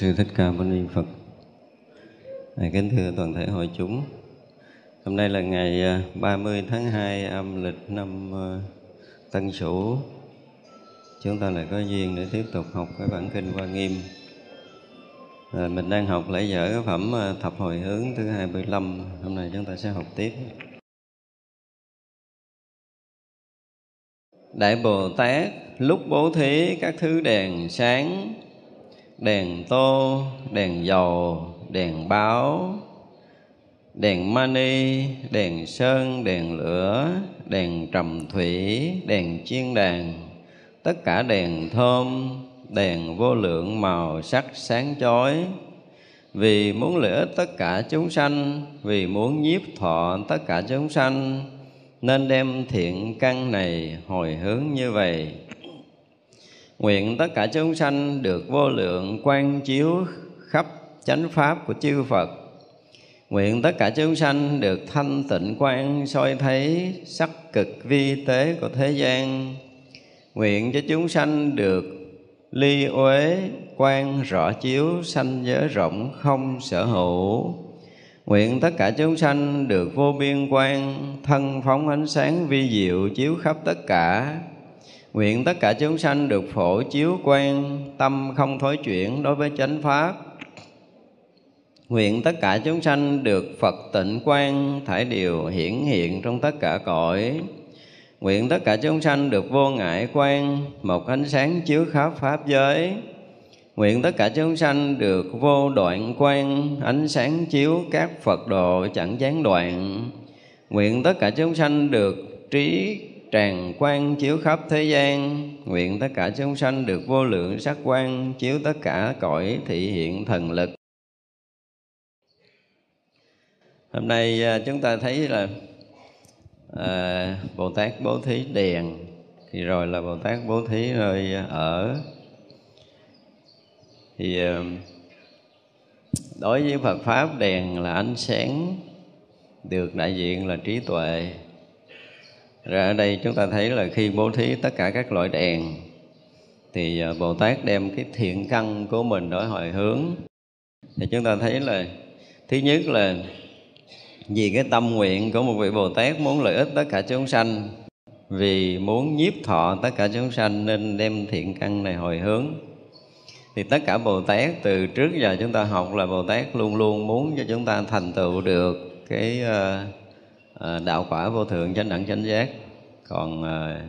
sư thích ca mâu ni phật. À, kính thưa toàn thể hội chúng hôm nay là ngày à, 30 tháng 2 âm lịch năm à, tân sửu. Chúng ta lại có duyên để tiếp tục học cái bản kinh hoa nghiêm. À, mình đang học lễ dở cái phẩm à, thập hồi hướng thứ 25 hôm nay chúng ta sẽ học tiếp. Đại Bồ Tát lúc bố thí các thứ đèn sáng đèn tô, đèn dầu, đèn báo, đèn mani, đèn sơn, đèn lửa, đèn trầm thủy, đèn chiên đàn. Tất cả đèn thơm, đèn vô lượng màu sắc sáng chói. Vì muốn lửa tất cả chúng sanh, vì muốn nhiếp thọ tất cả chúng sanh, nên đem thiện căn này hồi hướng như vậy. Nguyện tất cả chúng sanh được vô lượng quan chiếu khắp chánh pháp của chư Phật. Nguyện tất cả chúng sanh được thanh tịnh quan soi thấy sắc cực vi tế của thế gian. Nguyện cho chúng sanh được ly uế, quan rõ chiếu, sanh giới rộng, không sở hữu. Nguyện tất cả chúng sanh được vô biên quan, Thân phóng ánh sáng vi diệu chiếu khắp tất cả. Nguyện tất cả chúng sanh được phổ chiếu quan, Tâm không thối chuyển đối với chánh pháp. Nguyện tất cả chúng sanh được Phật tịnh quan, Thải điều hiển hiện trong tất cả cõi. Nguyện tất cả chúng sanh được vô ngại quan, Một ánh sáng chiếu khắp Pháp giới. Nguyện tất cả chúng sanh được vô đoạn quan, Ánh sáng chiếu các Phật độ chẳng gián đoạn. Nguyện tất cả chúng sanh được trí tràn quang chiếu khắp thế gian nguyện tất cả chúng sanh được vô lượng sắc quang chiếu tất cả cõi thị hiện thần lực. Hôm nay à, chúng ta thấy là à, bồ tát bố thí đèn. Thì rồi là bồ tát bố thí nơi ở. Thì à, đối với phật pháp đèn là ánh sáng được đại diện là trí tuệ rồi ở đây chúng ta thấy là khi bố thí tất cả các loại đèn thì ờ, Bồ Tát đem cái thiện căn của mình đổi hồi hướng. Thì chúng ta thấy là thứ nhất là vì cái tâm nguyện của một vị Bồ Tát muốn lợi ích tất cả chúng sanh vì muốn nhiếp thọ tất cả chúng sanh nên đem thiện căn này hồi hướng. Thì tất cả Bồ Tát từ trước giờ chúng ta học là Bồ Tát luôn luôn muốn cho chúng ta thành tựu được cái uh, Ờ, đạo quả vô thượng, chánh đẳng, chánh giác. Còn ờ,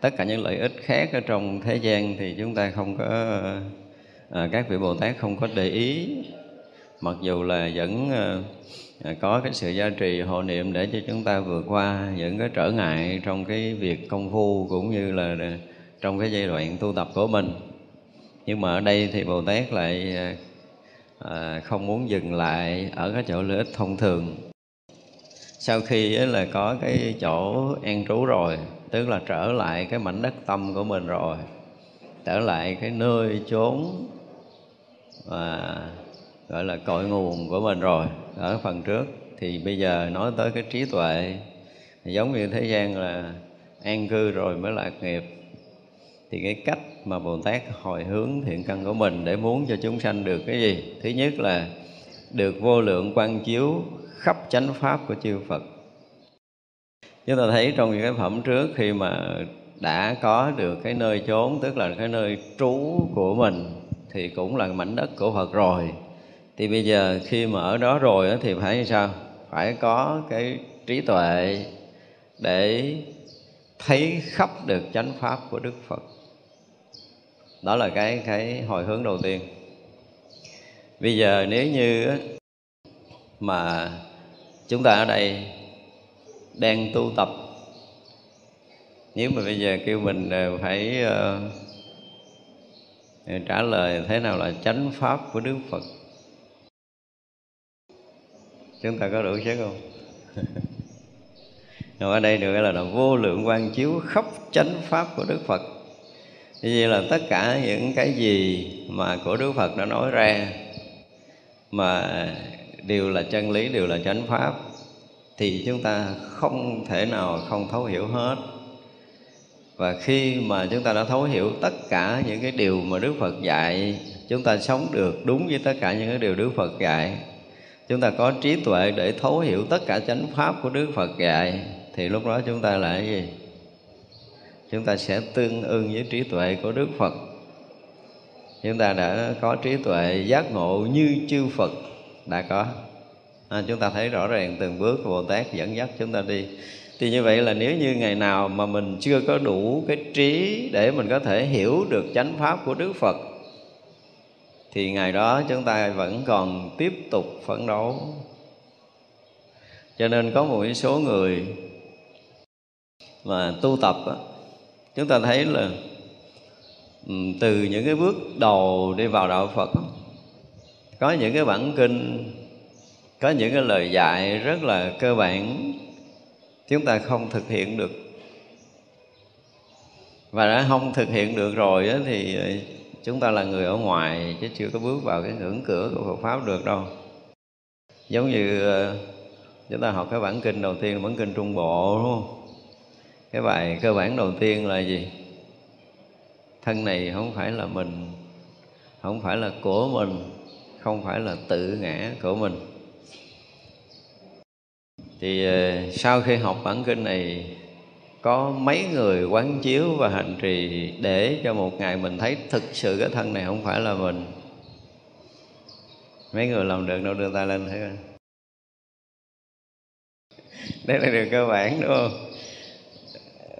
tất cả những lợi ích khác ở trong thế gian thì chúng ta không có ờ, các vị bồ tát không có để ý. Mặc dù là vẫn có cái sự gia trì hộ niệm để cho chúng ta vượt qua những cái trở ngại trong cái việc công phu cũng như là trong cái giai đoạn tu tập của mình. Nhưng mà ở đây thì bồ tát lại không muốn dừng lại ở cái chỗ lợi ích thông thường sau khi là có cái chỗ an trú rồi, tức là trở lại cái mảnh đất tâm của mình rồi, trở lại cái nơi chốn mà, gọi là, cội nguồn của mình rồi. Ở phần trước thì bây giờ nói tới cái trí tuệ giống như thế gian là an cư rồi mới lạc nghiệp. Thì cái cách mà bồ tát hồi hướng thiện căn của mình để muốn cho chúng sanh được cái gì? Thứ nhất là được vô lượng quan chiếu khắp chánh pháp của chư Phật. Chúng ta thấy trong những cái phẩm trước khi mà đã có được cái nơi chốn, tức là cái nơi trú của mình, thì cũng là mảnh đất của Phật rồi. Thì bây giờ khi mà ở đó rồi thì phải như sao? Phải có cái trí tuệ để thấy khắp được chánh pháp của Đức Phật. Đó là cái cái hồi hướng đầu tiên. Bây giờ nếu như mà chúng ta ở đây đang tu tập. Nếu mà bây giờ kêu mình ờ, phải uh, trả lời thế nào là chánh pháp của đức phật? Chúng ta có đủ chứ không? Rồi ở đây được là, là vô lượng quan chiếu khắp chánh pháp của Đức Phật. Như vậy là tất cả những cái gì mà của Đức Phật đã nói ra Mà đều là chân lý, đều là chánh pháp Thì chúng ta không thể nào không thấu hiểu hết. Và khi mà chúng ta đã thấu hiểu tất cả những cái điều mà Đức Phật dạy chúng ta sống được đúng với tất cả những cái điều Đức Phật dạy. Chúng ta có trí tuệ để thấu hiểu tất cả chánh pháp của Đức Phật dạy thì lúc đó chúng ta là cái gì? Chúng ta sẽ tương ưng với trí tuệ của Đức Phật. Chúng ta đã có trí tuệ giác ngộ như chư Phật đã có. À, chúng ta thấy rõ ràng từng bước Bồ Tát dẫn dắt chúng ta đi. Thì như vậy là nếu như ngày nào mà mình chưa có đủ cái trí để mình có thể hiểu được chánh pháp của Đức Phật thì ngày đó chúng ta vẫn còn tiếp tục phấn đấu. Cho nên có một số người mà tu tập đó, chúng ta thấy là ừ, từ những cái bước đầu đi vào đạo Phật có những cái bản kinh, có những cái lời dạy rất là cơ bản, chúng ta không thực hiện được. Và đã không thực hiện được rồi thì ờ, chúng ta là người ở ngoài chứ chưa có bước vào cái ngưỡng cửa của Phật pháp được đâu. Giống như ờ, chúng ta học cái bản kinh đầu tiên bản kinh trung bộ, đúng không? Cái bài cơ bản đầu tiên là gì? Thân này không phải là mình, không phải là của mình không phải là tự ngã của mình. Thì ờ, sau khi học bản kinh này, có mấy người quán chiếu và hành trì để cho một ngày mình thấy thực sự cái thân này không phải là mình. Mấy người làm được đâu đưa tay lên, thấy không? Đây là điều cơ bản, đúng không?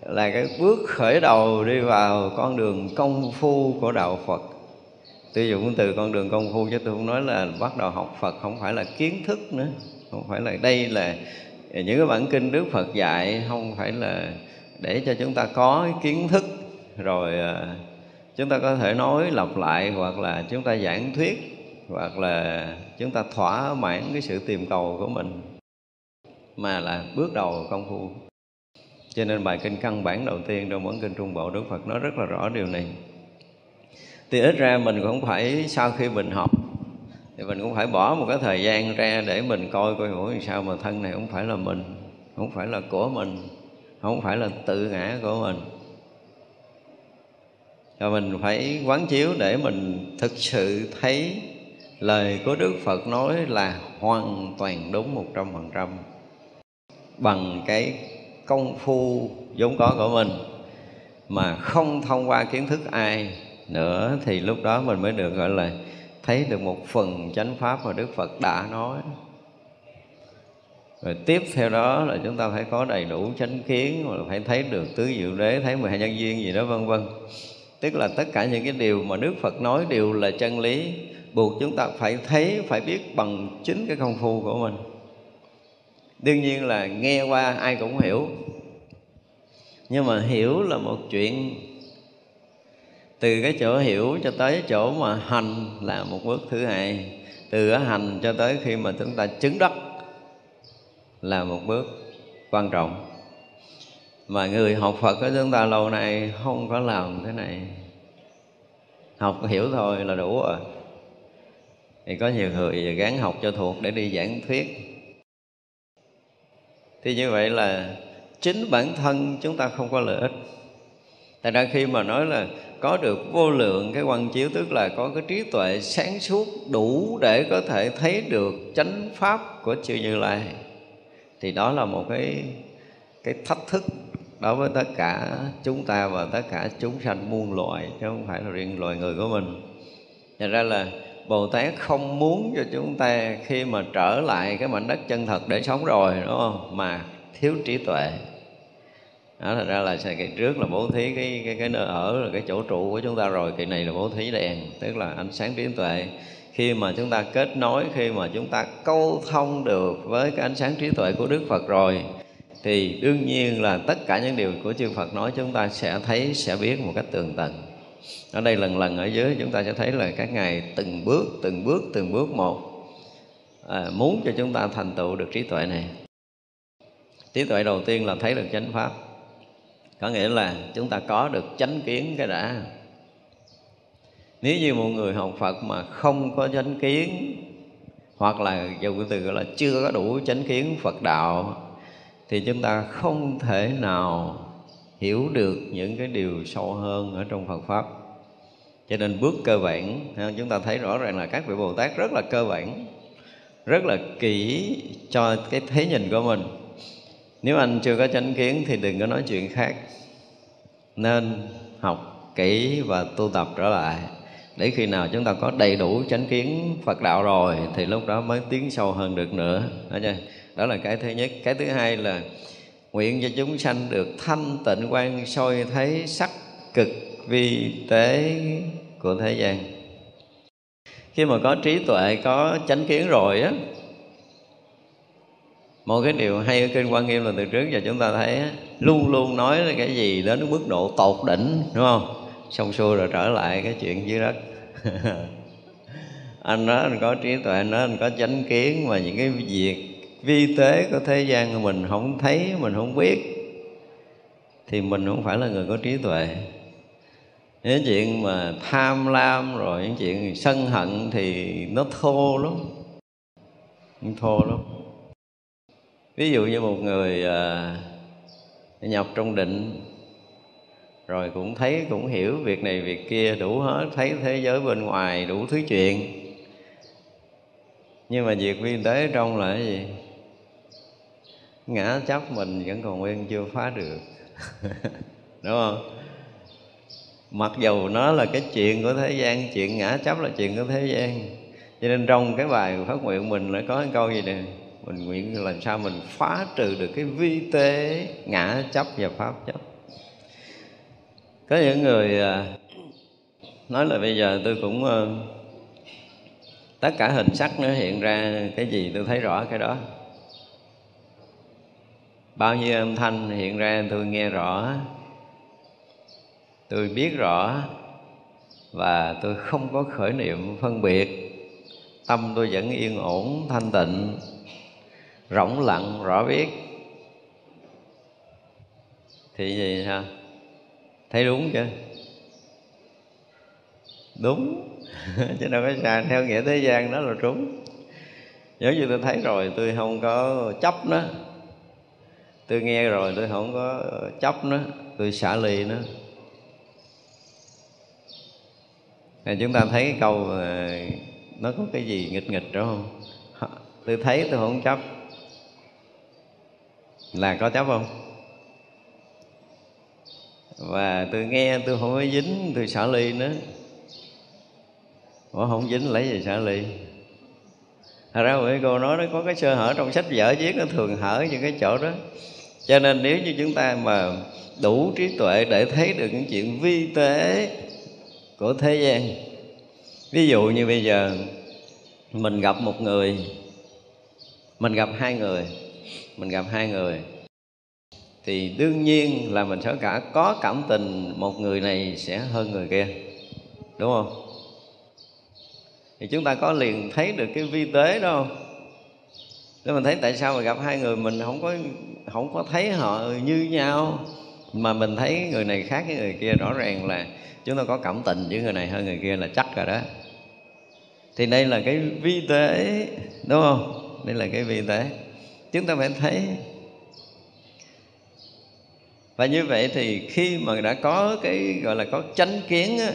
Là cái bước khởi đầu đi vào con đường công phu của đạo Phật sử dụng từ con đường công phu chứ tôi không nói là bắt đầu học Phật, không phải là kiến thức nữa. Không phải là đây là những cái bản kinh Đức Phật dạy, không phải là để cho chúng ta có cái kiến thức. Rồi à, chúng ta có thể nói lặp lại hoặc là chúng ta giảng thuyết hoặc là chúng ta thỏa mãn cái sự tìm cầu của mình mà là bước đầu công phu. Cho nên bài kinh căn bản đầu tiên trong bản kinh trung bộ đức phật nói rất là rõ điều này thì ít ra mình cũng phải, sau khi mình học, thì mình cũng phải bỏ một cái thời gian ra để mình coi coi ủa sao mà thân này không phải là mình, không phải là của mình, không phải là tự ngã của mình. Và mình phải quán chiếu để mình thực sự thấy lời của Đức Phật nói là hoàn toàn đúng một trăm phần trăm bằng cái công phu vốn có của mình mà không thông qua kiến thức ai nữa thì lúc đó mình mới được, gọi là, thấy được một phần chánh pháp mà Đức Phật đã nói. Rồi tiếp theo đó là chúng ta phải có đầy đủ chánh kiến mà phải thấy được tứ diệu đế, thấy mười hai nhân duyên gì đó, vân vân. Tức là tất cả những cái điều mà Đức Phật nói đều là chân lý, buộc chúng ta phải thấy, phải biết bằng chính cái công phu của mình. Đương nhiên là nghe qua ai cũng hiểu. Nhưng mà hiểu là một chuyện từ cái chỗ hiểu cho tới chỗ mà hành là một bước thứ hai. Từ hành cho tới khi mà chúng ta chứng đắc là một bước quan trọng. Mà người học Phật của chúng ta lâu nay không có làm thế này. Học hiểu thôi là đủ rồi. Thì có nhiều người gán học cho thuộc để đi giảng thuyết. Thì như vậy là chính bản thân chúng ta không có lợi ích. Tại ra khi mà nói là có được vô lượng cái quan chiếu, tức là có cái trí tuệ sáng suốt đủ để có thể thấy được chánh pháp của chư Như Lai. Thì đó là một cái cái thách thức đối với tất cả chúng ta và tất cả chúng sanh muôn loài, chứ không phải là riêng loài người của mình. Thành ra là Bồ Tát không muốn cho chúng ta khi mà trở lại cái mảnh đất chân thật để sống rồi, đúng không? Mà thiếu trí tuệ đó thật ra là kỳ trước là bố thí cái cái cái nơi ở là cái chỗ trụ của chúng ta rồi kỳ này là bố thí đèn tức là ánh sáng trí tuệ. Khi mà chúng ta kết nối khi mà chúng ta câu thông được với cái ánh sáng trí tuệ của đức phật rồi thì đương nhiên là tất cả những điều của chư phật nói chúng ta sẽ thấy sẽ biết một cách tường tận. Ở đây lần lần ở dưới chúng ta sẽ thấy là các ngài từng bước từng bước từng bước một à, muốn cho chúng ta thành tựu được trí tuệ này. Trí tuệ đầu tiên là thấy được chánh pháp có nghĩa là chúng ta có được chánh kiến cái đã. Nếu như một người học phật mà không có chánh kiến, hoặc là dùng cái từ gọi là chưa có đủ chánh kiến phật đạo, thì chúng ta không thể nào hiểu được những cái điều sâu hơn ở trong Phật pháp. Cho nên bước cơ bản, chúng ta thấy rõ ràng là các vị Bồ Tát rất là cơ bản, rất là kỹ cho cái thế nhìn của mình nếu anh chưa có chánh kiến thì đừng có nói chuyện khác. Nên học kỹ và tu tập trở lại. Để khi nào chúng ta có đầy đủ chánh kiến Phật đạo rồi thì lúc đó mới tiến sâu hơn được nữa. Đó, chưa? đó là cái thứ nhất. Cái thứ hai là nguyện cho chúng sanh được thanh tịnh quan soi thấy sắc cực vi tế của thế gian. Khi mà có trí tuệ có chánh kiến rồi á một cái điều hay ở kinh quan nghiêm là từ trước giờ chúng ta thấy luôn luôn nói là cái gì đến mức độ tột đỉnh, đúng không? Xong xuôi rồi trở lại cái chuyện dưới đất. Anh nói anh có trí tuệ, anh nói anh có chánh kiến mà những cái việc vi tế của thế gian của mình không thấy, mình không biết, thì mình không phải là người có trí tuệ. Những chuyện mà tham lam rồi, những chuyện sân hận thì nó thô lắm. Nó thô lắm ví dụ như một người à, nhập trong định rồi cũng thấy cũng hiểu việc này việc kia đủ hết thấy thế giới bên ngoài đủ thứ chuyện. Nhưng mà việc vi tế trong là cái gì? Ngã chấp mình vẫn còn nguyên chưa phá được. Đúng không? Mặc dù nó là cái chuyện của thế gian chuyện ngã chấp là chuyện của thế gian. Cho nên trong cái bài phát nguyện mình lại có cái câu gì nè? Mình nguyện làm sao mình phá trừ được cái vi tế, ngã chấp và pháp chấp. Có những người à, nói là bây giờ tôi cũng ờ, tất cả hình sắc nó hiện ra cái gì tôi thấy rõ cái đó. Bao nhiêu âm thanh hiện ra tôi nghe rõ, tôi biết rõ và tôi không có khởi niệm phân biệt. Tâm tôi vẫn yên ổn, thanh tịnh rỗng lặng, rõ biết thì gì ha thấy đúng chưa? Đúng. Chứ đâu có sai. Theo nghĩa thế gian đó là trúng. nếu như tôi thấy rồi, tôi không có chấp nó. Tôi nghe rồi, tôi không có chấp nó. Tôi xả lì nó. Chúng ta thấy cái câu mà nó có cái gì nghịch nghịch, đúng không? Tôi thấy tôi không chấp là có chấp không? Và tôi nghe, tôi không có dính, tôi xả ly nữa. Ủa, không dính, lấy gì xả ly? Thật ra mấy cô nói nó có cái sơ hở trong sách vở viết, nó thường hở những cái chỗ đó. Cho nên nếu như chúng ta mà đủ trí tuệ để thấy được những chuyện vi tế của thế gian. Ví dụ như bây giờ, mình gặp một người, mình gặp hai người mình gặp hai người. Thì đương nhiên là mình sẽ cả có cảm tình một người này sẽ hơn người kia. Đúng không? Thì chúng ta có liền thấy được cái vi tế đó không? Nếu mình thấy tại sao mà gặp hai người mình không có không có thấy họ như nhau, mà mình thấy người này khác với người kia. Rõ ràng là chúng ta có cảm tình với người này hơn người kia là chắc rồi đó. Thì đây là cái vi tế, đúng không? Đây là cái vi tế chúng ta phải thấy. Và như vậy thì khi mà đã có cái gọi là có chánh kiến á,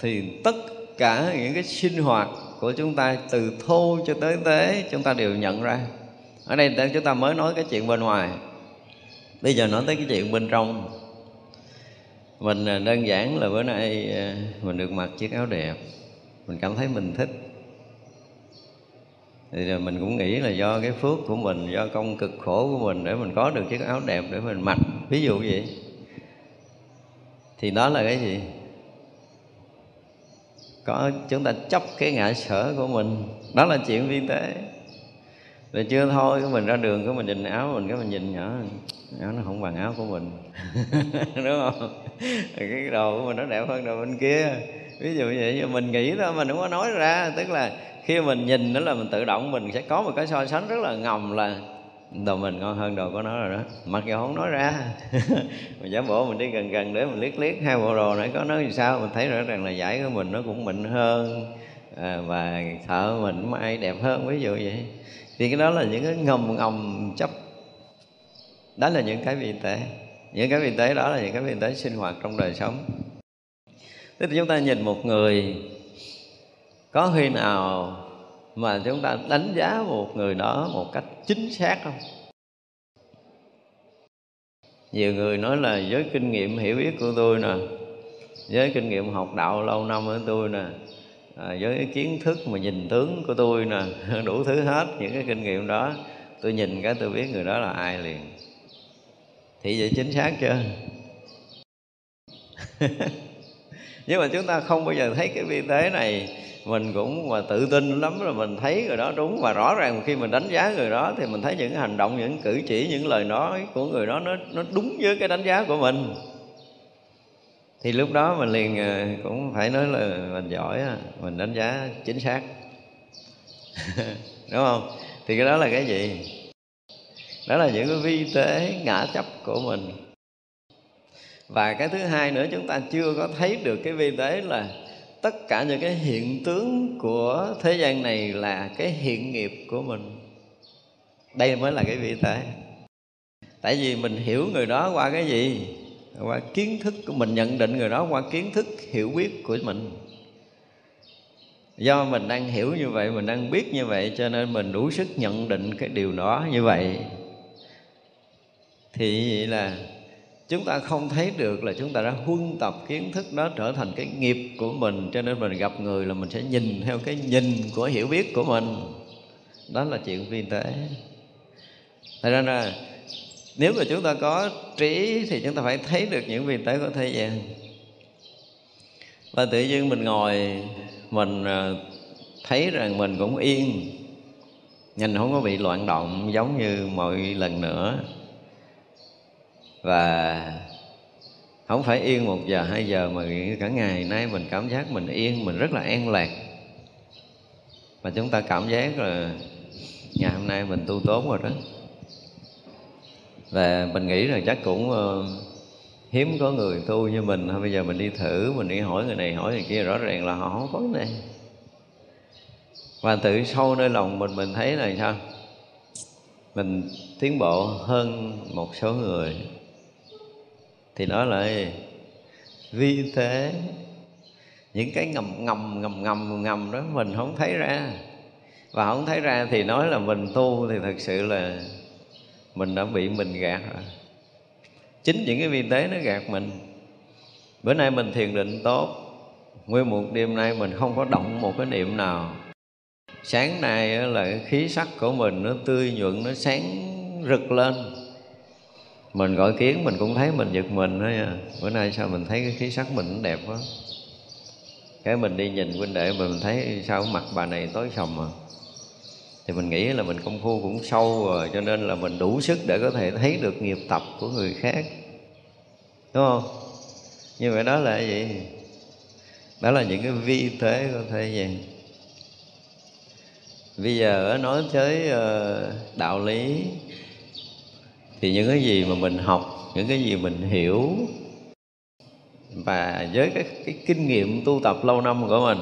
thì tất cả những cái sinh hoạt của chúng ta từ thô cho tới tế chúng ta đều nhận ra. Ở đây chúng ta mới nói cái chuyện bên ngoài. Bây giờ nói tới cái chuyện bên trong. Mình à, đơn giản là bữa nay à, mình được mặc chiếc áo đẹp. Mình cảm thấy mình thích thì mình cũng nghĩ là do cái phước của mình, do công cực khổ của mình để mình có được chiếc áo đẹp để mình mặc. Ví dụ vậy. Thì đó là cái gì? Có, chúng ta chấp cái ngã sở của mình. Đó là chuyện vi tế. Rồi chưa thôi, cái mình ra đường cái mình nhìn áo mình, cái mình nhìn nhỏ. Áo nó không bằng áo của mình. Đúng không? Cái đồ của mình nó đẹp hơn đồ bên kia. Ví dụ vậy, nhưng mình nghĩ thôi mình không có nói ra. Tức là khi mình nhìn đó là mình tự động mình sẽ có một cái so sánh rất là ngầm là đồ mình ngon hơn đồ của nó rồi đó. Mặc dù không nói ra. Mình giả bộ mình đi gần gần để mình liếc liếc hai bộ đồ này có nói gì sao mình thấy rõ ràng là giải của mình nó cũng mịn hơn à, và thợ mình mai đẹp hơn ví dụ vậy. Thì cái đó là những cái ngầm ngầm chấp. Đó là những cái vi tế. Những cái vi tế đó là những cái vi tế sinh hoạt trong đời sống. Thế thì chúng ta nhìn một người có khi nào mà chúng ta đánh giá một người đó một cách chính xác không? Nhiều người nói là với kinh nghiệm hiểu biết của tôi nè với kinh nghiệm học đạo lâu năm của tôi nè à, với cái kiến thức mà nhìn tướng của tôi nè đủ thứ hết những cái kinh nghiệm đó. Tôi nhìn cái tôi biết người đó là ai liền. Thì vậy chính xác chưa? Nhưng mà chúng ta không bao giờ thấy cái vi tế này mình cũng mà tự tin lắm là mình thấy người đó, đúng. Và rõ ràng khi mình đánh giá người đó thì mình thấy những hành động, những cử chỉ, những lời nói của người đó nó nó đúng với cái đánh giá của mình. Thì lúc đó mình liền ờ, cũng phải nói là mình giỏi mình đánh giá chính xác. Đúng không? Thì cái đó là cái gì? Đó là những cái vi tế ngã chấp của mình. Và cái thứ hai nữa, chúng ta chưa có thấy được cái vi tế là tất cả những cái hiện tướng của thế gian này là cái hiện nghiệp của mình. Đây mới là cái vị tế tại vì mình hiểu người đó qua cái gì, qua kiến thức của mình, nhận định người đó qua kiến thức, hiểu biết của mình. Do mình đang hiểu như vậy, mình đang biết như vậy, cho nên mình đủ sức nhận định cái điều đó như vậy. Thì vậy là chúng ta không thấy được là chúng ta đã huân tập kiến thức đó trở thành cái nghiệp của mình, cho nên mình gặp người là mình sẽ nhìn theo cái nhìn của hiểu biết của mình. Đó là chuyện vi tế. Thật ra là nếu mà chúng ta có trí thì chúng ta phải thấy được những vi tế của thế gian. Và tự nhiên mình ngồi, mình ờ, thấy rằng mình cũng yên, nhìn không có bị loạn động giống như mọi lần nữa và không phải yên một giờ hai giờ mà cả ngày nay mình cảm giác mình yên mình rất là an lạc. Và chúng ta cảm giác là ngày hôm nay mình tu tốt rồi đó. Và mình nghĩ rằng chắc cũng uh, hiếm có người tu như mình. Thôi bây giờ mình đi thử mình đi hỏi người này hỏi người kia rõ ràng là họ không có cái này và tự sâu nơi lòng mình mình thấy là sao? Mình tiến bộ hơn một số người thì nó lại vi thế, những cái ngầm ngầm ngầm ngầm ngầm đó mình không thấy ra. Và không thấy ra thì nói là mình tu thì thật sự là mình đã bị mình gạt rồi. Chính những cái vi tế nó gạt mình. Bữa nay mình thiền định tốt. Nguyên một đêm nay mình không có động một cái niệm nào. Sáng nay là cái khí sắc của mình nó tươi nhuận, nó sáng rực lên mình gọi kiến, mình cũng thấy mình giật mình đó nha à. bữa nay sao mình thấy cái khí sắc mình đẹp quá. Cái mình đi nhìn huynh đệ mình thấy sao mặt bà này tối sầm mà thì mình nghĩ là mình công phu cũng sâu rồi, cho nên là mình đủ sức để có thể thấy được nghiệp tập của người khác. Đúng không? Như vậy đó là gì? Đó là những cái vi thế của thế gian bây giờ nói tới ờ, đạo lý thì những cái gì mà mình học những cái gì mình hiểu và với cái, cái kinh nghiệm tu tập lâu năm của mình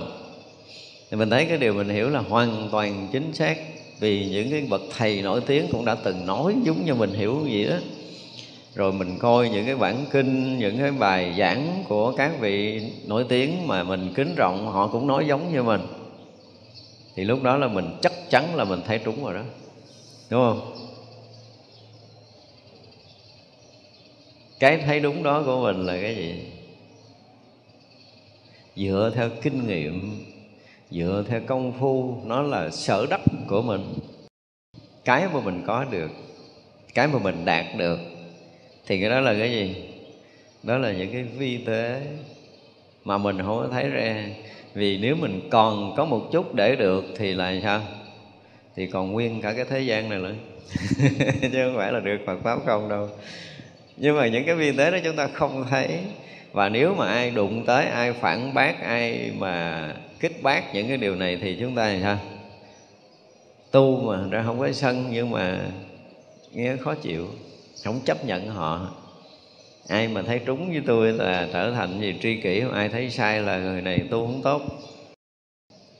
thì mình thấy cái điều mình hiểu là hoàn toàn chính xác. Vì những cái bậc thầy nổi tiếng cũng đã từng nói giống như mình hiểu gì đó. Rồi mình coi những cái bản kinh những cái bài giảng của các vị nổi tiếng mà mình kính trọng họ cũng nói giống như mình. Thì lúc đó là mình chắc chắn là mình thấy trúng rồi đó. Đúng không? Cái thấy đúng đó của mình là cái gì? Dựa theo kinh nghiệm, dựa theo công phu, nó là sở đắc của mình. Cái mà mình có được, cái mà mình đạt được, thì cái đó là cái gì? Đó là những cái vi tế mà mình không có thấy ra. Vì nếu mình còn có một chút để được thì là sao? Thì còn nguyên cả cái thế gian này nữa. Chứ không phải là được Phật pháp không đâu nhưng mà những cái vi tế đó chúng ta không thấy. Và nếu mà ai đụng tới, ai phản bác, ai mà kích bác những cái điều này thì chúng ta thì sao? Tu mà, ra không có sân, nhưng mà nghe khó chịu, không chấp nhận họ. Ai mà thấy trúng với tôi là trở thành gì tri kỷ, ai thấy sai là người này tu không tốt.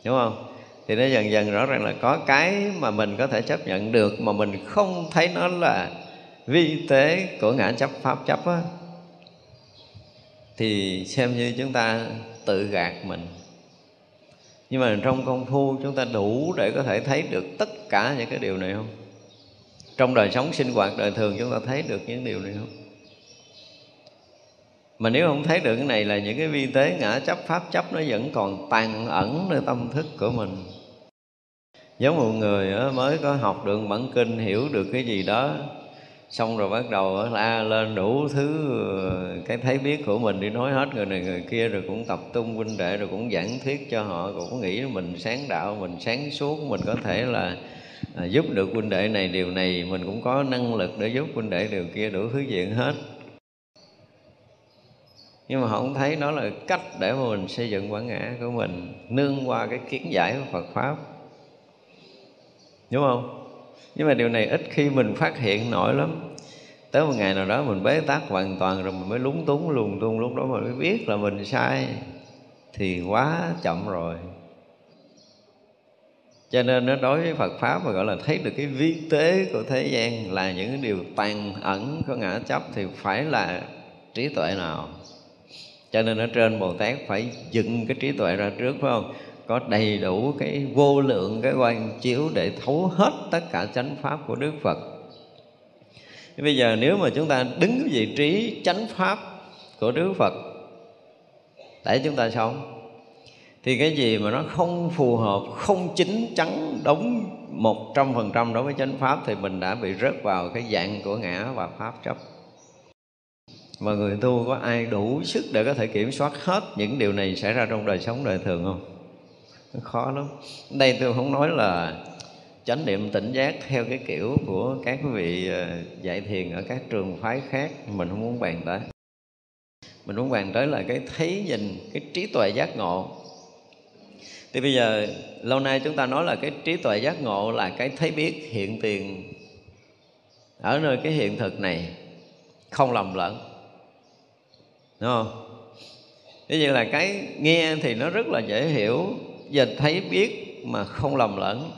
Đúng không? Thì nó dần dần rõ ràng là có cái mà mình có thể chấp nhận được mà mình không thấy nó là vi tế của ngã chấp, pháp chấp á, thì xem như chúng ta tự gạt mình. Nhưng mà trong công phu chúng ta đủ để có thể thấy được tất cả những cái điều này không? Trong đời sống sinh hoạt đời thường chúng ta thấy được những điều này không? Mà nếu không thấy được cái này là những cái vi tế ngã chấp, pháp chấp nó vẫn còn tàn ẩn nơi tâm thức của mình. Giống một người mới có học được bản kinh, hiểu được cái gì đó xong rồi bắt đầu la lên đủ thứ ờ, cái thấy biết của mình đi nói hết người này người kia rồi cũng tập tung huynh đệ rồi cũng giảng thuyết cho họ cũng nghĩ mình sáng đạo mình sáng suốt mình có thể là à, giúp được huynh đệ này điều này mình cũng có năng lực để giúp huynh đệ điều kia đủ thứ diện hết. Nhưng mà họ không thấy đó là cách để mà mình xây dựng bản ngã của mình nương qua cái kiến giải của Phật pháp. Đúng không? Nhưng mà điều này ít khi mình phát hiện nổi lắm. Tới một ngày nào đó mình bế tắc hoàn toàn rồi mình mới lúng túng lùng tung, lúc đó mình mới biết là mình sai, thì quá chậm rồi. Cho nên nó đối với Phật pháp mà gọi là thấy được cái vi tế của thế gian là những điều tàn ẩn của ngã chấp thì phải là trí tuệ nào. Cho nên ở trên Bồ Tát phải dựng cái trí tuệ ra trước, phải không? Có đầy đủ cái vô lượng, cái quan chiếu để thấu hết tất cả chánh pháp của Đức Phật. Bây giờ nếu mà chúng ta đứng cái vị trí chánh pháp của Đức Phật, để chúng ta sống, thì cái gì mà nó không phù hợp, không chính chắn, đúng một trăm phần trăm đối với chánh pháp, thì mình đã bị rớt vào cái dạng của ngã và pháp chấp. Mà người tu có ai đủ sức để có thể kiểm soát hết những điều này xảy ra trong đời sống đời thường không? Khó lắm. Đây tôi không nói là chánh niệm tỉnh giác theo cái kiểu của các vị ờ, dạy thiền ở các trường phái khác. Mình không muốn bàn tới. Mình muốn bàn tới là cái thấy nhìn, cái trí tuệ giác ngộ. Thì bây giờ, lâu nay chúng ta nói là cái trí tuệ giác ngộ là cái thấy biết hiện tiền. Ở nơi cái hiện thực này, không lầm lẫn. Đúng không? Thế như là cái nghe thì nó rất là dễ hiểu và thấy biết mà không lầm lẫn,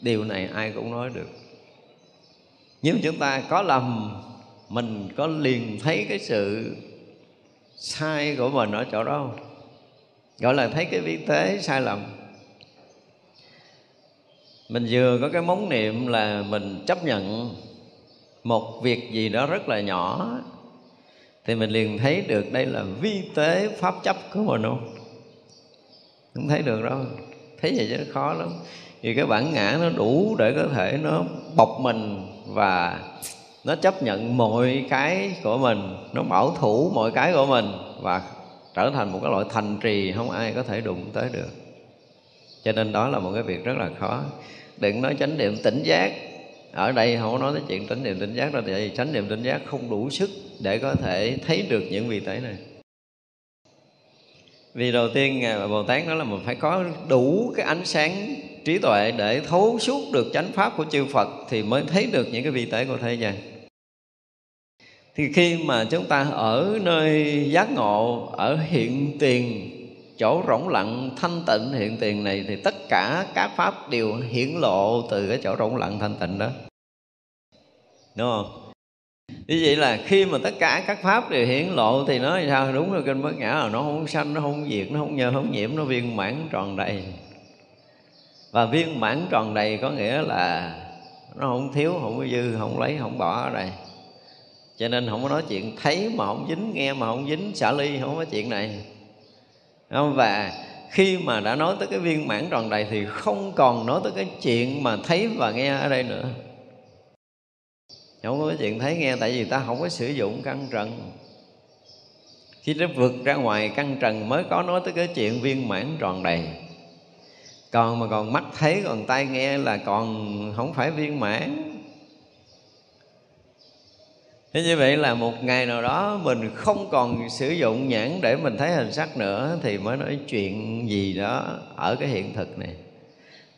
Điều này ai cũng nói được. Nếu chúng ta có lầm, Mình có liền thấy cái sự sai của mình ở chỗ đó không? Gọi là thấy cái vi tế sai lầm. Mình vừa có cái móng niệm là mình chấp nhận Một việc gì đó rất là nhỏ, thì mình liền thấy được đây là vi tế pháp chấp của mình không? Không thấy được đâu. Thấy vậy chứ khó lắm. Vì cái bản ngã nó đủ để có thể nó bọc mình và nó chấp nhận mọi cái của mình, nó bảo thủ mọi cái của mình và trở thành một cái loại thành trì không ai có thể đụng tới được. Cho nên đó là một cái việc rất là khó. Đừng nói chánh niệm tỉnh giác. Ở đây không có nói tới chuyện chánh niệm tỉnh giác đâu, tại vì chánh niệm tỉnh giác không đủ sức để có thể thấy được những vị tế này vì đầu tiên à, bồ tát nói là mình phải có đủ cái ánh sáng trí tuệ để thấu suốt được chánh pháp của chư phật thì mới thấy được những cái vi tế của thế gian. Thì khi mà chúng ta ở nơi giác ngộ, ở hiện tiền, chỗ rỗng lặng, thanh tịnh hiện tiền này, thì tất cả các pháp đều hiển lộ từ cái chỗ rỗng lặng thanh tịnh đó. Đúng không? Như vậy là khi mà tất cả các pháp đều hiển lộ thì nói sao? Đúng rồi, kinh bất nhã là nó không sanh, nó không diệt, nó không nhơ không nhiễm, nó viên mãn tròn đầy. Và viên mãn tròn đầy có nghĩa là nó không thiếu, không có dư, không lấy, không bỏ ở đây. Cho nên không có nói chuyện thấy mà không dính, nghe mà không dính, xả ly, không có chuyện này. Không? và khi mà đã nói tới cái viên mãn tròn đầy thì không còn nói tới cái chuyện mà thấy và nghe ở đây nữa không có chuyện thấy nghe, tại vì ta không có sử dụng căn trần. Khi nó vượt ra ngoài căn trần mới có nói tới cái chuyện viên mãn tròn đầy. Còn mà còn mắt thấy, còn tai nghe là còn không phải viên mãn. Thế như vậy là một ngày nào đó mình không còn sử dụng nhãn để mình thấy hình sắc nữa, Thì mới nói chuyện gì đó ở cái hiện thực này.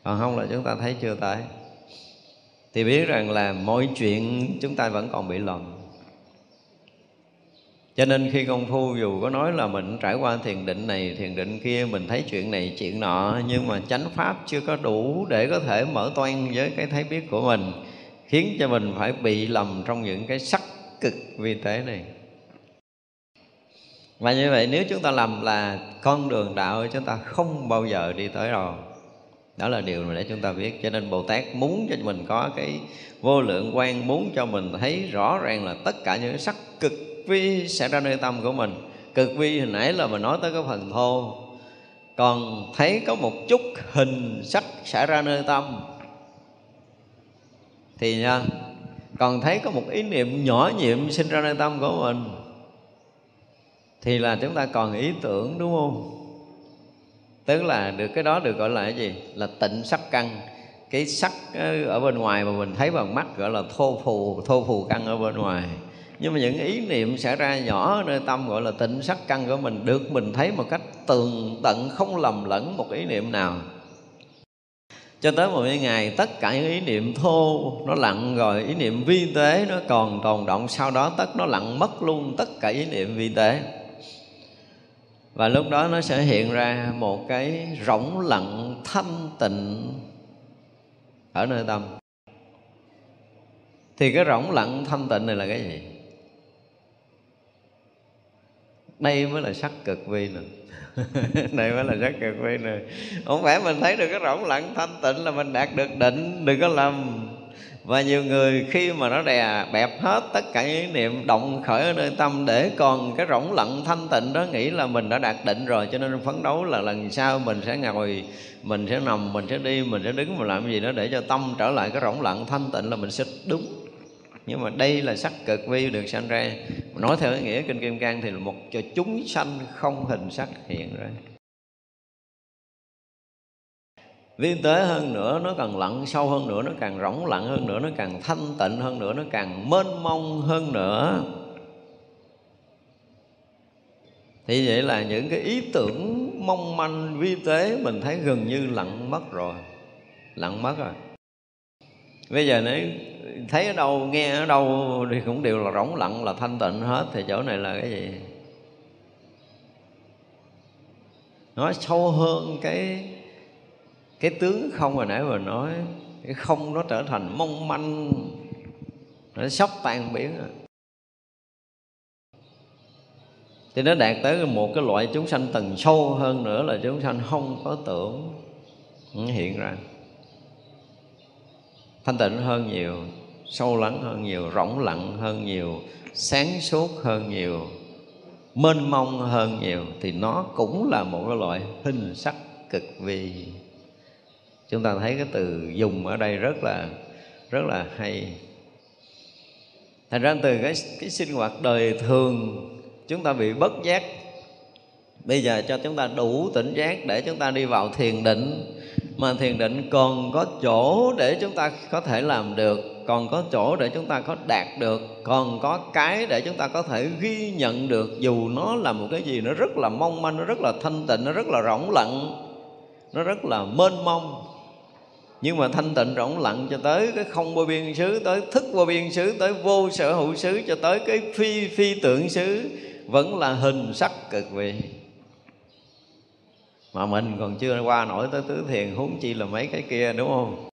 Còn không là chúng ta thấy chưa tới thì biết rằng là mọi chuyện chúng ta vẫn còn bị lầm. Cho nên khi công phu dù có nói là mình trải qua thiền định này, thiền định kia, mình thấy chuyện này, chuyện nọ, nhưng mà chánh pháp chưa có đủ để có thể mở toan với cái thấy biết của mình, khiến cho mình phải bị lầm trong những cái sắc cực vi tế này. Và như vậy nếu chúng ta lầm là con đường đạo chúng ta không bao giờ đi tới rồi đó là điều mà để chúng ta biết. Cho nên bồ tát muốn cho mình có cái vô lượng quan, muốn cho mình thấy rõ ràng là tất cả những sắc cực vi sẽ ra nơi tâm của mình. Cực vi hồi nãy là mình nói tới cái phần thô. Còn thấy có một chút hình sắc xảy ra nơi tâm. Thì nha, còn thấy có một ý niệm nhỏ nhiệm sinh ra nơi tâm của mình, thì là chúng ta còn ý tưởng, đúng không? Tức là được cái đó được gọi là cái gì? Là tịnh sắc căn. Cái sắc ờ, ở bên ngoài mà mình thấy bằng mắt gọi là thô phù thô phù căn ở bên ngoài. Nhưng mà những ý niệm xảy ra nhỏ ở nơi tâm gọi là tịnh sắc căn của mình, được mình thấy một cách tường tận, không lầm lẫn một ý niệm nào. Cho tới một ngày, tất cả những ý niệm thô, nó lặng rồi, ý niệm vi tế nó còn tồn động sau đó tất nó lặng mất luôn tất cả ý niệm vi tế và lúc đó nó sẽ hiện ra một cái rỗng lặng thanh tịnh ở nơi tâm. Thì cái rỗng lặng thanh tịnh này là cái gì? Đây mới là sắc cực vi nè. Này mới là sắc cực vi nè. Không phải mình thấy được cái rỗng lặng thanh tịnh là mình đạt được định, đừng có lầm và nhiều người khi mà nó đè bẹp hết tất cả những niệm động khởi ở nơi tâm để còn cái rỗng lặng thanh tịnh đó, nghĩ là mình đã đạt định rồi, cho nên phấn đấu là lần sau mình sẽ ngồi, mình sẽ nằm, mình sẽ đi, mình sẽ đứng, mình làm gì đó để cho tâm trở lại cái rỗng lặng thanh tịnh là mình sẽ đúng nhưng mà đây là sắc cực vi được sanh ra. Nói theo cái nghĩa kinh kim cang thì là một cho chúng sanh không hình sắc hiện ra. Viên tế hơn nữa, nó càng lặng sâu hơn nữa, nó càng rỗng lặng hơn nữa, nó càng thanh tịnh hơn nữa, nó càng mênh mông hơn nữa. Thì vậy là những cái ý tưởng mong manh vi tế mình thấy gần như lặng mất rồi. Lặng mất rồi. Bây giờ nếu thấy ở đâu, nghe ở đâu thì cũng đều là rỗng lặng là thanh tịnh hết. Thì chỗ này là cái gì? Nó sâu hơn cái cái tướng không hồi nãy vừa nói, cái không nó trở thành mong manh, nó sắp tan biến rồi thì nó đạt tới một cái loại chúng sanh tầng sâu hơn nữa là chúng sanh không có tưởng hiện ra. Thanh tịnh hơn nhiều, sâu lắng hơn nhiều rỗng lặng hơn nhiều, sáng suốt hơn nhiều, mênh mông hơn nhiều thì nó cũng là một cái loại hình sắc cực vi chúng ta thấy cái từ dùng ở đây rất là rất là hay. Thành ra từ cái cái sinh hoạt đời thường, chúng ta bị bất giác. Bây giờ cho chúng ta đủ tỉnh giác để chúng ta đi vào thiền định. Mà thiền định còn có chỗ để chúng ta có thể làm được, còn có chỗ để chúng ta có đạt được, còn có cái để chúng ta có thể ghi nhận được. Dù nó là một cái gì, nó rất là mong manh, nó rất là thanh tịnh, nó rất là rỗng lặng, nó rất là mênh mông nhưng mà thanh tịnh rỗng lặng cho tới cái không vô biên xứ, tới thức vô biên xứ, tới vô sở hữu xứ, cho tới cái phi phi tượng xứ, vẫn là hình sắc cực vị mà mình còn chưa qua nổi tới tứ thiền, huống chi là mấy cái kia, đúng không?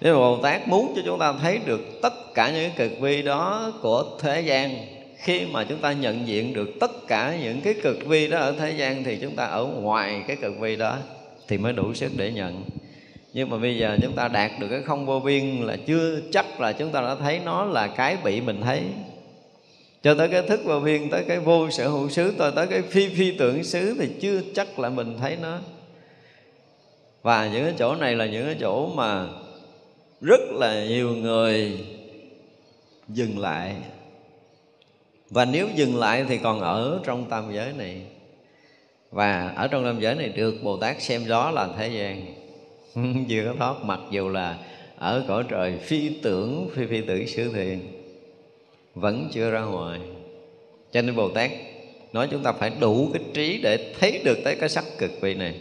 Thế Bồ Tát muốn cho chúng ta thấy được tất cả những cực vi đó của thế gian. Khi mà chúng ta nhận diện được tất cả những cái cực vi đó ở thế gian, Thì chúng ta ở ngoài cái cực vi đó, Thì mới đủ sức để nhận nhưng mà bây giờ chúng ta đạt được cái không vô biên là chưa chắc là chúng ta đã thấy nó là cái bị mình thấy. Cho tới cái thức vô biên, tới cái vô sở hữu xứ tới tới cái phi phi tưởng xứ thì chưa chắc là mình thấy nó. Và những cái chỗ này là những cái chỗ mà rất là nhiều người dừng lại. Và nếu dừng lại thì còn ở trong tam giới này. Và ở trong tam giới này được bồ tát xem đó là thế gian chưa có thoát mặc dù là ở cõi trời, phi tưởng, phi phi tưởng xứ thiền, vẫn chưa ra ngoài. Cho nên bồ tát nói chúng ta phải đủ cái trí để thấy được tới cái sắc cực vị này.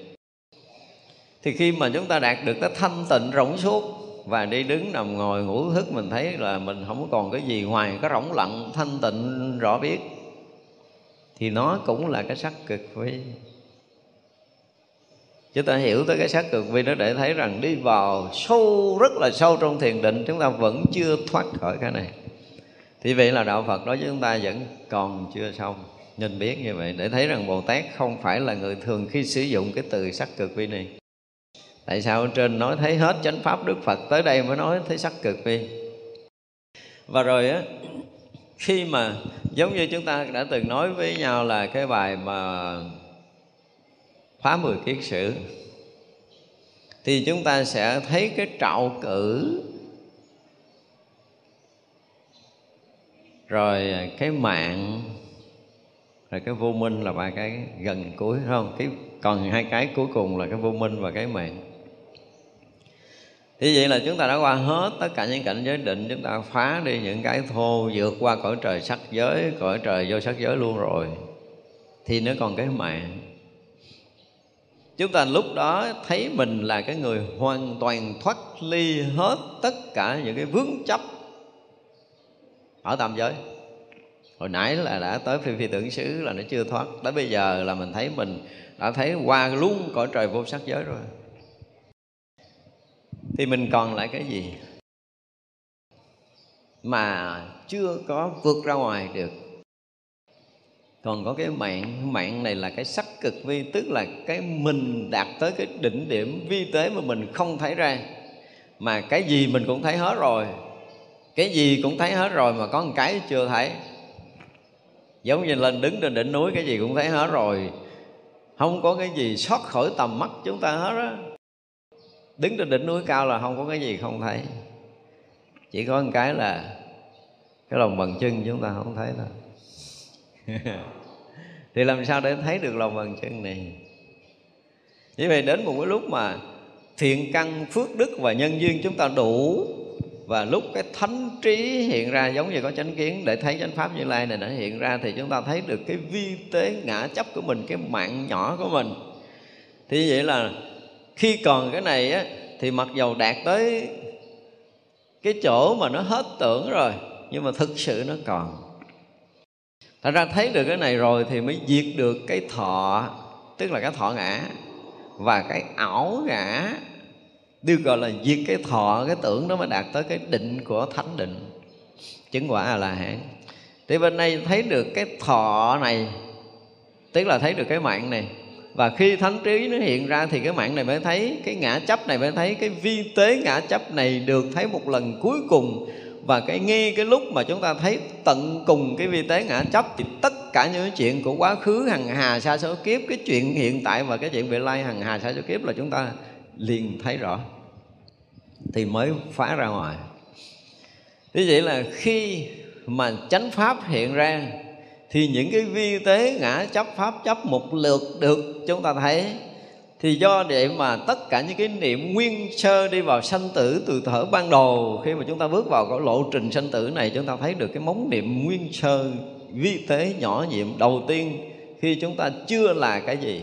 Thì khi mà chúng ta đạt được cái thanh tịnh rỗng suốt và đi đứng nằm ngồi ngủ thức, mình thấy là mình không còn cái gì ngoài cái rỗng lặng thanh tịnh rõ biết, thì nó cũng là cái sắc cực vi chúng ta hiểu tới cái sắc cực vi nó để thấy rằng đi vào sâu, rất là sâu trong thiền định, chúng ta vẫn chưa thoát khỏi cái này. Thì vậy là đạo phật đối với chúng ta vẫn còn chưa xong. Nên biết như vậy, để thấy rằng bồ tát không phải là người thường khi sử dụng cái từ sắc cực vi này. Tại sao trên nói thấy hết chánh pháp đức phật, tới đây mới nói thấy sắc cực vi? Và rồi á, khi mà giống như chúng ta đã từng nói với nhau là cái bài mà phá mười kiết sử, thì chúng ta sẽ thấy cái trạo cử. Rồi cái mạng, rồi cái vô minh là ba cái gần cuối không? Cái, còn hai cái cuối cùng là cái vô minh và cái mạng. Thì vậy là chúng ta đã qua hết tất cả những cảnh giới định, chúng ta phá đi những cái thô, vượt qua cõi trời sắc giới, cõi trời vô sắc giới luôn rồi. Thì nó còn cái mạng chúng ta lúc đó thấy mình là cái người hoàn toàn thoát ly hết tất cả những cái vướng chấp. Ở tam giới. Hồi nãy là đã tới phi phi tưởng xứ là nó chưa thoát. Tới bây giờ là mình thấy mình đã thấy qua luôn cõi trời vô sắc giới rồi. Thì mình còn lại cái gì? Mà chưa có vượt ra ngoài được còn có cái mạng mạng này là cái sắc cực vi, tức là cái mình đạt tới cái đỉnh điểm vi tế mà mình không thấy ra. Mà cái gì mình cũng thấy hết rồi. Cái gì cũng thấy hết rồi mà có một cái chưa thấy. Giống như lên đứng trên đỉnh núi, cái gì cũng thấy hết rồi. Không có cái gì sót khỏi tầm mắt chúng ta hết á. Đứng trên đỉnh núi cao là không có cái gì không thấy. Chỉ có một cái là cái lòng bằng chân chúng ta không thấy thôi. thì làm sao để thấy được lòng bàn chân này? Như vậy đến một cái lúc mà thiện căn, phước đức và nhân duyên chúng ta đủ, và lúc cái thánh trí hiện ra giống như có chánh kiến để thấy chánh pháp như lai này nó hiện ra, thì chúng ta thấy được cái vi tế ngã chấp của mình, cái mạng nhỏ của mình. Thì vậy là khi còn cái này á, thì mặc dầu đạt tới cái chỗ mà nó hết tưởng rồi, nhưng mà thực sự nó còn. Thật ra thấy được cái này rồi thì mới diệt được cái thọ, Tức là cái thọ ngã, Và cái ảo ngã, Được gọi là diệt cái thọ, Cái tưởng đó mới đạt tới cái định của thánh định. Chứng quả là hãn Thì bên đây thấy được cái thọ này, Tức là thấy được cái mạng này. Và khi thánh trí nó hiện ra thì cái mạng này mới thấy, cái ngã chấp này mới thấy, cái vi tế ngã chấp này được thấy một lần cuối cùng và cái nghi cái lúc mà chúng ta thấy tận cùng cái vi tế ngã chấp thì tất cả những cái chuyện của quá khứ hằng hà sa số kiếp, cái chuyện hiện tại và cái chuyện vị lai hằng hà sa số kiếp là chúng ta liền thấy rõ, thì mới phá ra ngoài. Thế vậy là khi mà chánh pháp hiện ra, thì những cái vi tế ngã chấp pháp chấp một lượt được chúng ta thấy thì do vậy mà tất cả những cái niệm nguyên sơ đi vào sanh tử từ thở ban đầu, khi mà chúng ta bước vào cái lộ trình sanh tử này, chúng ta thấy được cái móng niệm nguyên sơ vi tế nhỏ nhiệm đầu tiên khi chúng ta chưa là cái gì.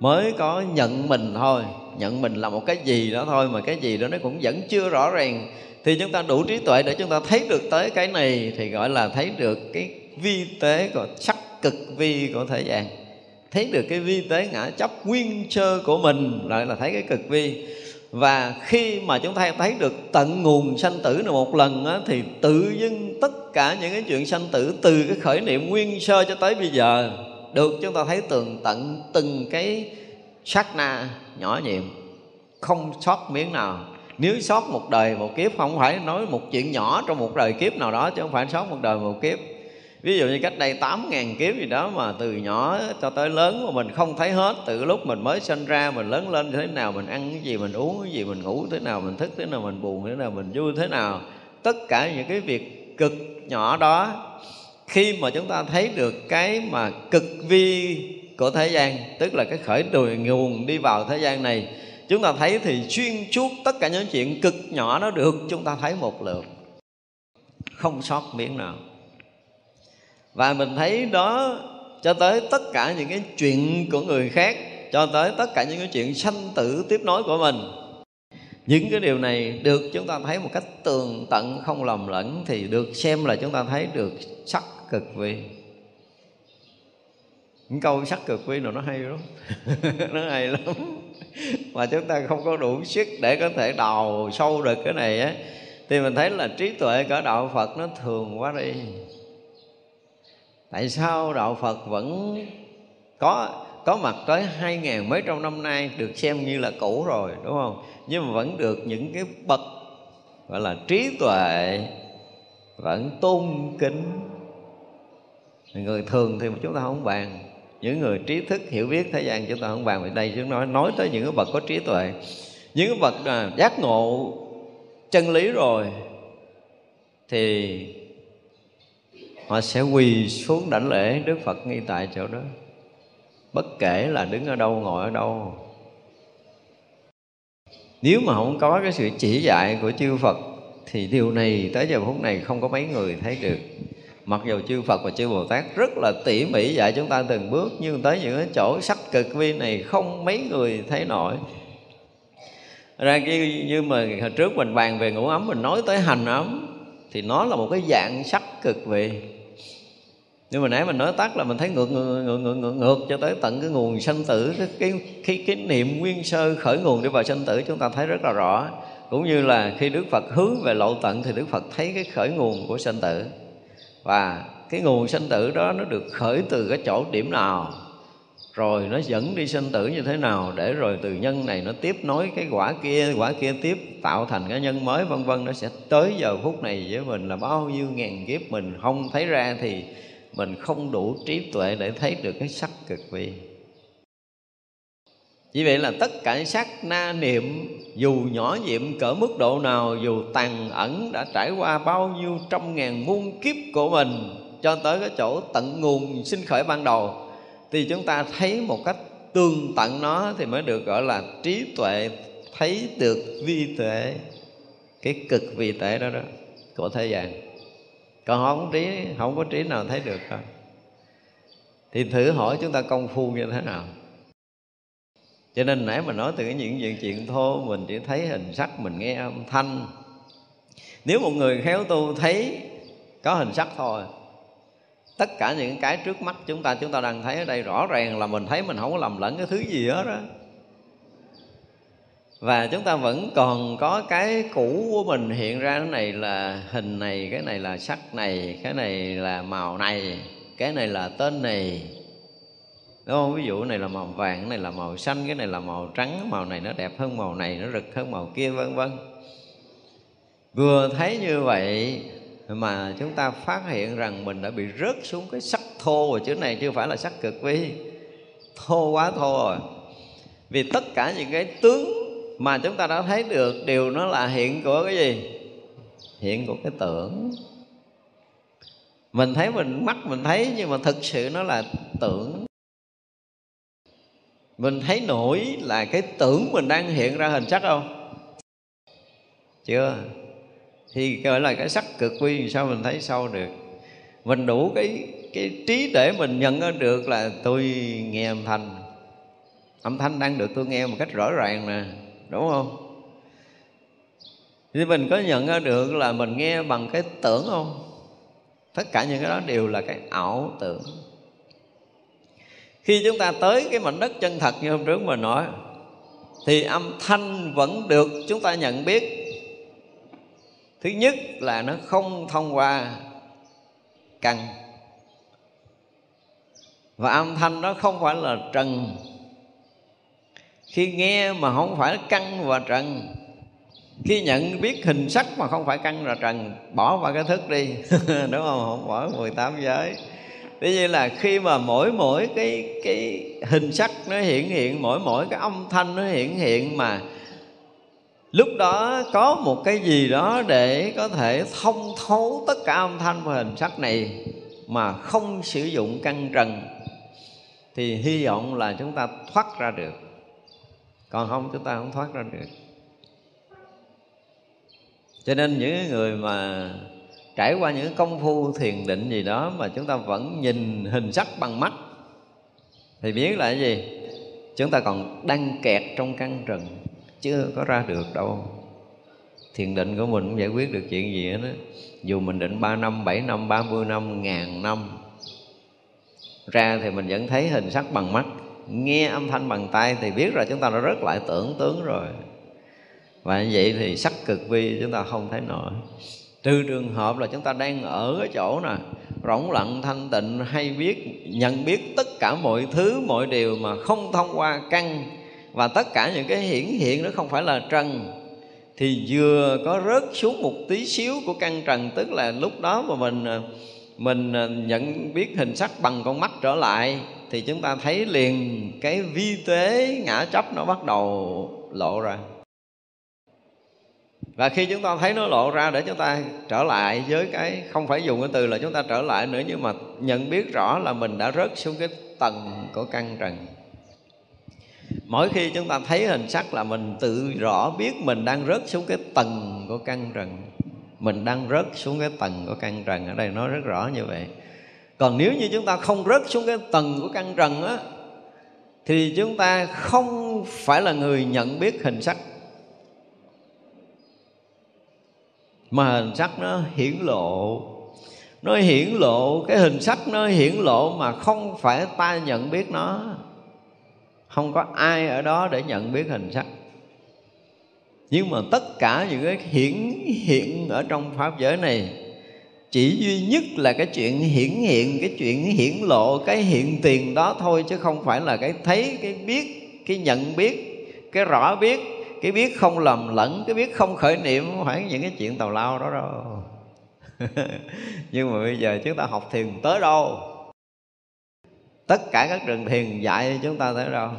Mới có nhận mình thôi. Nhận mình là một cái gì đó thôi, mà cái gì đó nó cũng vẫn chưa rõ ràng. Thì chúng ta đủ trí tuệ để chúng ta thấy được tới cái này, thì gọi là thấy được cái vi tế của sắc cực vi của thế gian thấy được cái vi tế ngã chấp nguyên sơ của mình lại là thấy cái cực vi. Và khi mà chúng ta thấy được tận nguồn sanh tử này một lần á, thì tự dưng tất cả những cái chuyện sanh tử từ cái khởi niệm nguyên sơ cho tới bây giờ được chúng ta thấy tường tận từng cái sát na nhỏ nhiệm không sót miếng nào. Nếu sót một đời một kiếp không phải nói một chuyện nhỏ trong một đời kiếp nào đó chứ không phải sót một đời một kiếp ví dụ như cách đây 8 ngàn kiếp gì đó mà từ nhỏ cho tới lớn mà mình không thấy hết, từ lúc mình mới sinh ra mình lớn lên thế nào, mình ăn cái gì, mình uống cái gì, mình ngủ thế nào, mình thức thế nào, mình buồn thế nào, mình vui thế nào. Tất cả những cái việc cực nhỏ đó, khi mà chúng ta thấy được cái mà cực vi của thế gian, tức là cái khởi đùi nguồn đi vào thế gian này, chúng ta thấy thì xuyên suốt tất cả những chuyện cực nhỏ nó được, chúng ta thấy một lượt, không sót miếng nào và mình thấy đó, cho tới tất cả những cái chuyện của người khác, cho tới tất cả những cái chuyện sanh tử tiếp nối của mình. Những cái điều này được chúng ta thấy một cách tường tận, không lầm lẫn, thì được xem là chúng ta thấy được sắc cực vi những câu sắc cực vi nào nó hay lắm. Nó hay lắm. Mà chúng ta không có đủ sức để có thể đào sâu được cái này á. Thì mình thấy là trí tuệ cỡ đạo phật nó thường quá đi tại sao đạo phật vẫn có có mặt tới hai ngàn mấy trăm năm nay được xem như là cũ rồi, đúng không? Nhưng mà vẫn được những cái bậc, gọi là trí tuệ, vẫn tôn kính. Người thường thì chúng ta không bàn. Những người trí thức hiểu biết thế gian chúng ta không bàn. Về đây chúng nói nói tới những cái bậc có trí tuệ. Những cái bậc là giác ngộ chân lý rồi, thì họ sẽ quỳ xuống đảnh lễ đức phật ngay tại chỗ đó. Bất kể là đứng ở đâu, ngồi ở đâu. Nếu mà không có cái sự chỉ dạy của chư phật, thì điều này tới giờ phút này không có mấy người thấy được. Mặc dù chư Phật và chư Bồ Tát rất là tỉ mỉ dạy chúng ta từng bước, nhưng tới những cái chỗ sắc cực vi này không mấy người thấy nổi. Ra cái như mà hồi trước mình bàn về ngũ ấm, mình nói tới hành ấm, thì nó là một cái dạng sắc cực vị nhưng mà nãy mình nói tắt là mình thấy ngược ngược ngược ngược, ngược, ngược cho tới tận cái nguồn sanh tử cái, cái cái cái niệm nguyên sơ khởi nguồn đi vào sanh tử chúng ta thấy rất là rõ. Cũng như là khi Đức Phật hướng về lộ tận thì Đức Phật thấy cái khởi nguồn của sanh tử. Và cái nguồn sanh tử đó nó được khởi từ cái chỗ điểm nào? Rồi nó dẫn đi sanh tử như thế nào để rồi từ nhân này nó tiếp nối cái quả kia quả kia tiếp tạo thành cái nhân mới vân vân nó sẽ tới giờ phút này với mình là bao nhiêu ngàn kiếp mình không thấy ra thì mình không đủ trí tuệ để thấy được cái sắc cực vi vì vậy là tất cả sắc na niệm, dù nhỏ nhiệm cỡ mức độ nào, dù tàn ẩn đã trải qua bao nhiêu trăm ngàn muôn kiếp của mình cho tới cái chỗ tận nguồn sinh khởi ban đầu, thì chúng ta thấy một cách tương tận nó thì mới được gọi là trí tuệ, thấy được vi tuệ, cái cực vi tuệ đó đó của thế gian còn không trí, không có trí nào thấy được thôi thì thử hỏi chúng ta công phu như thế nào. Cho nên nãy mình nói từ những chuyện chuyện thô, mình chỉ thấy hình sắc, mình nghe âm thanh. Nếu một người khéo tu thấy có hình sắc thôi, tất cả những cái trước mắt chúng ta chúng ta đang thấy ở đây rõ ràng là mình thấy mình không có lầm lẫn cái thứ gì hết đó và chúng ta vẫn còn có cái cũ của mình hiện ra, cái này là hình này, cái này là sắc này, cái này là màu này, cái này là tên này. Đúng không? Ví dụ này là màu vàng, cái này là màu xanh, cái này là màu trắng, màu này nó đẹp hơn màu này, nó rực hơn màu kia, vân vân. Vừa thấy như vậy mà chúng ta phát hiện rằng mình đã bị rớt xuống cái sắc thô rồi, chứ này chưa phải là sắc cực vi. Thô quá thô rồi. Vì tất cả những cái tướng mà chúng ta đã thấy được điều nó là hiện của cái gì? Hiện của cái tưởng. Mình thấy mình, mắt mình thấy nhưng mà thực sự nó là tưởng. Mình thấy nổi là cái tưởng mình đang hiện ra hình sắc không? Chưa. Thì gọi là cái sắc cực quy, sao mình thấy sâu được? Mình đủ cái cái trí để mình nhận ra được là tôi nghe âm thanh. Âm thanh đang được tôi nghe một cách rõ ràng nè đúng không? Thì mình có nhận ra được là mình nghe bằng cái tưởng không? Tất cả những cái đó đều là cái ảo tưởng. Khi chúng ta tới cái mảnh đất chân thật như hôm trước mình nói, thì âm thanh vẫn được chúng ta nhận biết. Thứ nhất là nó không thông qua căn. Và âm thanh đó không phải là trần khi nghe mà không phải căng và trần. Khi nhận biết hình sắc mà không phải căng và trần, bỏ qua cái thức đi. Đúng không? Không bỏ 18 giới. Tuy nhiên là khi mà mỗi mỗi cái cái hình sắc nó hiện hiện, mỗi mỗi cái âm thanh nó hiện hiện mà lúc đó có một cái gì đó để có thể thông thấu tất cả âm thanh và hình sắc này mà không sử dụng căn trần, thì hy vọng là chúng ta thoát ra được còn không chúng ta không thoát ra được. Cho nên những người mà trải qua những công phu thiền định gì đó mà chúng ta vẫn nhìn hình sắc bằng mắt thì biết là cái gì? Chúng ta còn đang kẹt trong căn trần chưa có ra được đâu. Thiền định của mình cũng giải quyết được chuyện gì hết đó dù mình định 3 năm, 7 năm, 30 năm, ngàn năm ra thì mình vẫn thấy hình sắc bằng mắt nghe âm thanh bằng tay thì biết rồi, chúng ta đã rất lại tưởng tướng rồi. Và như vậy thì sắc cực vi chúng ta không thấy nổi. Trừ trường hợp là chúng ta đang ở cái chỗ nè, rỗng lặng, thanh tịnh, hay biết, nhận biết tất cả mọi thứ, mọi điều mà không thông qua căn và tất cả những cái hiển hiện đó không phải là trần, thì vừa có rớt xuống một tí xíu của căn trần, tức là lúc đó mà mình à, mình à, nhận biết hình sắc bằng con mắt trở lại thì chúng ta thấy liền cái vi tế ngã chấp nó bắt đầu lộ ra. Và khi chúng ta thấy nó lộ ra để chúng ta trở lại với cái, không phải dùng cái từ là chúng ta trở lại nữa nhưng mà nhận biết rõ là mình đã rớt xuống cái tầng của căn trần. Mỗi khi chúng ta thấy hình sắc là mình tự rõ biết mình đang rớt xuống cái tầng của căn trần mình đang rớt xuống cái tầng của căn trần ở đây, nói rất rõ như vậy. Còn nếu như chúng ta không rớt xuống cái tầng của căn trần á, thì chúng ta không phải là người nhận biết hình sắc. Mà hình sắc nó hiển lộ. Nó hiển lộ, cái hình sắc nó hiển lộ mà không phải ta nhận biết nó. Không có ai ở đó để nhận biết hình sắc nhưng mà tất cả những cái hiển hiện ở trong pháp giới này, chỉ duy nhất là cái chuyện hiển hiện, cái chuyện hiển lộ, cái hiện tiền đó thôi, chứ không phải là cái thấy, cái biết, cái nhận biết, cái rõ biết, cái biết không lầm lẫn, cái biết không khởi niệm, không phải những cái chuyện tào lao đó đâu. Nhưng mà bây giờ chúng ta học thiền tới đâu? Tất cả các trường thiền dạy chúng ta tới đâu?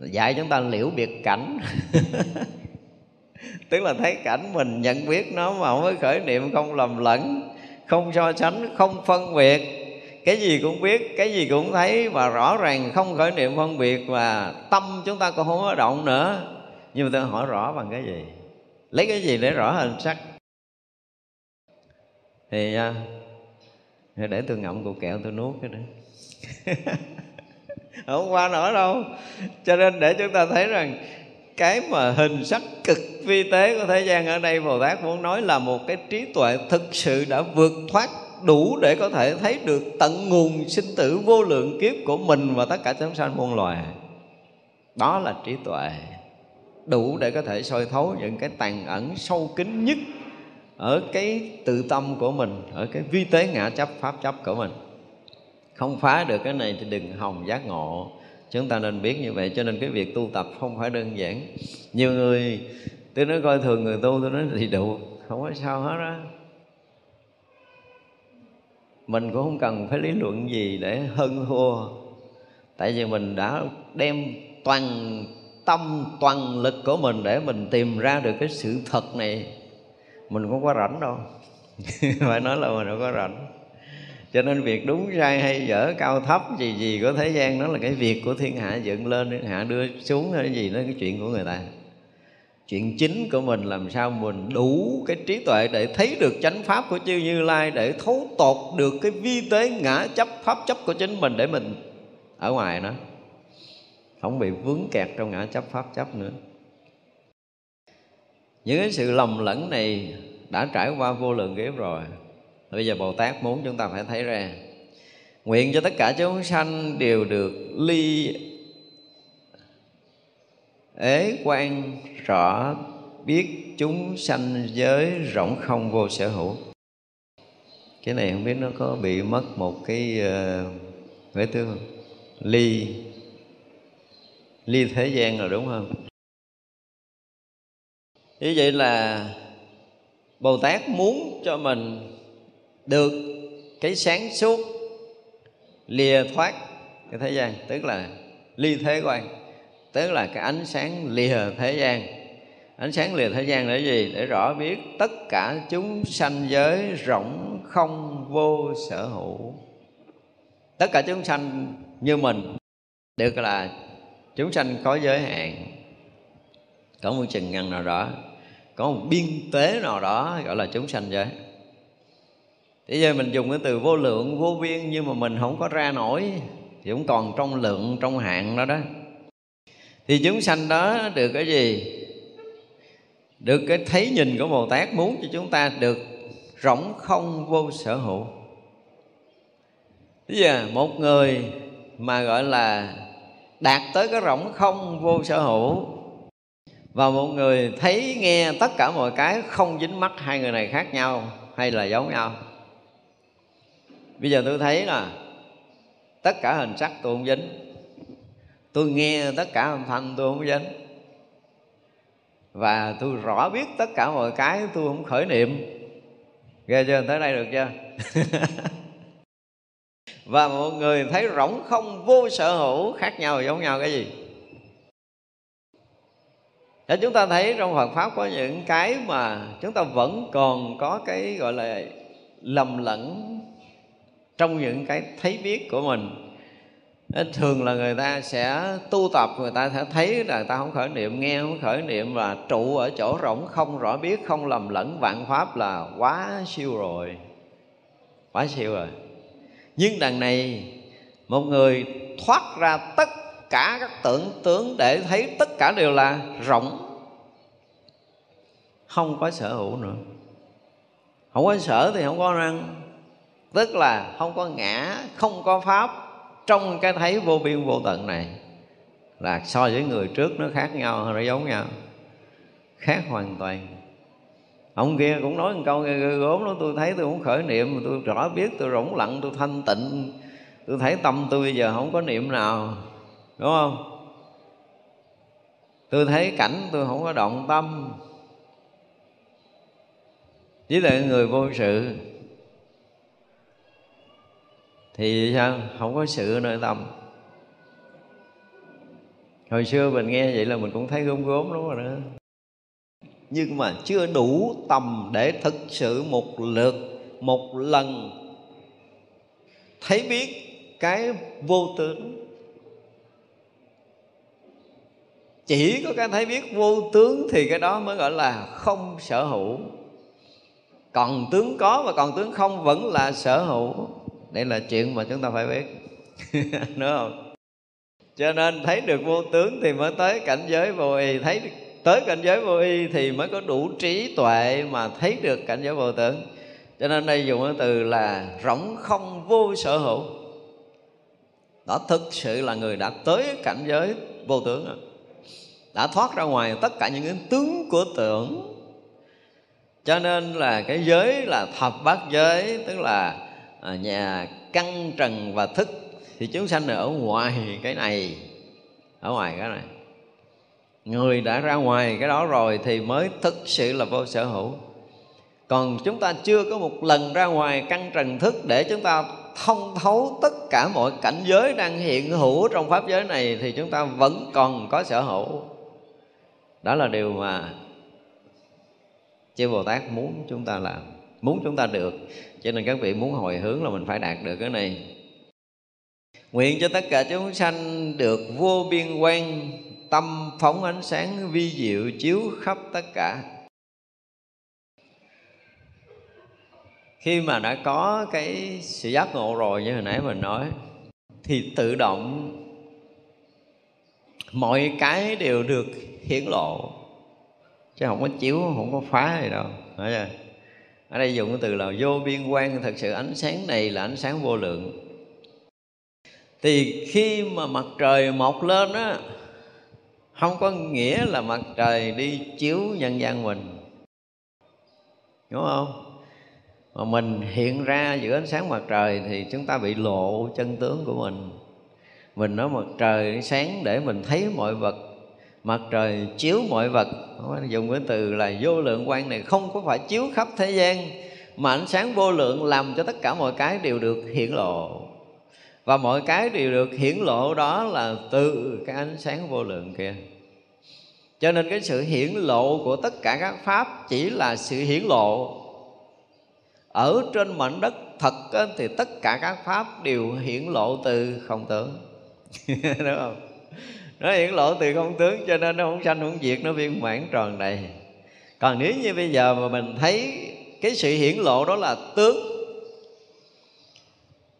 Dạy chúng ta liễu biệt cảnh. Tức là thấy cảnh mình nhận biết nó mà không có khởi niệm, không lầm lẫn, không so sánh, không phân biệt. Cái gì cũng biết, cái gì cũng thấy và rõ ràng không khởi niệm, phân biệt và tâm chúng ta cũng không có động nữa. Nhưng mà tôi hỏi rõ bằng cái gì? Lấy cái gì để rõ hình sắc? Thì à, để tôi ngậm cục kẹo, tôi nuốt cái đó. không qua nổi đâu. Cho nên để chúng ta thấy rằng cái mà hình sắc cực vi tế của thế gian ở đây, Bồ Tát muốn nói là một cái trí tuệ thực sự đã vượt thoát đủ để có thể thấy được tận nguồn sinh tử vô lượng kiếp của mình và tất cả chúng sanh muôn loài. Đó là trí tuệ đủ để có thể soi thấu những cái tàn ẩn sâu kín nhất ở cái tự tâm của mình, ở cái vi tế ngã chấp, pháp chấp của mình không phá được cái này thì đừng hòng giác ngộ. Chúng ta nên biết như vậy, cho nên cái việc tu tập không phải đơn giản. Nhiều người, tôi nói coi thường người tu, tôi nói thì đủ không có sao hết á. Mình cũng không cần phải lý luận gì để hơn thua tại vì mình đã đem toàn tâm, toàn lực của mình để mình tìm ra được cái sự thật này. Mình không có rảnh đâu. Phải nói là mình không có rảnh cho nên việc đúng sai hay dở cao thấp gì gì của thế gian đó là cái việc của thiên hạ dựng lên, thiên hạ đưa xuống hay gì đó, cái chuyện của người ta. Chuyện chính của mình làm sao mình đủ cái trí tuệ để thấy được chánh pháp của chư như lai, để thấu tột được cái vi tế ngã chấp pháp chấp của chính mình để mình ở ngoài nó không bị vướng kẹt trong ngã chấp pháp chấp nữa. Những cái sự lầm lẫn này đã trải qua vô lượng kiếp rồi bây giờ bồ tát muốn chúng ta phải thấy ra nguyện cho tất cả chúng sanh đều được ly ế quan rõ biết chúng sanh giới rộng không vô sở hữu. Cái này không biết nó có bị mất một cái uh, phải tương ly ly thế gian rồi đúng không? Như vậy là bồ tát muốn cho mình được cái sáng suốt, lìa thoát. Cái thế gian, tức là ly thế quan tức là cái ánh sáng lìa thế gian. Ánh sáng lìa thế gian là gì? Để rõ biết tất cả chúng sanh giới rộng không vô sở hữu. Tất cả chúng sanh như mình, được là chúng sanh có giới hạn. Có một chừng ngăn nào đó, có một biên tế nào đó gọi là chúng sanh giới. Bây giờ mình dùng cái từ vô lượng, vô biên Nhưng mà mình không có ra nổi. Thì cũng còn trong lượng, trong hạn đó đó. Thì chúng sanh đó được cái gì? Được cái thấy nhìn của Bồ Tát Muốn cho chúng ta được rỗng không vô sở hữu. Bây giờ một người mà gọi là đạt tới cái rỗng không vô sở hữu và một người thấy nghe tất cả mọi cái không dính mắt hai người này khác nhau hay là giống nhau? Bây giờ tôi thấy là tất cả hình sắc tôi không dính. Tôi nghe tất cả âm thanh tôi không dính. Và tôi rõ biết tất cả mọi cái tôi không khởi niệm. Ghê chưa? Tới đây được chưa? Và mọi người thấy rỗng không vô sở hữu khác nhau giống nhau cái gì? Để chúng ta thấy trong Phật pháp có những cái mà chúng ta vẫn còn có cái gọi là lầm lẫn trong những cái thấy biết của mình thường là người ta sẽ tu tập, người ta sẽ thấy là ta không khởi niệm, nghe không khởi niệm và trụ ở chỗ rỗng không rõ biết, không lầm lẫn, vạn pháp là quá siêu rồi, quá siêu rồi. Nhưng đằng này, một người thoát ra tất cả các tưởng tướng để thấy tất cả đều là rộng không có sở hữu nữa. Không có sở thì không có năng tức là không có ngã, không có pháp trong cái thấy vô biên vô tận này. Là so với người trước nó khác nhau hay nó giống nhau. Khác hoàn toàn. Ông kia cũng nói một câu ghê gốm đó, tôi thấy tôi cũng khởi niệm, tôi rõ biết, tôi rỗng lặng, tôi thanh tịnh. Tôi thấy tâm tôi bây giờ không có niệm nào. Đúng không? Tôi thấy cảnh tôi không có động tâm. Chỉ là người vô sự thì sao? Không có sự nơi tâm hồi xưa mình nghe vậy là mình cũng thấy gốm gốm đúng rồi đó. Nhưng mà chưa đủ tầm để thực sự một lượt, một lần thấy biết cái vô tướng. Chỉ có cái thấy biết vô tướng thì cái đó mới gọi là không sở hữu. Còn tướng có và còn tướng không vẫn là sở hữu đây là chuyện mà chúng ta phải biết. Đúng không? Cho nên thấy được vô tướng thì mới tới cảnh giới vô y. Thấy tới cảnh giới vô y thì mới có đủ trí tuệ mà thấy được cảnh giới vô tướng. Cho nên đây dùng cái từ là rỗng không vô sở hữu. Đó thực sự là người đã tới cảnh giới vô tướng đã thoát ra ngoài tất cả những cái tướng của tưởng. Cho nên là cái giới là thập bát giới, tức là à, nhà căn trần và thức. Thì chúng sanh ở ngoài cái này ở ngoài cái này. Người đã ra ngoài cái đó rồi thì mới thực sự là vô sở hữu. Còn chúng ta chưa có một lần ra ngoài căn trần thức để chúng ta thông thấu tất cả mọi cảnh giới đang hiện hữu trong pháp giới này thì chúng ta vẫn còn có sở hữu. Đó là điều mà chư bồ tát muốn chúng ta làm muốn chúng ta được. Cho nên các vị muốn hồi hướng là mình phải đạt được cái này. Nguyện cho tất cả chúng sanh được vô biên quan, tâm phóng ánh sáng vi diệu chiếu khắp tất cả. Khi mà đã có cái sự giác ngộ rồi như hồi nãy mình nói, thì tự động mọi cái đều được hiển lộ. Chứ không có chiếu, không có phá gì đâu. Nói chưa? Ở đây dùng cái từ là vô biên quan. Thật sự ánh sáng này là ánh sáng vô lượng. Thì khi mà mặt trời mọc lên á, không có nghĩa là mặt trời đi chiếu nhân gian mình. Đúng không? Mà mình hiện ra giữa ánh sáng mặt trời thì chúng ta bị lộ chân tướng của mình. Mình nói mặt trời sáng để mình thấy mọi vật mặt trời chiếu mọi vật. Dùng cái từ là vô lượng quang này, không có phải chiếu khắp thế gian, mà ánh sáng vô lượng làm cho tất cả mọi cái đều được hiển lộ. Và mọi cái đều được hiển lộ đó là từ cái ánh sáng vô lượng kia. Cho nên cái sự hiển lộ của tất cả các pháp chỉ là sự hiển lộ. Ở trên mảnh đất thật thì tất cả các pháp đều hiển lộ từ không tưởng. Đúng không? Nó hiển lộ từ không tướng, cho nên nó không sanh, không diệt, nó viên mãn tròn đầy. Còn nếu như bây giờ mà mình thấy cái sự hiển lộ đó là tướng,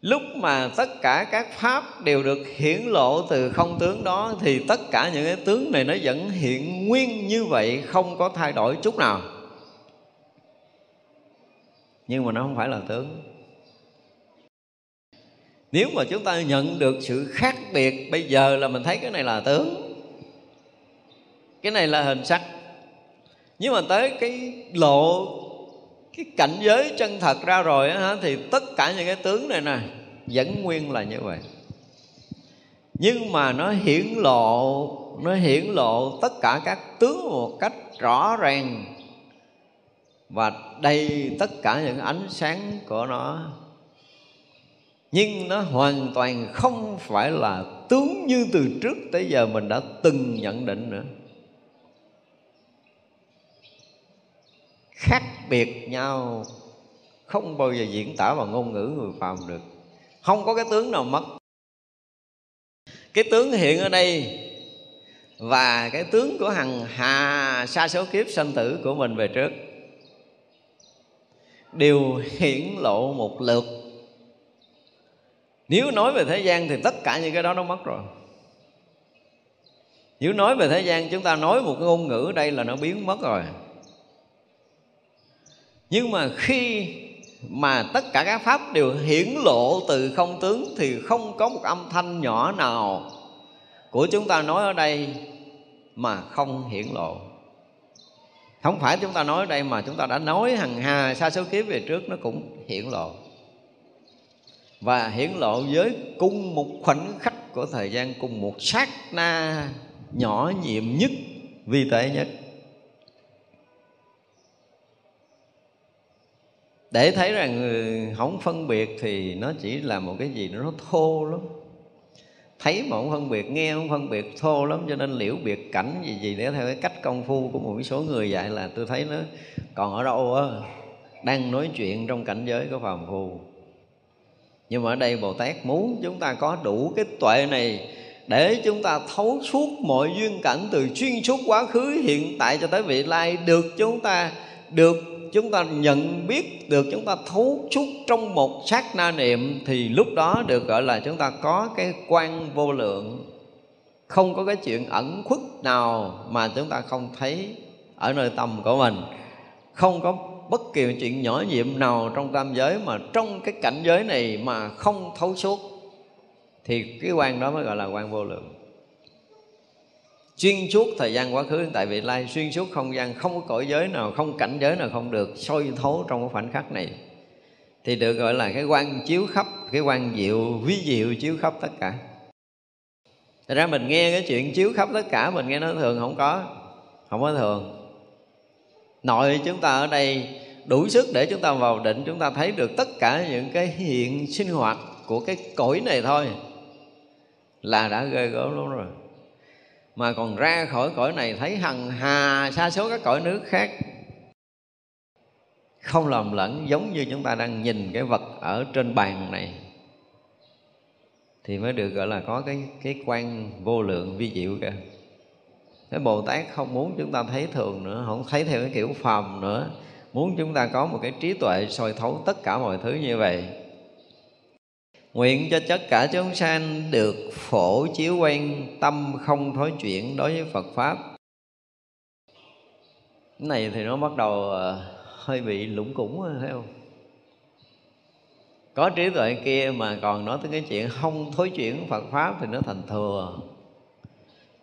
lúc mà tất cả các pháp đều được hiển lộ từ không tướng đó, thì tất cả những cái tướng này nó vẫn hiện nguyên như vậy, không có thay đổi chút nào. Nhưng mà nó không phải là tướng nếu mà chúng ta nhận được sự khác biệt bây giờ là mình thấy cái này là tướng. Cái này là hình sắc. Nhưng mà tới cái lộ cái cảnh giới chân thật ra rồi á, thì tất cả những cái tướng này nè vẫn nguyên là như vậy. Nhưng mà nó hiển lộ nó hiển lộ tất cả các tướng một cách rõ ràng. Và đầy tất cả những ánh sáng của nó nhưng nó hoàn toàn không phải là tướng như từ trước tới giờ mình đã từng nhận định nữa. Khác biệt nhau, không bao giờ diễn tả bằng ngôn ngữ người phàm được. Không có cái tướng nào mất. Cái tướng hiện ở đây và cái tướng của hằng hà sa số kiếp sanh tử của mình về trước. Đều hiển lộ một lượt nếu nói về thế gian thì tất cả những cái đó nó mất rồi. Nếu nói về thế gian, chúng ta nói một cái ngôn ngữ đây là nó biến mất rồi. Nhưng mà khi mà tất cả các pháp đều hiển lộ từ không tướng thì không có một âm thanh nhỏ nào của chúng ta nói ở đây mà không hiển lộ. Không phải chúng ta nói ở đây mà chúng ta đã nói hằng hà xa số kiếp về trước nó cũng hiển lộ và hiển lộ với cùng một khoảnh khắc của thời gian cùng một sát na nhỏ nhiệm nhất, vi tế nhất. Để thấy rằng ừ, không phân biệt thì nó chỉ là một cái gì nó thô lắm. Thấy mà không phân biệt, nghe không phân biệt thô lắm, cho nên liễu biệt cảnh gì gì để theo cái cách công phu của một số người dạy là tôi thấy nó còn ở đâu á, đang nói chuyện trong cảnh giới của phàm phu nhưng mà ở đây bồ tát muốn chúng ta có đủ cái tuệ này để chúng ta thấu suốt mọi duyên cảnh từ chuyên suốt quá khứ hiện tại cho tới vị lai. Được chúng ta, được chúng ta nhận biết, được chúng ta thấu suốt trong một sát na niệm, thì lúc đó được gọi là chúng ta có cái quan vô lượng. Không có cái chuyện ẩn khuất nào mà chúng ta không thấy ở nơi tâm của mình. Không có bất kỳ chuyện nhỏ nhiệm nào trong tam giới mà trong cái cảnh giới này mà không thấu suốt, thì cái quan đó mới gọi là quan vô lượng. Xuyên suốt thời gian quá khứ, tại vị lai xuyên suốt không gian, không có cõi giới nào, không cảnh giới nào không được soi thấu trong cái khoảnh khắc này, thì được gọi là cái quan chiếu khắp, cái quan diệu, ví diệu chiếu khắp tất cả. Thật ra mình nghe cái chuyện chiếu khắp tất cả, mình nghe nó thường không có không có thường nội chúng ta ở đây đủ sức để chúng ta vào định, chúng ta thấy được tất cả những cái hiện sinh hoạt của cái cõi này thôi. Là đã ghê gớm lắm rồi. Mà còn ra khỏi cõi này thấy hằng hà xa số các cõi nước khác. Không lầm lẫn, giống như chúng ta đang nhìn cái vật ở trên bàn này. Thì mới được gọi là có cái cái quan vô lượng vi diệu kìa cái bồ tát không muốn chúng ta thấy thường nữa, không thấy theo cái kiểu phàm nữa. Muốn chúng ta có một cái trí tuệ soi thấu tất cả mọi thứ như vậy. Nguyện cho tất cả chúng sanh được phổ chiếu quen tâm không thối chuyển đối với Phật Pháp. Cái này thì nó bắt đầu ờ, hơi bị lũng củng thấy không? Có trí tuệ kia mà còn nói tới cái chuyện không thối chuyển Phật Pháp thì nó thành thừa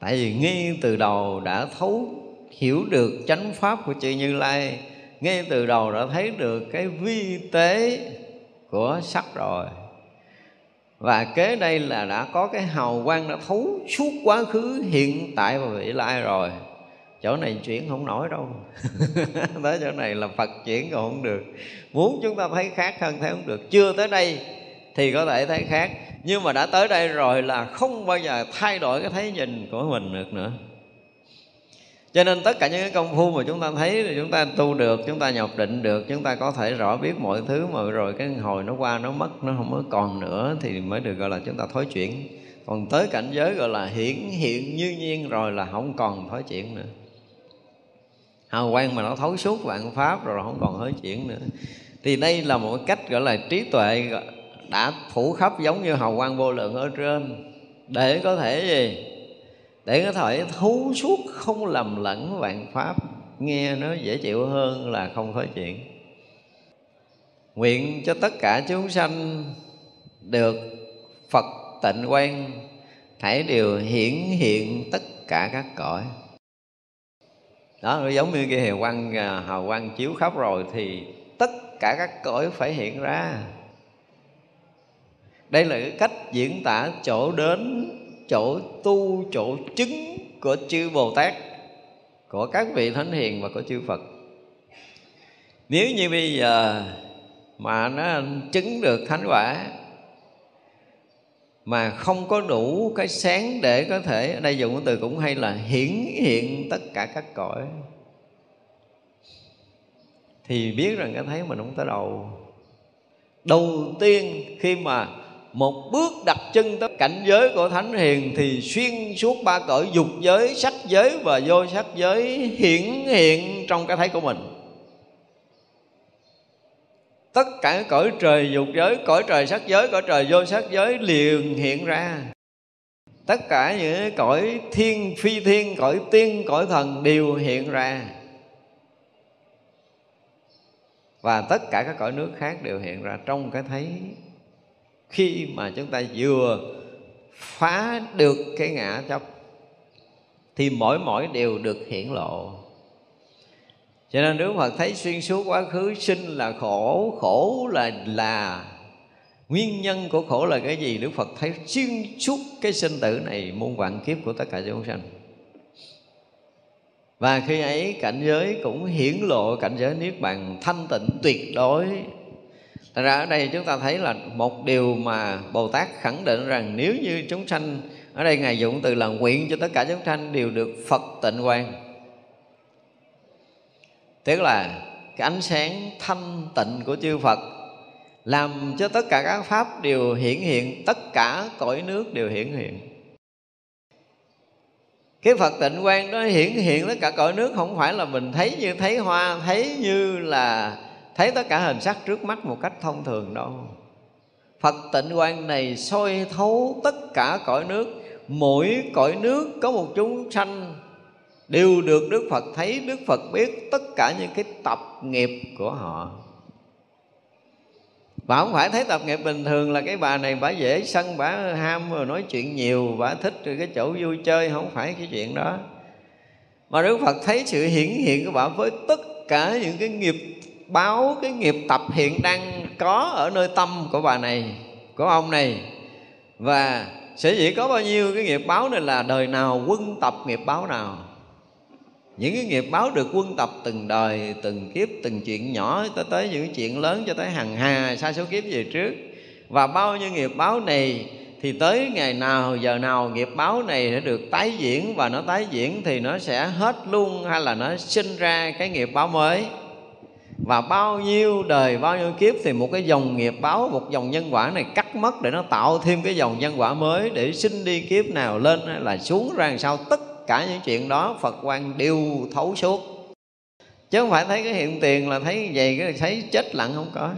tại vì ngay từ đầu đã thấu, hiểu được chánh pháp của chư như lai, ngay từ đầu đã thấy được cái vi tế của sắc rồi. Và kế đây là đã có cái hào quang đã thấu suốt quá khứ, hiện tại và vị lai rồi. Chỗ này chuyển không nổi đâu. Tới chỗ này là phật chuyển còn không được. Muốn chúng ta thấy khác hơn, thấy không được. Chưa tới đây thì có thể thấy khác. Nhưng mà đã tới đây rồi là không bao giờ thay đổi cái thấy nhìn của mình được nữa. Cho nên tất cả những cái công phu mà chúng ta thấy thì chúng ta tu được, chúng ta nhập định được, chúng ta có thể rõ biết mọi thứ mà rồi cái hồi nó qua, nó mất, nó không có còn nữa thì mới được gọi là chúng ta thối chuyển. Còn tới cảnh giới gọi là hiển hiện như nhiên rồi là không còn thối chuyển nữa. Hào quang mà nó thấu suốt vạn pháp rồi không còn hối chuyển nữa. Thì đây là một cách gọi là trí tuệ đã phủ khắp giống như hào quang vô lượng ở trên. Để có thể gì? Để có thể thấu suốt không lầm lẫn vạn pháp. Nghe nó dễ chịu hơn là không có chuyện. Nguyện cho tất cả chúng sanh được phật tịnh quan thảy đều hiển hiện tất cả các cõi. Đó, nó giống như cái hào quang à, hào quang chiếu khắp rồi thì tất cả các cõi phải hiện ra đây là cái cách diễn tả chỗ đến, chỗ tu, chỗ chứng của chư bồ tát, của các vị thánh hiền và của chư phật. Nếu như bây giờ mà nó chứng được thánh quả, mà không có đủ cái sáng để có thể ở đây dùng cái từ cũng hay là hiển hiện tất cả các cõi, thì biết rằng cái thấy mình không tới đầu đầu tiên khi mà một bước đặt chân tới cảnh giới của thánh hiền thì xuyên suốt ba cõi dục giới sắc giới và vô sắc giới hiển hiện trong cái thấy của mình. Tất cả cõi trời dục giới, cõi trời sắc giới, cõi trời vô sắc giới liền hiện ra. Tất cả những cõi thiên, phi thiên, cõi tiên, cõi thần đều hiện ra. Và tất cả các cõi nước khác đều hiện ra trong cái thấy khi mà chúng ta vừa phá được cái ngã chấp thì mỗi mỗi đều được hiển lộ. Cho nên Đức Phật thấy xuyên suốt quá khứ, sinh là khổ Khổ là là. Nguyên nhân của khổ là cái gì? Đức Phật thấy xuyên suốt cái sinh tử này, Muôn vạn kiếp của tất cả chúng sanh. Và khi ấy cảnh giới cũng hiển lộ Cảnh giới Niết Bàn thanh tịnh tuyệt đối. Thật ra ở đây chúng ta thấy là một điều mà Bồ Tát khẳng định rằng nếu như chúng sanh ở đây Ngài dụng từ là nguyện cho tất cả chúng sanh đều được Phật tịnh quan Tức là cái ánh sáng thanh tịnh của chư Phật Làm cho tất cả các Pháp đều hiển hiện, Tất cả cõi nước đều hiển hiện. Cái Phật tịnh quan đó hiển hiện tất cả cõi nước Không phải là mình thấy như thấy hoa, Thấy như là thấy tất cả hình sắc trước mắt một cách thông thường đâu phật tịnh quan này soi thấu tất cả cõi nước. Mỗi cõi nước có một chúng sanh. Đều được đức phật thấy, đức phật biết tất cả những cái tập nghiệp của họ. Và không phải thấy tập nghiệp bình thường là cái bà này bà dễ sân, bà ham rồi nói chuyện nhiều, bà thích rồi cái chỗ vui chơi, không phải cái chuyện đó. Mà đức phật thấy sự hiển hiện của bà với tất cả những cái nghiệp báo cái nghiệp tập hiện đang có ở nơi tâm của bà này, của ông này. Và sẽ dĩ có bao nhiêu cái nghiệp báo này là đời nào, quân tập nghiệp báo nào. Những cái nghiệp báo được quân tập từng đời, từng kiếp, từng chuyện nhỏ tới tới những chuyện lớn cho tới hàng hà xa số kiếp về trước. Và bao nhiêu nghiệp báo này thì tới ngày nào, giờ nào nghiệp báo này sẽ được tái diễn và nó tái diễn thì nó sẽ hết luôn hay là nó sinh ra cái nghiệp báo mới và bao nhiêu đời, bao nhiêu kiếp thì một cái dòng nghiệp báo, một dòng nhân quả này cắt mất để nó tạo thêm cái dòng nhân quả mới để sinh đi kiếp nào lên hay là xuống ra làm sao tất cả những chuyện đó, Phật quan đều thấu suốt. Chứ không phải thấy cái hiện tiền là thấy vậy, cái thấy chết lặng không có.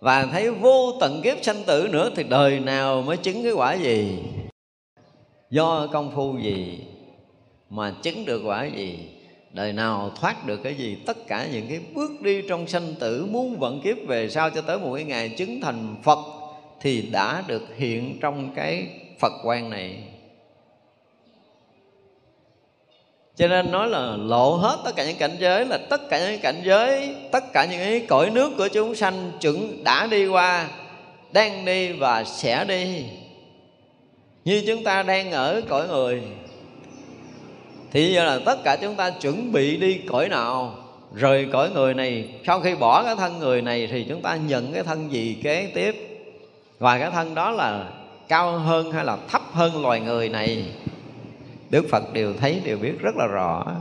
Và thấy vô tận kiếp sanh tử nữa thì đời nào mới chứng cái quả gì? Do công phu gì mà chứng được quả gì? Đời nào thoát được cái gì, tất cả những cái bước đi trong sanh tử muốn vận kiếp về sau cho tới một cái ngày chứng thành phật thì đã được hiện trong cái phật quan này. Cho nên nói là lộ hết tất cả những cảnh giới, là tất cả những cảnh giới, tất cả những cái cõi nước của chúng sanh chuẩn đã đi qua, đang đi và sẽ đi. Như chúng ta đang ở cõi người thì giờ là tất cả chúng ta chuẩn bị đi cõi nào, rời cõi người này. Sau khi bỏ cái thân người này thì chúng ta nhận cái thân gì kế tiếp? Và cái thân đó là cao hơn hay là thấp hơn loài người này? Đức phật đều thấy, đều biết rất là rõ.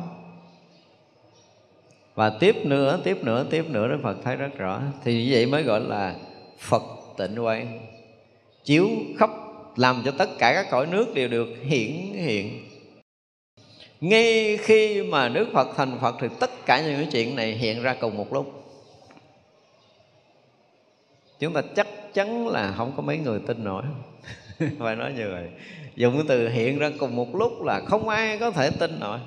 Và tiếp nữa tiếp nữa tiếp nữa đức phật thấy rất rõ. Thì như vậy mới gọi là phật tịnh quan chiếu khắp, làm cho tất cả các cõi nước đều được hiển hiện ngay khi mà Đức Phật thành Phật thì tất cả những cái chuyện này hiện ra cùng một lúc. Chúng ta chắc chắn là không có mấy người tin nổi. Phải nói như vậy. Dùng cái từ hiện ra cùng một lúc là không ai có thể tin nổi.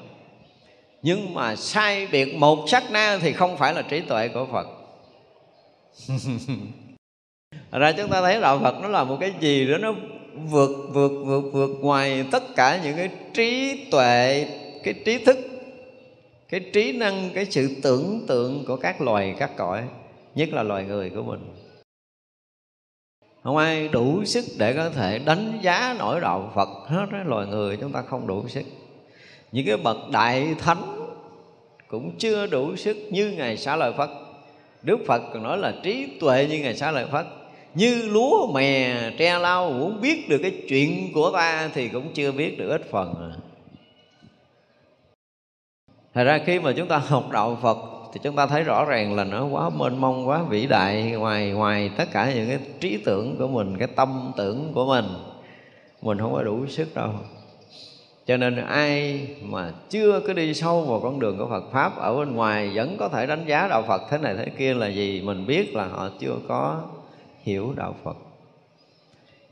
Nhưng mà sai biệt một sát na thì không phải là trí tuệ của phật. Ra chúng ta thấy đạo phật nó là một cái gì đó nó vượt vượt vượt vượt ngoài tất cả những cái trí tuệ cái trí thức cái trí năng cái sự tưởng tượng của các loài các cõi nhất là loài người của mình. Không ai đủ sức để có thể đánh giá nổi đạo Phật hết đó, loài người chúng ta không đủ sức. Những cái bậc đại thánh cũng chưa đủ sức như ngài xá lợi Phật Đức Phật còn nói là trí tuệ như ngài xá lợi Phật như lúa mè tre lau, muốn biết được cái chuyện của ta thì cũng chưa biết được ít phần à. Thật ra khi mà chúng ta học đạo Phật thì chúng ta thấy rõ ràng là nó quá mênh mông, quá vĩ đại, ngoài ngoài tất cả những cái trí tưởng của mình, cái tâm tưởng của mình mình không có đủ sức đâu cho nên ai mà chưa có đi sâu vào con đường của Phật pháp, ở bên ngoài vẫn có thể đánh giá đạo Phật thế này thế kia là gì, mình biết là họ chưa có hiểu đạo Phật.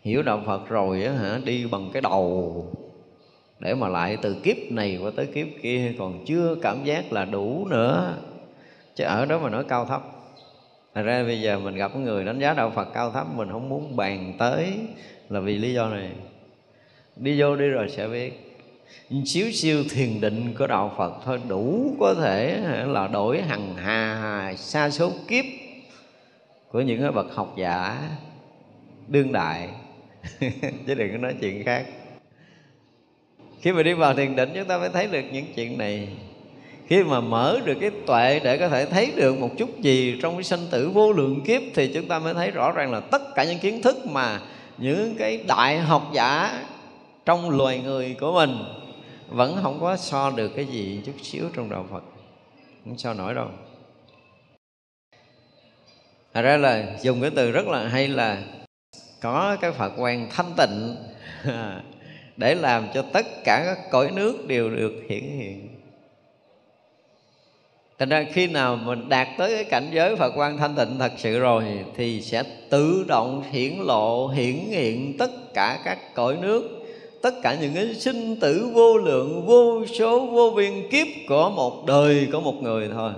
Hiểu đạo Phật rồi á hả, đi bằng cái đầu. Để mà lại từ kiếp này qua tới kiếp kia còn chưa cảm giác là đủ nữa. Chứ ở đó mà nói cao thấp. Thật ra bây giờ mình gặp người đánh giá đạo Phật cao thấp, Mình không muốn bàn tới Là vì lý do này. Đi vô đi rồi sẽ biết. Xíu siêu thiền định của đạo Phật thôi, đủ có thể là đổi hằng hà xa số kiếp của những cái bậc học giả đương đại. Chứ đừng có nói chuyện khác. Khi mà đi vào thiền định, chúng ta mới thấy được những chuyện này. Khi mà mở được cái tuệ để có thể thấy được một chút gì trong cái sanh tử vô lượng kiếp, thì chúng ta mới thấy rõ ràng là tất cả những kiến thức mà những cái đại học giả trong loài người của mình vẫn không có so được cái gì chút xíu trong đạo Phật. Không so nổi đâu. Thật ra là dùng cái từ rất là hay là có cái Phật quan thanh tịnh để làm cho tất cả các cõi nước đều được hiển hiện. Thành ra khi nào mình đạt tới cái cảnh giới Phật quan thanh tịnh thật sự rồi Thì sẽ tự động hiển lộ, hiển hiện tất cả các cõi nước Tất cả những cái sinh tử vô lượng, vô số, vô biên kiếp của một đời của một người thôi.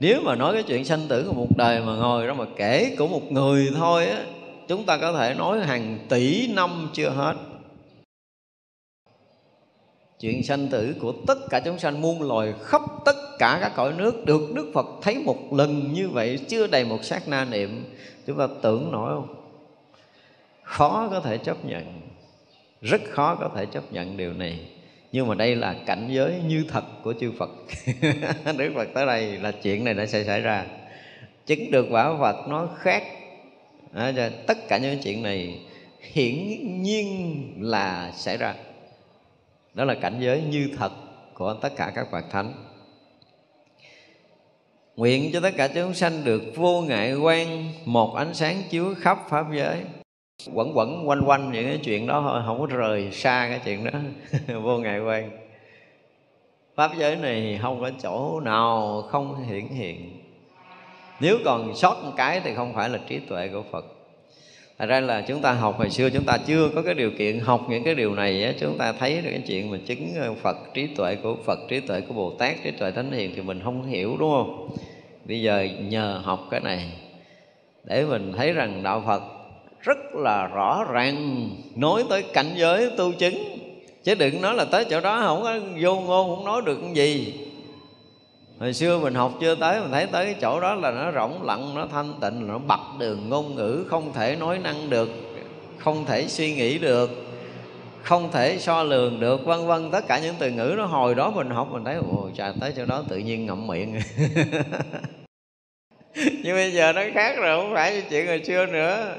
Nếu mà nói cái chuyện sanh tử của một đời mà ngồi đó mà kể của một người thôi á, Chúng ta có thể nói hàng tỷ năm chưa hết. Chuyện sanh tử của tất cả chúng sanh muôn loài khắp tất cả các cõi nước được Đức Phật thấy một lần như vậy, chưa đầy một sát na niệm, chúng ta tưởng nổi không? Khó có thể chấp nhận, rất khó có thể chấp nhận điều này nhưng mà đây là cảnh giới như thật của chư Phật. Đức Phật tới đây là chuyện này đã sẽ xảy ra. Chứng được quả Phật nó khác. À, tất cả những chuyện này hiển nhiên là xảy ra. Đó là cảnh giới như thật của tất cả các bậc thánh. Nguyện cho tất cả chúng sanh được vô ngại quan một ánh sáng chiếu khắp pháp giới quẩn quẩn quanh quanh những cái chuyện đó thôi không có rời xa cái chuyện đó. Vô ngại quan pháp giới này không có chỗ nào không hiển hiện. Nếu còn sót một cái thì không phải là trí tuệ của phật. Thật ra là chúng ta học hồi xưa chúng ta chưa có cái điều kiện học những cái điều này á, chúng ta thấy được cái chuyện mà chứng ờ, Phật trí tuệ của Phật trí tuệ của Bồ Tát trí tuệ thánh hiền thì mình không hiểu đúng không? Bây giờ nhờ học cái này để mình thấy rằng đạo Phật rất là rõ ràng, nói tới cảnh giới tu chứng. Chứ đừng nói là tới chỗ đó, không có vô ngôn, không nói được cái gì. Hồi xưa mình học chưa tới, mình thấy tới cái chỗ đó là nó rỗng lặng, nó thanh tịnh, nó bật đường ngôn ngữ, không thể nói năng được, không thể suy nghĩ được, không thể so lường được, vân vân. Tất cả những từ ngữ nó hồi đó mình học, mình thấy, ồ trời tới chỗ đó tự nhiên ngậm miệng. nhưng bây giờ nó khác rồi, không phải như chuyện hồi xưa nữa.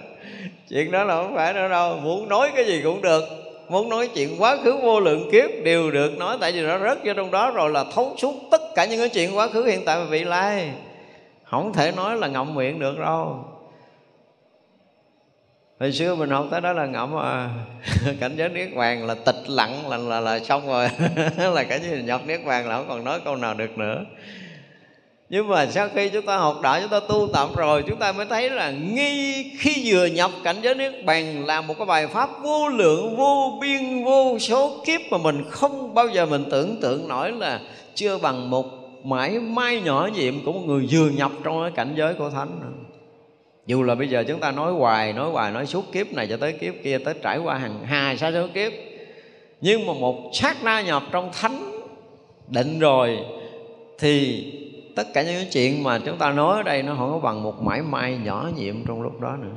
Chuyện đó là không phải nữa đâu, muốn nói cái gì cũng được. Muốn nói chuyện quá khứ vô lượng kiếp, đều được nói, tại vì nó rớt vô trong đó rồi là thấu suốt tất cả những cái chuyện quá khứ hiện tại và vị lai. Không thể nói là ngậm miệng được đâu. Hồi xưa mình học tới đó là ngậm à cảnh giới niết bàn là tịch lặng, là là là xong rồi. Là cái gì nhập niết bàn là không còn nói câu nào được nữa nhưng mà sau khi chúng ta học đạo, chúng ta tu tập rồi, chúng ta mới thấy là nghi khi vừa nhập cảnh giới niết bàn là một cái bài pháp vô lượng, vô biên, vô số kiếp mà mình không bao giờ mình tưởng tượng nổi là chưa bằng một mãi mai nhỏ nhiệm của một người vừa nhập trong cái cảnh giới của thánh. Dù là bây giờ chúng ta nói hoài nói hoài, nói suốt kiếp này cho tới kiếp kia, tới trải qua hàng hà sa số kiếp. Nhưng mà một sát na nhập trong thánh định rồi thì tất cả những chuyện mà chúng ta nói ở đây nó không có bằng một mãi may nhỏ nhiệm trong lúc đó nữa.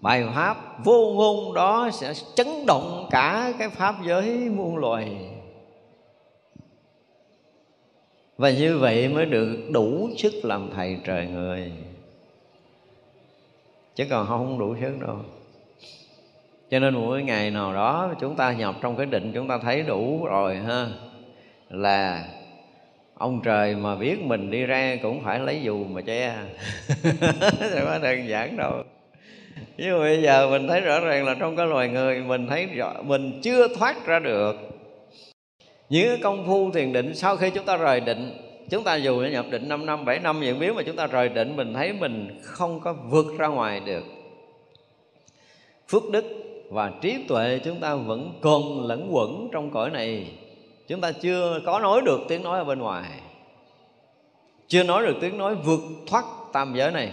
Bài pháp vô ngôn đó sẽ chấn động cả cái pháp giới muôn loài. Và như vậy mới được đủ sức làm thầy trời người. Chứ còn không đủ sức đâu. Cho nên mỗi ngày nào đó chúng ta nhập trong cái định chúng ta thấy đủ rồi ha, là ông trời mà biết mình đi ra cũng phải lấy dù mà che. Không có đơn giản đâu. Nhưng mà bây giờ mình thấy rõ ràng là trong cái loài người, mình thấy rõ, mình chưa thoát ra được. Những công phu thiền định, sau khi chúng ta rời định, chúng ta dù nhập định 5 năm 7 năm, những biến mà chúng ta rời định, mình thấy mình không có vượt ra ngoài được. Phước đức và trí tuệ chúng ta vẫn còn lẫn quẩn trong cõi này chúng ta chưa có nói được tiếng nói ở bên ngoài. Chưa nói được tiếng nói vượt thoát tam giới này.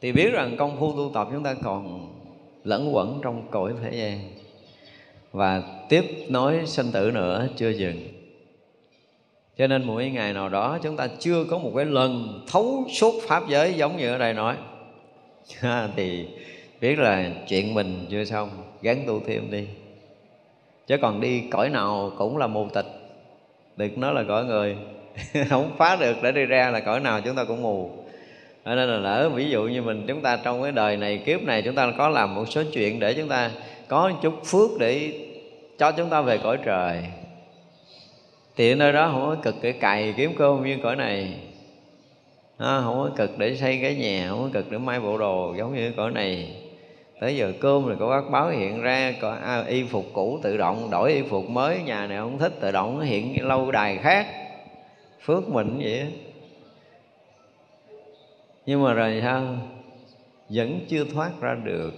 Thì biết rằng công phu tu tập chúng ta còn lẫn quẩn trong cõi thế gian. Và tiếp nói sinh tử nữa, chưa dừng. Cho nên mỗi ngày nào đó chúng ta chưa có một cái lần thấu suốt pháp giới giống như ở đây nói. Thì biết là chuyện mình chưa xong gắn tu thêm đi chứ còn đi cõi nào cũng là mù tịch. Được nói là cõi người. Không phá được để đi ra là cõi nào chúng ta cũng mù. Cho nên là lỡ ví dụ như mình chúng ta trong cái đời này kiếp này chúng ta có làm một số chuyện để chúng ta có chút phước để cho chúng ta về cõi trời. Thì ở nơi đó không có cực để cày kiếm cơm như cõi này. À, không có cực để xây cái nhà không có cực để may bộ đồ giống như cõi này tới giờ cơm rồi có bác báo hiện ra có à, y phục cũ tự động đổi y phục mới nhà này không thích tự động nó hiện lâu đài khác. Phước mình vậy nhưng mà rồi sao? Vẫn chưa thoát ra được.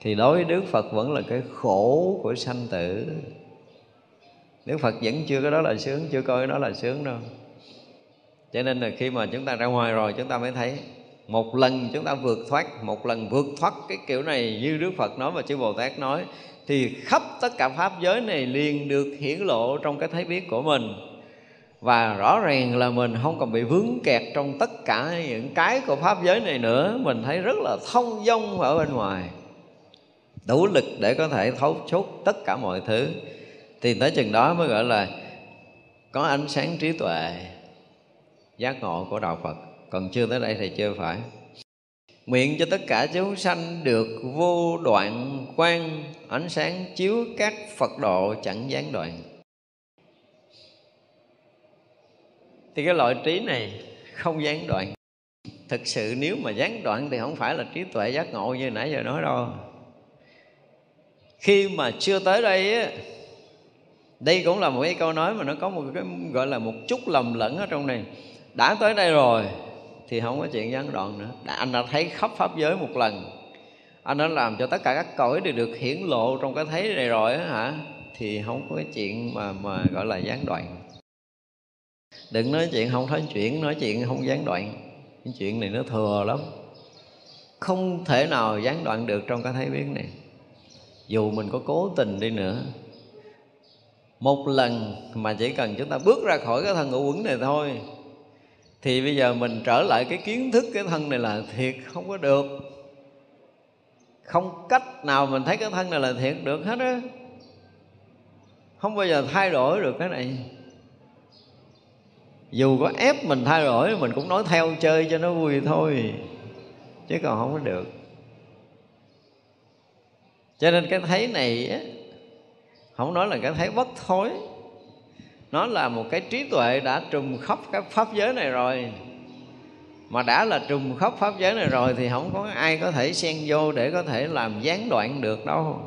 Thì đối với đức phật vẫn là cái khổ của sanh tử. Đức phật vẫn chưa có đó là sướng chưa coi đó là sướng đâu. Cho nên là khi mà chúng ta ra ngoài rồi chúng ta mới thấy một lần chúng ta vượt thoát, một lần vượt thoát cái kiểu này như đức phật nói và chư bồ tát nói, thì khắp tất cả pháp giới này liền được hiển lộ trong cái thấy biết của mình. Và rõ ràng là mình không còn bị vướng kẹt trong tất cả những cái của pháp giới này nữa. Mình thấy rất là thông dong ở bên ngoài. Đủ lực để có thể thấu chốt tất cả mọi thứ. Thì tới chừng đó mới gọi là có ánh sáng trí tuệ, giác ngộ của đạo phật còn chưa tới đây thì chưa phải. Nguyện cho tất cả chúng sanh được vô đoạn quang, ánh sáng chiếu các phật độ chẳng gián đoạn. Thì cái loại trí này không gián đoạn. Thực sự nếu mà gián đoạn thì không phải là trí tuệ giác ngộ như nãy giờ nói đâu. Khi mà chưa tới đây á, đây cũng là một cái câu nói mà nó có một cái, gọi là một chút lầm lẫn ở trong này. Đã tới đây rồi thì không có chuyện gián đoạn nữa. Đã, anh đã thấy khắp pháp giới một lần. Anh đã làm cho tất cả các cõi đều được hiển lộ trong cái thấy này rồi á hả? Thì không có cái chuyện mà mà gọi là gián đoạn. Đừng nói chuyện không nói chuyện nói chuyện không gián đoạn. Cái chuyện này nó thừa lắm. Không thể nào gián đoạn được trong cái thấy biến này. Dù mình có cố tình đi nữa một lần mà chỉ cần chúng ta bước ra khỏi cái thân ngũ quẩn này thôi thì bây giờ mình trở lại cái kiến thức cái thân này là thiệt, không có được. Không cách nào mình thấy cái thân này là thiệt được hết á. Không bao giờ thay đổi được cái này. Dù có ép mình thay đổi, mình cũng nói theo chơi cho nó vui thôi, chứ còn không có được. Cho nên cái thấy này á, không nói là cái thấy bất thối nó là một cái trí tuệ đã trùm khắp các pháp giới này rồi. Mà đã là trùm khắp pháp giới này rồi thì không có ai có thể xen vô để có thể làm gián đoạn được đâu.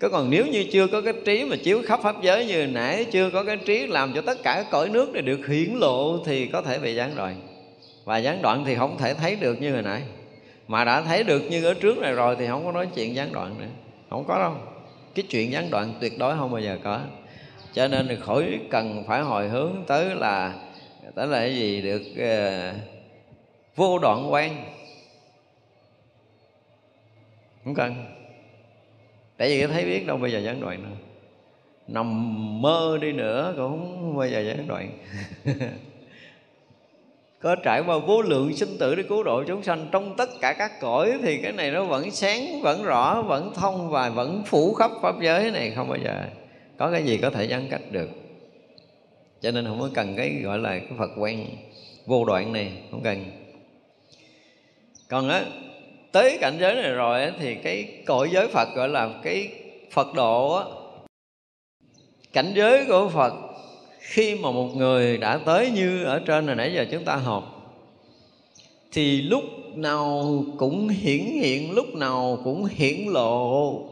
Cứ còn nếu như chưa có cái trí mà chiếu khắp pháp giới như nãy, chưa có cái trí làm cho tất cả các cõi nước này được hiển lộ thì có thể bị gián đoạn. Và gián đoạn thì không thể thấy được như hồi nãy. Mà đã thấy được như ở trước này rồi thì không có nói chuyện gián đoạn nữa. Không có đâu. Cái chuyện gián đoạn tuyệt đối không bao giờ có cho nên là khỏi cần phải hồi hướng tới là tới là cái gì được uh, vô đoạn quan. Không cần. Tại vì thấy biết đâu bây giờ gián đoạn nữa. Nằm mơ đi nữa cũng không bao giờ gián đoạn. Có trải qua vô lượng sinh tử để cứu độ chúng sanh. Trong tất cả các cõi thì cái này nó vẫn sáng vẫn rõ vẫn thông và vẫn phủ khắp pháp giới này không bao giờ có cái gì có thể gián cách được. Cho nên không có cần cái gọi là cái phật quen vô đoạn này không cần. Còn á tới cảnh giới này rồi á, thì cái cõi giới phật gọi là cái phật độ á cảnh giới của phật khi mà một người đã tới như ở trên này nãy giờ chúng ta học thì lúc nào cũng hiển hiện lúc nào cũng hiển lộ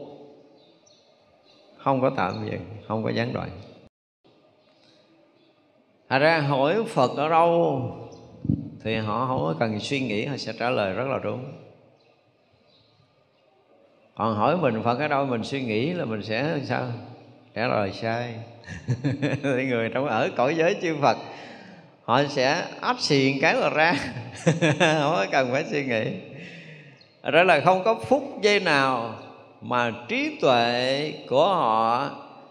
không có tạm dừng không có gián đoạn. Thật ra hỏi Phật ở đâu Thì họ không có cần suy nghĩ, Họ sẽ trả lời rất là đúng. Còn hỏi mình Phật ở đâu, Mình suy nghĩ là mình sẽ sao? Trả lời sai. Thì người trong ở cõi giới chư Phật, họ sẽ áp xiền cái là ra. Không có cần phải suy nghĩ. Đó là không có phút giây nào mà trí tuệ của họ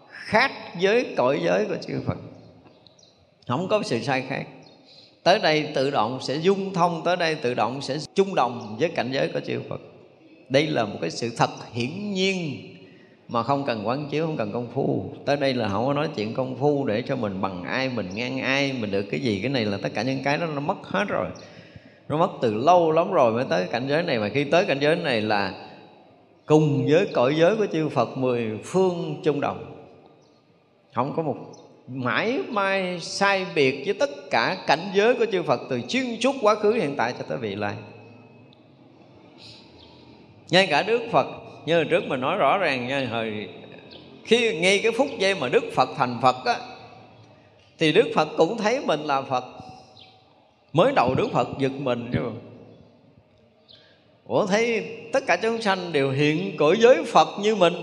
khác với cõi giới của chư Phật. Không có sự sai khác. Tới đây tự động sẽ dung thông, tới đây tự động sẽ chung đồng với cảnh giới của chư Phật. Đây là một cái sự thật hiển nhiên mà không cần quán chiếu, không cần công phu. Tới đây là không có nói chuyện công phu để cho mình bằng ai, mình ngang ai, mình được cái gì. Cái này là tất cả những cái đó nó mất hết rồi. Nó mất từ lâu lắm rồi mới tới cảnh giới này. Mà khi tới cảnh giới này là cùng với cõi giới của chư Phật mười phương chung đồng. Không có một mãi mai sai biệt với tất cả cảnh giới của chư Phật từ chuyên chút quá khứ hiện tại cho tới vị lai. Ngay cả Đức Phật, như hồi trước mình nói rõ ràng nha hồi khi, ngay cái phút giây mà đức phật thành phật á, thì đức phật cũng thấy mình là phật. Mới đầu đức phật giật mình chứ ủa thấy tất cả chúng sanh đều hiện cõi giới phật như mình.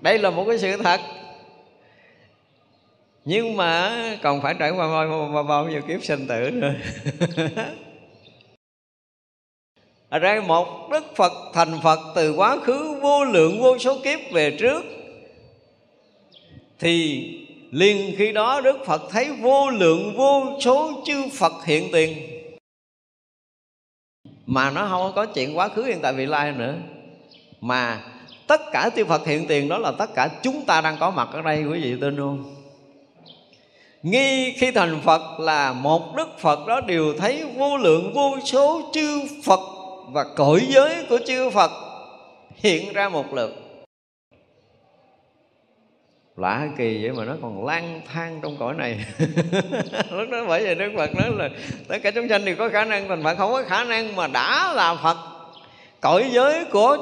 Đây là một cái sự thật. Nhưng mà còn phải trải qua bao, bao, bao nhiêu kiếp sinh tử nữa. Ra một đức phật thành phật từ quá khứ vô lượng vô số kiếp về trước thì liền khi đó đức phật thấy vô lượng vô số chư phật hiện tiền mà nó không có chuyện quá khứ hiện tại vị lai nữa. Mà tất cả chư phật hiện tiền đó là tất cả chúng ta đang có mặt ở đây, quý vị tin không? Nghi khi thành phật là một đức phật đó đều thấy vô lượng vô số chư phật và cõi giới của chư Phật hiện ra một lượt lạ kỳ vậy mà nó còn lang thang trong cõi này. Lúc đó bởi vì đức phật nói là tất cả chúng sanh đều có khả năng, thành phật không có khả năng mà đã là phật. Cõi giới của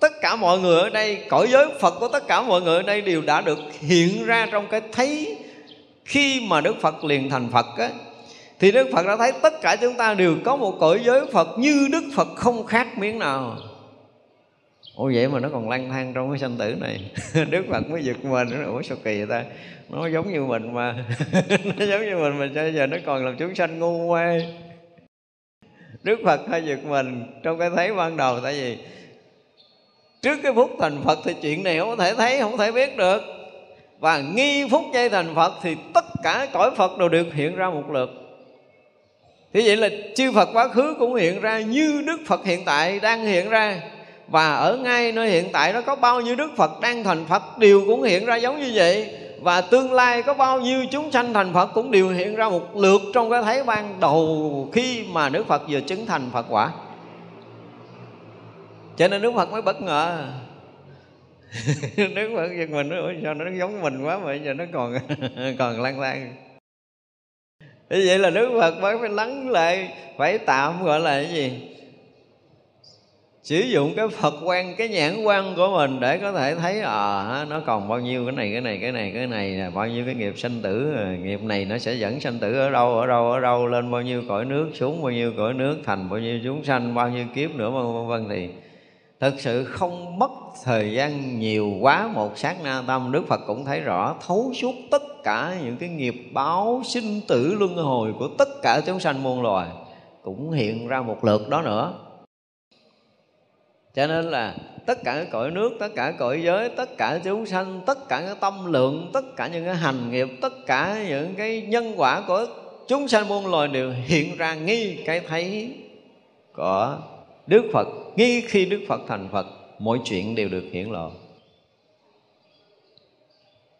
tất cả mọi người ở đây, cõi giới phật của tất cả mọi người ở đây đều đã được hiện ra trong cái thấy khi mà đức phật liền thành phật á. Thì đức phật đã thấy tất cả chúng ta đều có một cõi giới phật như đức phật không khác miếng nào ủa vậy mà nó còn lang thang trong cái sanh tử này. Đức phật mới giật mình. Nó ủa sao kỳ vậy ta? Nó giống như mình mà. Nó giống như mình mà cho giờ nó còn làm chúng sanh ngu quê đức phật hơi giật mình trong cái thấy ban đầu, tại vì trước cái phút thành phật thì chuyện này không thể thấy, không thể biết được. Và nghi phút giây thành phật thì tất cả cõi phật đều được hiện ra một lượt. Thì vậy là chư Phật quá khứ cũng hiện ra như Đức Phật hiện tại đang hiện ra. Và ở ngay nơi hiện tại đó có bao nhiêu Đức Phật đang thành Phật, đều cũng hiện ra giống như vậy. Và tương lai có bao nhiêu chúng sanh thành Phật cũng đều hiện ra một lượt trong cái thấy ban đầu Khi mà Đức Phật vừa chứng thành Phật quả. Cho nên Đức Phật mới bất ngờ. Đức Phật giật mình nói sao nó giống mình quá mà giờ nó còn còn lang thang như vậy là đức phật mới phải lắng lại, phải tạm gọi là cái gì? Sử dụng cái phật quan, cái nhãn quan của mình để có thể thấy à nó còn bao nhiêu cái này cái này cái này cái này là bao nhiêu cái nghiệp sanh tử ờ, nghiệp này nó sẽ dẫn sanh tử ở đâu ở đâu ở đâu, lên bao nhiêu cõi nước, xuống bao nhiêu cõi nước, thành bao nhiêu chúng sanh, bao nhiêu kiếp nữa vân vân. Thì thực sự không mất thời gian nhiều quá một sát na tâm, đức phật cũng thấy rõ, thấu suốt tất cả những cái nghiệp báo sinh tử luân hồi của tất cả chúng sanh muôn loài cũng hiện ra một lượt đó nữa cho nên là tất cả cái cõi nước, tất cả cõi giới, tất cả chúng sanh, tất cả cái tâm lượng, tất cả những cái hành nghiệp, tất cả những cái nhân quả của chúng sanh muôn loài đều hiện ra nghi cái thấy của Đức Phật nghi khi Đức Phật thành Phật, mọi chuyện đều được hiển lộ.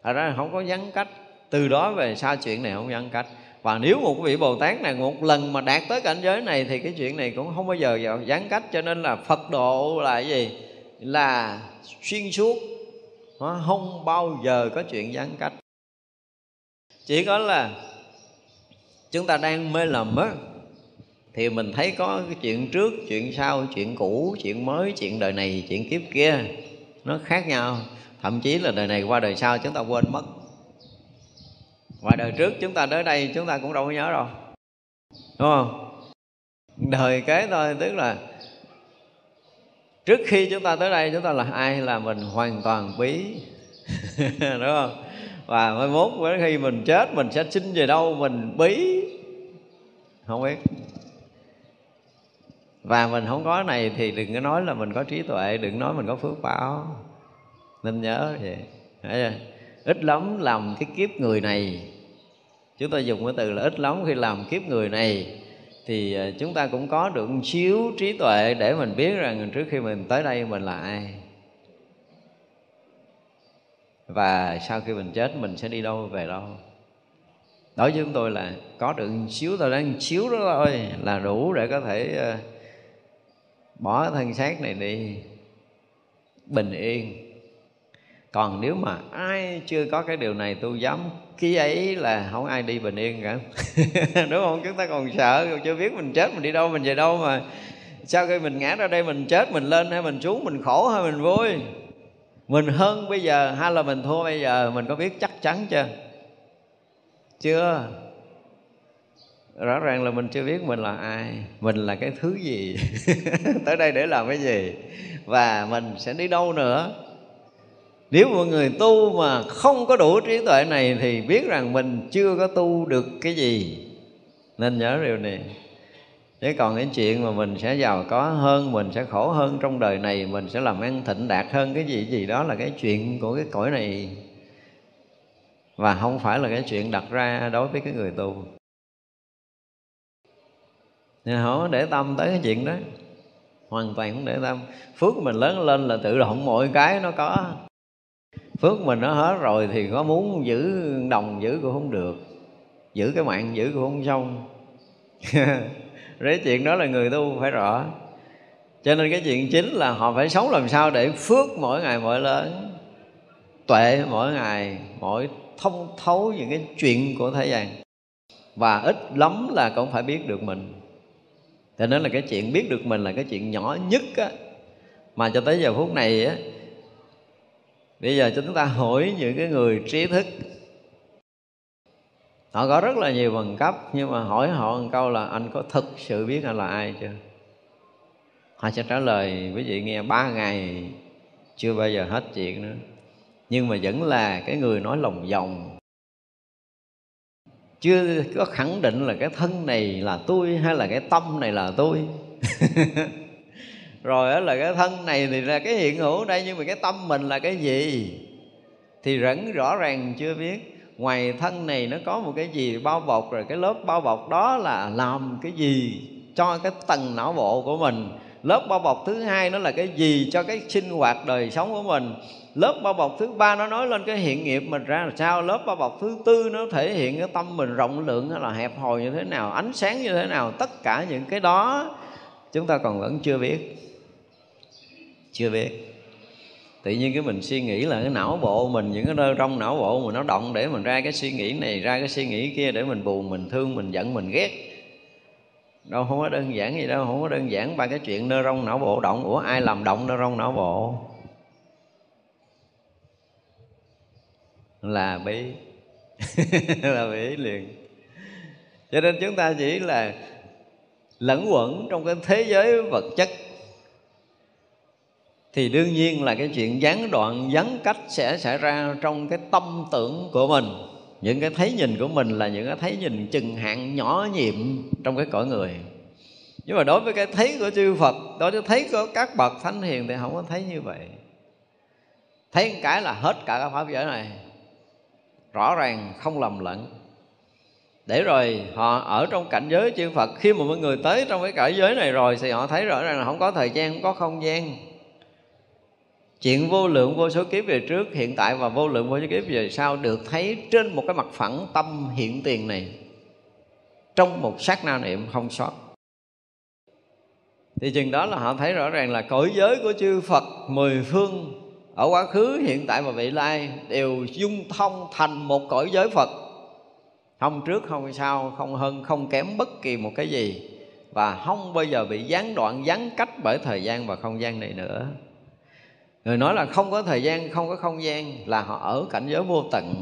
Thật ra không có vắng cách. Từ đó về sau chuyện này không vắng cách. Và nếu một vị Bồ Tát này một lần mà đạt tới cảnh giới này Thì cái chuyện này cũng không bao giờ vào gián cách, Cho nên là Phật độ là gì? Là xuyên suốt Không bao giờ có chuyện gián cách. Chỉ có là Chúng ta đang mê lầm á, thì mình thấy có cái chuyện trước, chuyện sau, chuyện cũ, chuyện mới, chuyện đời này, chuyện kiếp kia, nó khác nhau. Thậm chí là đời này qua đời sau chúng ta quên mất và đời trước chúng ta tới đây chúng ta cũng đâu có nhớ rồi đúng không? Đời kế thôi, tức là trước khi chúng ta tới đây, chúng ta là ai là mình hoàn toàn bí. Đúng không? Và mai mốt khi mình chết, mình sẽ sinh về đâu mình bí. Không biết. Và mình không có này thì đừng có nói là mình có trí tuệ, đừng nói mình có phước báo. Nên nhớ vậy. Ít lắm làm cái kiếp người này chúng ta dùng cái từ là ít lắm, khi làm kiếp người này thì ờ, chúng ta cũng có được một xíu trí tuệ để mình biết rằng trước khi mình tới đây mình là ai. Và sau khi mình chết mình sẽ đi đâu, về đâu. Đối với chúng tôi là có được một xíu thôi, đang xíu đó thôi, là đủ để có thể ờ, bỏ thân xác này đi, bình yên. Còn nếu mà ai chưa có cái điều này, tôi dám khi ấy là không ai đi bình yên cả. Đúng không? Chúng ta còn sợ, còn chưa biết mình chết mình đi đâu, mình về đâu mà. Sau khi mình ngã ra đây, mình chết, mình lên hay mình xuống, mình khổ hay mình vui? Mình hơn bây giờ hay là mình thua bây giờ, mình có biết chắc chắn chưa? Chưa. Rõ ràng là mình chưa biết mình là ai, mình là cái thứ gì. Tới đây để làm cái gì? Và mình sẽ đi đâu nữa? Nếu mọi người tu mà không có đủ trí tuệ này thì biết rằng mình chưa có tu được cái gì. Nên nhớ điều này. Thế còn cái chuyện mà mình sẽ giàu có hơn, mình sẽ khổ hơn trong đời này, mình sẽ làm ăn thịnh đạt hơn cái gì gì đó là cái chuyện của cái cõi này. Và không phải là cái chuyện đặt ra đối với cái người tu. Nên họ để tâm tới cái chuyện đó. Hoàn toàn không để tâm. Phước mình lớn lên là tự động mọi cái nó có phước mình nó hết rồi thì có muốn giữ đồng giữ cũng không được. Giữ cái mạng giữ cũng không xong. Cái chuyện đó là người tu phải rõ. Cho nên cái chuyện chính là họ phải sống làm sao để phước mỗi ngày mỗi lớn. Tuệ mỗi ngày mỗi thông thấu những cái chuyện của thế gian. Và ít lắm là cũng phải biết được mình. Cho nên là cái chuyện biết được mình là cái chuyện nhỏ nhất á, mà cho tới giờ phút này á bây giờ chúng ta hỏi những cái người trí thức. Họ có rất là nhiều bằng cấp, nhưng mà hỏi họ một câu là, anh có thực sự biết anh là ai chưa? Họ sẽ trả lời, quý vị nghe, ba ngày chưa bao giờ hết chuyện nữa. Nhưng mà vẫn là cái người nói lòng vòng. Chưa có khẳng định là cái thân này là tôi hay là cái tâm này là tôi. rồi đó là cái thân này thì là cái hiện hữu đây, nhưng mà cái tâm mình là cái gì? Thì vẫn rõ ràng chưa biết. Ngoài thân này nó có một cái gì bao bọc, rồi cái lớp bao bọc đó là làm cái gì cho cái tầng não bộ của mình? Lớp bao bọc thứ hai nó là cái gì cho cái sinh hoạt đời sống của mình? Lớp bao bọc thứ ba nó nói lên cái hiện nghiệp mình ra là sao? Lớp bao bọc thứ tư nó thể hiện cái tâm mình rộng lượng hay là hẹp hòi như thế nào? Ánh sáng như thế nào? Tất cả những cái đó chúng ta còn vẫn chưa biết chưa biết. Tự nhiên cái mình suy nghĩ là cái não bộ mình, những cái nơi trong não bộ mình nó động để mình ra cái suy nghĩ này, ra cái suy nghĩ kia để mình buồn, mình thương, mình giận, mình ghét. Đâu, không có đơn giản gì đâu, không có đơn giản ba cái chuyện nơ rong não bộ động. Ủa, ai làm động nơ rong não bộ? Là bí. Là bí liền. Cho nên chúng ta chỉ là lẫn quẩn trong cái thế giới vật chất thì đương nhiên là cái chuyện gián đoạn, gián cách sẽ xảy ra trong cái tâm tưởng của mình. Những cái thấy nhìn của mình là những cái thấy nhìn chừng hạn nhỏ nhiệm trong cái cõi người. Nhưng mà đối với cái thấy của chư Phật, đối với thấy của các bậc thánh hiền thì không có thấy như vậy. Thấy một cái là hết cả cái pháp giới này. Rõ ràng không lầm lẫn. Để rồi họ ở trong cảnh giới chư Phật, khi mà mọi người tới trong cái cảnh giới này rồi thì họ thấy rõ ràng là không có thời gian, không có không gian chuyện vô lượng vô số kiếp về trước, hiện tại và vô lượng vô số kiếp về sau được thấy trên một cái mặt phẳng tâm hiện tiền này. Trong một sát na niệm không sót. Thì chừng đó là họ thấy rõ ràng là cõi giới của chư Phật mười phương ở quá khứ, hiện tại và vị lai đều dung thông thành một cõi giới Phật. Không trước, không sau, không hơn, không kém bất kỳ một cái gì. Và không bao giờ bị gián đoạn, gián cách bởi thời gian và không gian này nữa người nói là không có thời gian, không có không gian, là họ ở cảnh giới vô tận.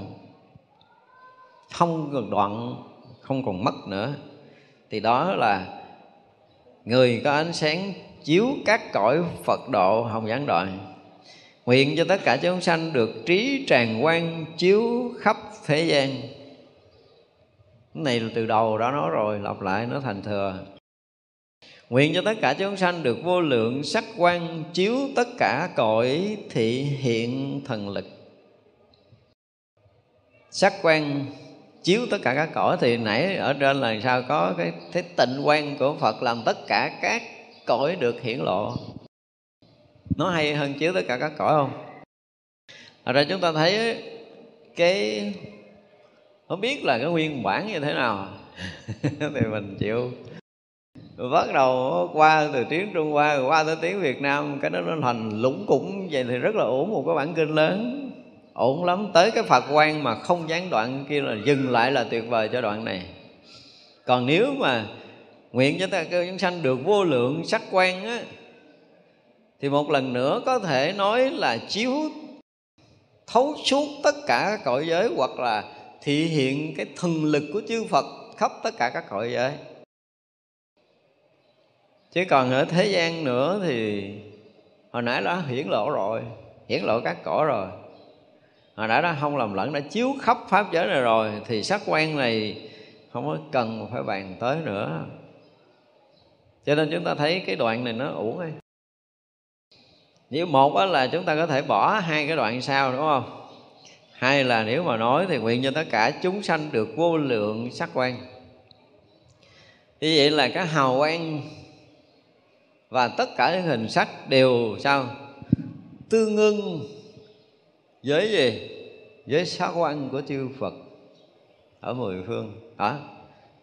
Không còn đoạn, không còn mất nữa. Thì đó là người có ánh sáng chiếu các cõi phật độ hồng gián đoạn nguyện cho tất cả chúng sanh được trí tràn quan chiếu khắp thế gian. Cái này là từ đầu đã nói rồi, lặp lại nó thành thừa. Nguyện cho tất cả chúng sanh được vô lượng sắc quan chiếu tất cả cõi thị hiện thần lực. Sắc quan chiếu tất cả các cõi thì nãy ở trên là sao có cái thế tịnh quan của Phật làm tất cả các cõi được hiển lộ. Nó hay hơn chiếu tất cả các cõi không? Rồi chúng ta thấy cái, không biết là cái nguyên bản như thế nào. Thì mình chịu rồi bắt đầu qua từ tiếng Trung Hoa rồi qua tới tiếng Việt Nam, cái đó nó thành lũng củng. Vậy thì rất là ổn, một cái bản kinh lớn. Ổn lắm, tới cái Phật quan mà không gián đoạn kia là dừng lại là tuyệt vời cho đoạn này. Còn nếu mà nguyện cho ta kêu chúng sanh được vô lượng sắc quan á, thì một lần nữa có thể nói là chiếu thấu suốt tất cả các cõi giới, hoặc là thị hiện cái thần lực của chư Phật khắp tất cả các cõi giới chứ còn ở thế gian nữa thì hồi nãy đã hiển lộ rồi, hiển lộ các cõi rồi. Hồi nãy đã không làm lẫn, đã chiếu khắp pháp giới này rồi, thì sắc quan này không có cần phải bàn tới nữa. Cho nên chúng ta thấy cái đoạn này nó uổng ấy. Nếu một đó là chúng ta có thể bỏ hai cái đoạn sau, đúng không? Hai là nếu mà nói thì nguyện cho tất cả chúng sanh được vô lượng sắc quan. Như vậy là cái hào quang và tất cả những hình sắc đều sao? Tương ưng với gì? Với sắc quan của chư Phật ở mười phương. Hả?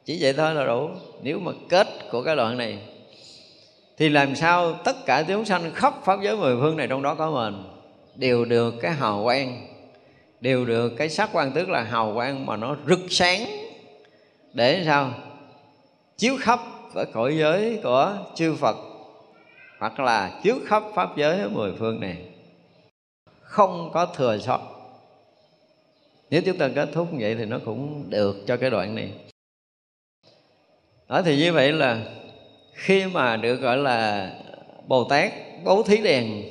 Chỉ vậy thôi là đủ. Nếu mà kết của cái đoạn này, thì làm sao tất cả chúng sanh khắp pháp giới mười phương này trong đó có mình đều được cái hào quang, đều được cái sắc quan, tức là hào quang mà nó rực sáng để sao? Chiếu khắp ở cõi giới của chư Phật hoặc là chiếu khắp pháp giới ở mười phương này. Không có thừa sót. Nếu chúng ta kết thúc như vậy thì nó cũng được cho cái đoạn này. Đó thì như vậy là khi mà được gọi là bồ tát, bố thí đèn,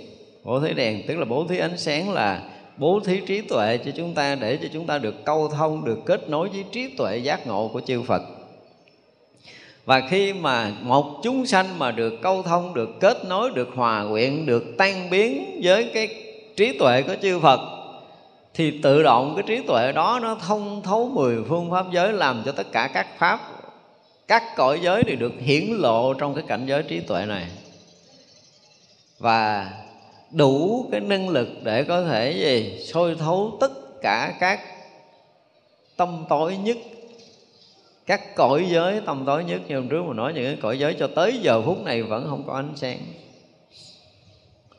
bố thí đèn, tức là bố thí ánh sáng là bố thí trí tuệ cho chúng ta để cho chúng ta được câu thông, được kết nối với trí tuệ giác ngộ của chư phật và khi mà một chúng sanh mà được câu thông, được kết nối, được hòa quyện, được tan biến với cái trí tuệ của chư phật, thì tự động cái trí tuệ đó nó thông thấu mười phương pháp giới, làm cho tất cả các pháp, các cõi giới thì được hiển lộ trong cái cảnh giới trí tuệ này. Và đủ cái năng lực để có thể gì? Sôi thấu tất cả các tâm tối nhất các cõi giới tâm tối nhất như hôm trước mà nói, những cái cõi giới cho tới giờ phút này vẫn không có ánh sáng.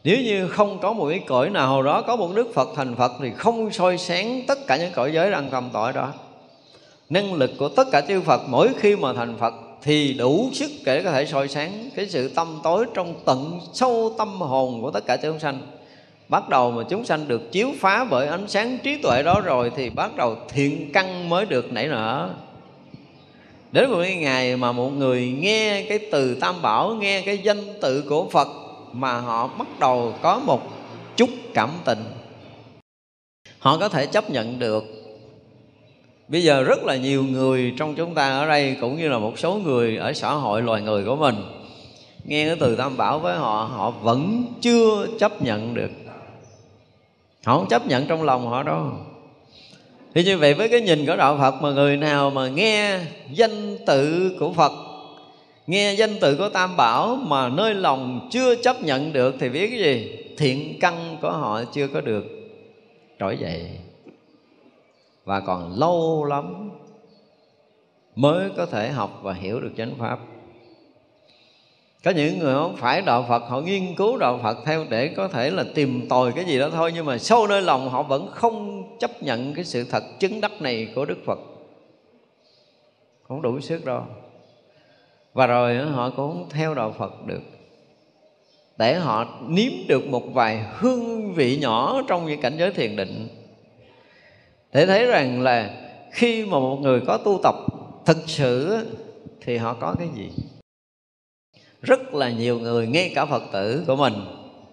Nếu như không có một cái cõi nào đó có một đức phật thành phật thì không soi sáng tất cả những cõi giới đang tâm tội đó. Năng lực của tất cả chư phật mỗi khi mà thành phật thì đủ sức để có thể soi sáng cái sự tâm tối trong tận sâu tâm hồn của tất cả chúng sanh. Bắt đầu mà chúng sanh được chiếu phá bởi ánh sáng trí tuệ đó rồi thì bắt đầu thiện căn mới được nảy nở đến một cái ngày mà một người nghe cái từ tam bảo, nghe cái danh tự của phật mà họ bắt đầu có một chút cảm tình. Họ có thể chấp nhận được. Bây giờ rất là nhiều người trong chúng ta ở đây cũng như là một số người ở xã hội loài người của mình nghe cái từ tam bảo với họ họ vẫn chưa chấp nhận được. Họ không chấp nhận trong lòng họ đâu thì như vậy với cái nhìn của đạo Phật mà người nào mà nghe danh tự của Phật, Nghe danh tự của Tam Bảo mà nơi lòng chưa chấp nhận được Thì biết cái gì? Thiện căn của họ chưa có được. Trỗi dậy. Và còn lâu lắm mới có thể học và hiểu được chánh Pháp có những người không phải đạo Phật, họ nghiên cứu đạo Phật theo để có thể là tìm tòi cái gì đó thôi, nhưng mà sâu nơi lòng họ vẫn không chấp nhận cái sự thật chứng đắc này của Đức Phật. Không đủ sức đâu. Và rồi họ cũng không theo đạo Phật được. Để họ nếm được một vài hương vị nhỏ trong những cảnh giới thiền định. Để thấy rằng là khi mà một người có tu tập thực sự thì họ có cái gì? Rất là nhiều người, ngay cả phật tử của mình.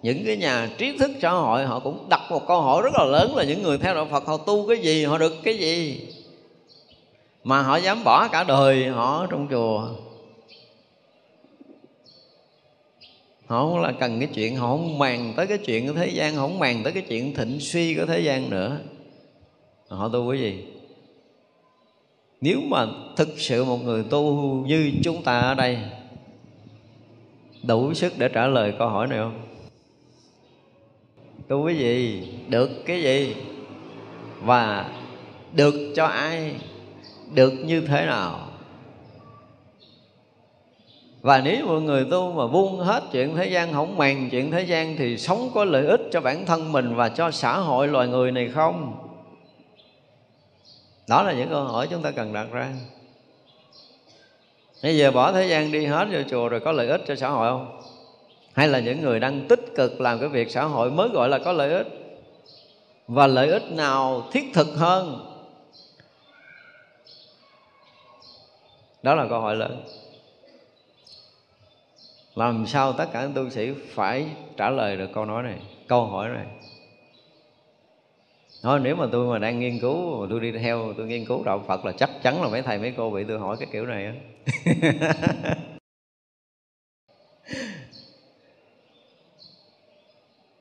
Những cái nhà trí thức xã hội, họ cũng đặt một câu hỏi rất là lớn là những người theo đạo phật, họ tu cái gì, họ được cái gì? Mà họ dám bỏ cả đời họ trong chùa. Họ không là cần cái chuyện, họ không màng tới cái chuyện của thế gian, họ không màng tới cái chuyện thịnh suy của thế gian nữa. Họ tu cái gì? Nếu mà thực sự một người tu như chúng ta ở đây đủ sức để trả lời câu hỏi này không? Tu cái gì? Được cái gì? Và được cho ai? Được như thế nào? Và nếu một người tu mà buông hết chuyện thế gian, không màng chuyện thế gian, thì sống có lợi ích cho bản thân mình và cho xã hội loài người này không? Đó là những câu hỏi chúng ta cần đặt ra bây giờ bỏ thế gian đi hết vô chùa rồi có lợi ích cho xã hội không? Hay là những người đang tích cực làm cái việc xã hội mới gọi là có lợi ích? Và lợi ích nào thiết thực hơn? Đó là câu hỏi lớn. Làm sao tất cả tu sĩ phải trả lời được câu nói này, câu hỏi này? Thôi, nếu mà tôi mà đang nghiên cứu mà tôi đi theo, tôi nghiên cứu đạo Phật là chắc chắn là mấy thầy mấy cô bị tôi hỏi cái kiểu này á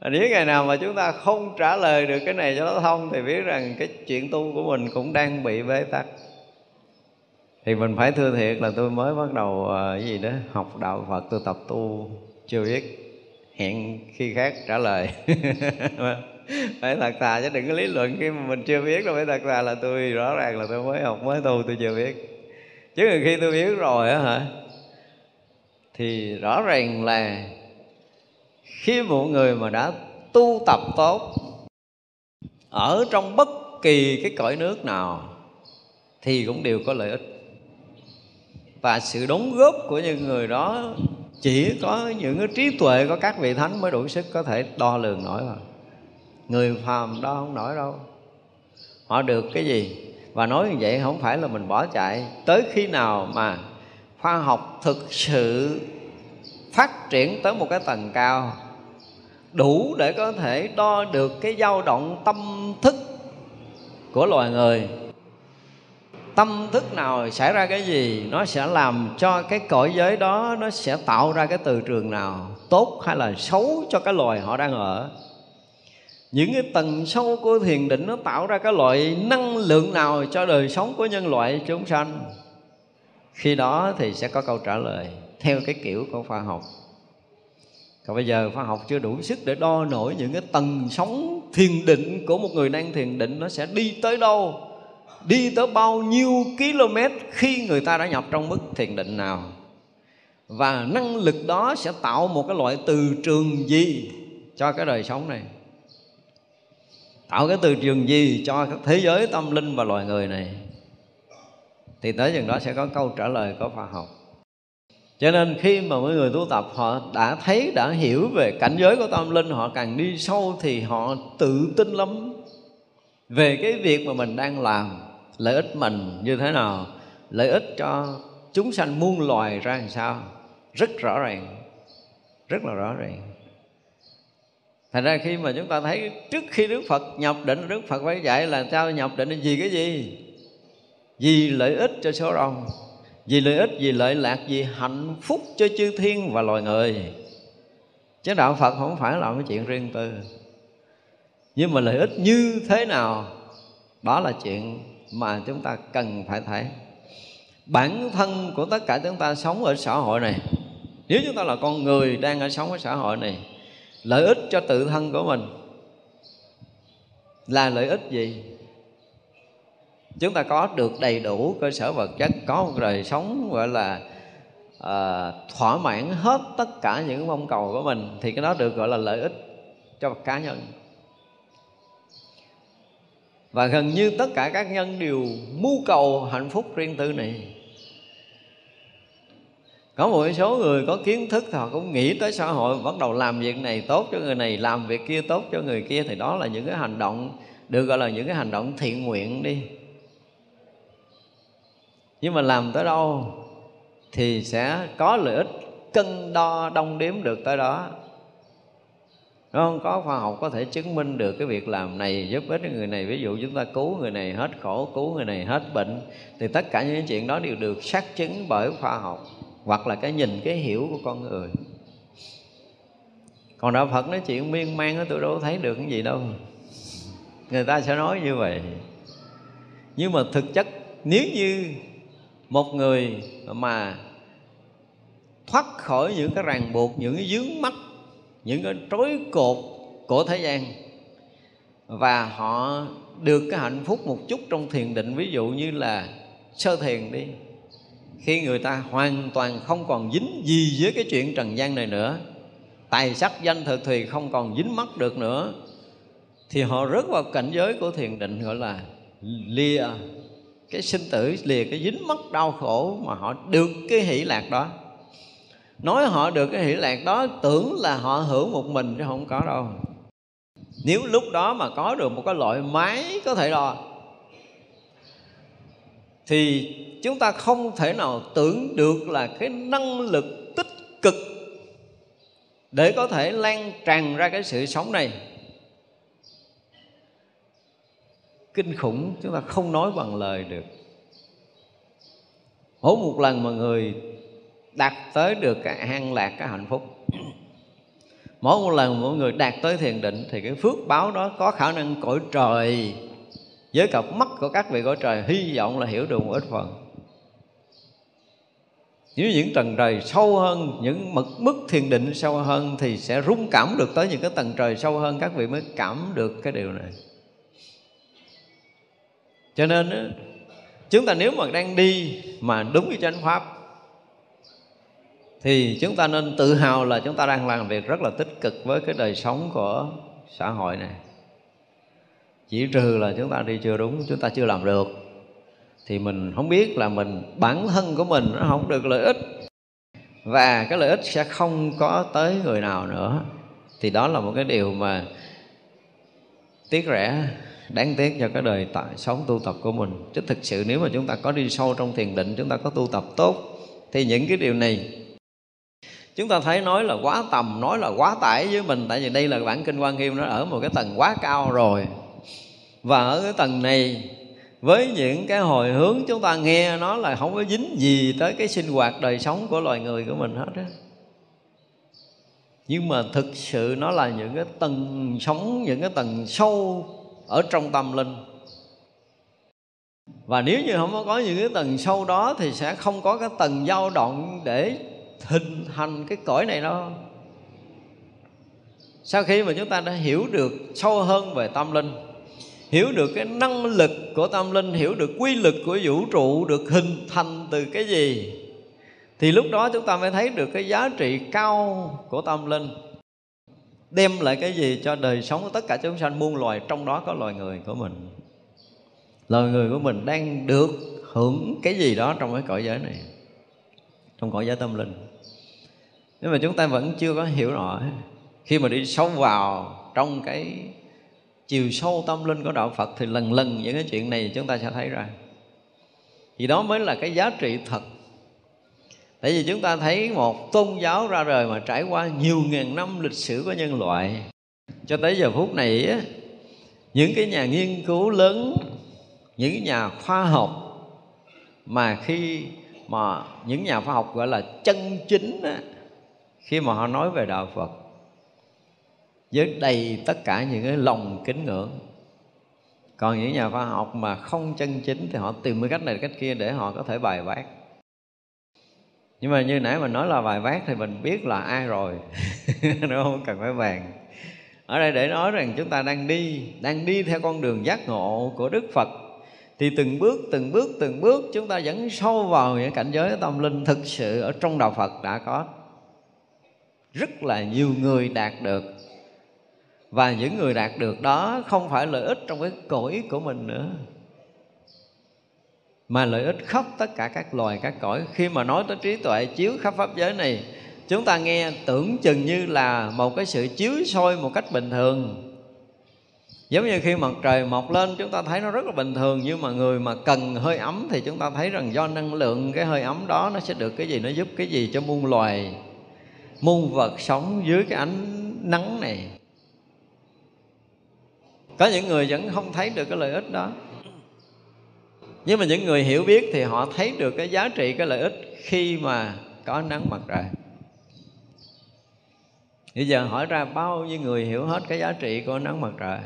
nếu ngày nào mà chúng ta không trả lời được cái này cho nó thông thì biết rằng cái chuyện tu của mình cũng đang bị bế tắc. Thì mình phải thưa thiệt là tôi mới bắt đầu ờ, cái gì đó, học đạo Phật, tôi tập tu, chưa biết hẹn khi khác trả lời. Phải thật thà chứ đừng có lý luận khi mà mình chưa biết đâu, phải thật thà là tôi rõ ràng là tôi mới học, mới tu, tôi chưa biết chứ khi tôi biết rồi á hả, thì rõ ràng là khi một người mà đã tu tập tốt ở trong bất kỳ cái cõi nước nào thì cũng đều có lợi ích. Và sự đóng góp của những người đó chỉ có những cái trí tuệ của các vị thánh mới đủ sức có thể đo lường nổi mà. Người phàm đo không nổi đâu. Họ được cái gì? Và nói như vậy không phải là mình bỏ chạy. Tới khi nào mà khoa học thực sự phát triển tới một cái tầng cao, đủ để có thể đo được cái dao động tâm thức của loài người, tâm thức nào xảy ra cái gì, nó sẽ làm cho cái cõi giới đó nó sẽ tạo ra cái từ trường nào, tốt hay là xấu cho cái loài họ đang ở những cái tầng sâu của thiền định nó tạo ra cái loại năng lượng nào cho đời sống của nhân loại chúng sanh? Khi đó thì sẽ có câu trả lời theo cái kiểu của khoa học. Còn bây giờ khoa học chưa đủ sức để đo nổi những cái tầng sóng thiền định của một người đang thiền định nó sẽ đi tới đâu? Đi tới bao nhiêu km khi người ta đã nhập trong mức thiền định nào? Và năng lực đó sẽ tạo một cái loại từ trường gì cho cái đời sống này? Tạo cái từ trường gì cho thế giới tâm linh và loài người này? Thì tới chừng đó sẽ có câu trả lời có khoa học. Cho nên khi mà mọi người tu tập, họ đã thấy, đã hiểu về cảnh giới của tâm linh, họ càng đi sâu thì họ tự tin lắm về cái việc mà mình đang làm, lợi ích mình như thế nào, lợi ích cho chúng sanh muôn loài ra làm sao. Rất rõ ràng, rất là rõ ràng thành ra khi mà chúng ta thấy trước khi đức phật nhập định, đức phật phải dạy là sao nhập định vì cái gì? Vì lợi ích cho số đông. Vì lợi ích, vì lợi lạc, vì hạnh phúc cho chư thiên và loài người. Chứ đạo phật không phải là cái chuyện riêng tư. Nhưng mà lợi ích như thế nào, đó là chuyện mà chúng ta cần phải thấy. Bản thân của tất cả chúng ta sống ở xã hội này, nếu chúng ta là con người đang ở sống ở xã hội này lợi ích cho tự thân của mình. Là lợi ích gì? Chúng ta có được đầy đủ cơ sở vật chất có một đời sống gọi là à, thỏa mãn hết tất cả những mong cầu của mình thì cái đó được gọi là lợi ích cho cá nhân. Và gần như tất cả các nhân đều mưu cầu hạnh phúc riêng tư này có một số người có kiến thức thì họ cũng nghĩ tới xã hội bắt đầu làm việc này tốt cho người này làm việc kia tốt cho người kia thì đó là những cái hành động được gọi là những cái hành động thiện nguyện đi. Nhưng mà làm tới đâu thì sẽ có lợi ích cân đo đong đếm được tới đó. Đúng không? Có khoa học có thể chứng minh được cái việc làm này giúp ích người này. Ví dụ chúng ta cứu người này hết khổ, cứu người này hết bệnh Thì tất cả những chuyện đó đều được xác chứng bởi khoa học. Hoặc là cái nhìn, cái hiểu của con người. Còn Đạo Phật nói chuyện miên man đó tôi đâu thấy được cái gì đâu. Người ta sẽ nói như vậy. Nhưng mà thực chất nếu như một người mà thoát khỏi những cái ràng buộc những cái dướng mắt những cái trói cột của thế gian và họ được cái hạnh phúc một chút trong thiền định ví dụ như là sơ thiền đi khi người ta hoàn toàn không còn dính gì với cái chuyện trần gian này nữa, tài sắc danh thực thì không còn dính mắc được nữa, thì họ rớt vào cảnh giới của thiền định gọi là lìa. Cái sinh tử lìa, cái dính mắc đau khổ mà họ được cái hỷ lạc đó. Nói họ được cái hỷ lạc đó, tưởng là họ hưởng một mình chứ không có đâu. Nếu lúc đó mà có được một cái loại máy có thể đo, thì chúng ta không thể nào tưởng được là cái năng lực tích cực để có thể lan tràn ra cái sự sống này. Kinh khủng, chúng ta không nói bằng lời được. Mỗi một lần mà người đạt tới được cái an lạc, cái hạnh phúc, mỗi một lần mỗi người đạt tới thiền định, thì cái phước báo đó có khả năng cõi trời, với cặp mắt của các vị cõi trời, hy vọng là hiểu được một ít phần nếu những tầng trời sâu hơn, những mực mức thiền định sâu hơn thì sẽ rung cảm được tới những cái tầng trời sâu hơn. Các vị mới cảm được cái điều này. Cho nên chúng ta nếu mà đang đi mà đúng với chánh pháp, thì chúng ta nên tự hào là chúng ta đang làm việc rất là tích cực với cái đời sống của xã hội này. Chỉ trừ là chúng ta đi chưa đúng, chúng ta chưa làm được thì mình không biết là mình, bản thân của mình nó không được lợi ích. Và cái lợi ích sẽ không có tới người nào nữa. Thì đó là một cái điều mà tiếc rẻ, đáng tiếc cho cái đời tại sống tu tập của mình. Chứ thực sự nếu mà chúng ta có đi sâu trong thiền định, chúng ta có tu tập tốt, thì những cái điều này chúng ta thấy nói là quá tầm, nói là quá tải với mình. Tại vì đây là bản kinh quan nghiêm nó ở một cái tầng quá cao rồi. Và ở cái tầng này với những cái hồi hướng chúng ta nghe nó là không có dính gì tới cái sinh hoạt đời sống của loài người của mình hết á. Nhưng mà thực sự nó là những cái tầng sống, những cái tầng sâu ở trong tâm linh. Và nếu như không có những cái tầng sâu đó thì sẽ không có cái tầng dao động để hình thành cái cõi này đâu. Sau khi mà chúng ta đã hiểu được sâu hơn về tâm linh hiểu được cái năng lực của tâm linh, hiểu được quy lực của vũ trụ được hình thành từ cái gì, thì lúc đó chúng ta mới thấy được cái giá trị cao của tâm linh. Đem lại cái gì cho đời sống của tất cả chúng sanh muôn loài, trong đó có loài người của mình. Loài người của mình đang được hưởng cái gì đó trong cái cõi giới này, trong cõi giới tâm linh. Nhưng mà chúng ta vẫn chưa có hiểu rõ, khi mà đi sâu vào trong cái chiều sâu tâm linh của đạo Phật thì lần lần những cái chuyện này chúng ta sẽ thấy ra thì đó mới là cái giá trị thật. Tại vì chúng ta thấy một tôn giáo ra đời mà trải qua nhiều ngàn năm lịch sử của nhân loại cho tới giờ phút này á, những cái nhà nghiên cứu lớn những nhà khoa học mà khi mà những nhà khoa học gọi là chân chính á, khi mà họ nói về đạo Phật với đầy tất cả những cái lòng kính ngưỡng. Còn những nhà khoa học mà không chân chính thì họ tìm cái cách này, cách kia để họ có thể bài bác nhưng mà như nãy mình nói là bài bác thì mình biết là ai rồi nó không? Cần phải bàn. Ở đây để nói rằng chúng ta đang đi đang đi theo con đường giác ngộ của đức phật. Thì từng bước từng bước từng bước chúng ta dẫn sâu vào những cảnh giới tâm linh thực sự ở trong đạo phật đã có. Rất là nhiều người đạt được và những người đạt được đó không phải lợi ích trong cái cõi của mình nữa, mà lợi ích khắp tất cả các loài, các cõi. Khi mà nói tới trí tuệ chiếu khắp pháp giới này, chúng ta nghe tưởng chừng như là một cái sự chiếu soi một cách bình thường. Giống như khi mặt trời mọc lên, chúng ta thấy nó rất là bình thường, nhưng mà người mà cần hơi ấm thì chúng ta thấy rằng do năng lượng cái hơi ấm đó nó sẽ được cái gì, nó giúp cái gì cho muôn loài, muôn vật sống dưới cái ánh nắng này có những người vẫn không thấy được cái lợi ích đó. Nhưng mà những người hiểu biết thì họ thấy được cái giá trị, cái lợi ích khi mà có nắng mặt trời. Bây giờ hỏi ra bao nhiêu người hiểu hết cái giá trị của nắng mặt trời?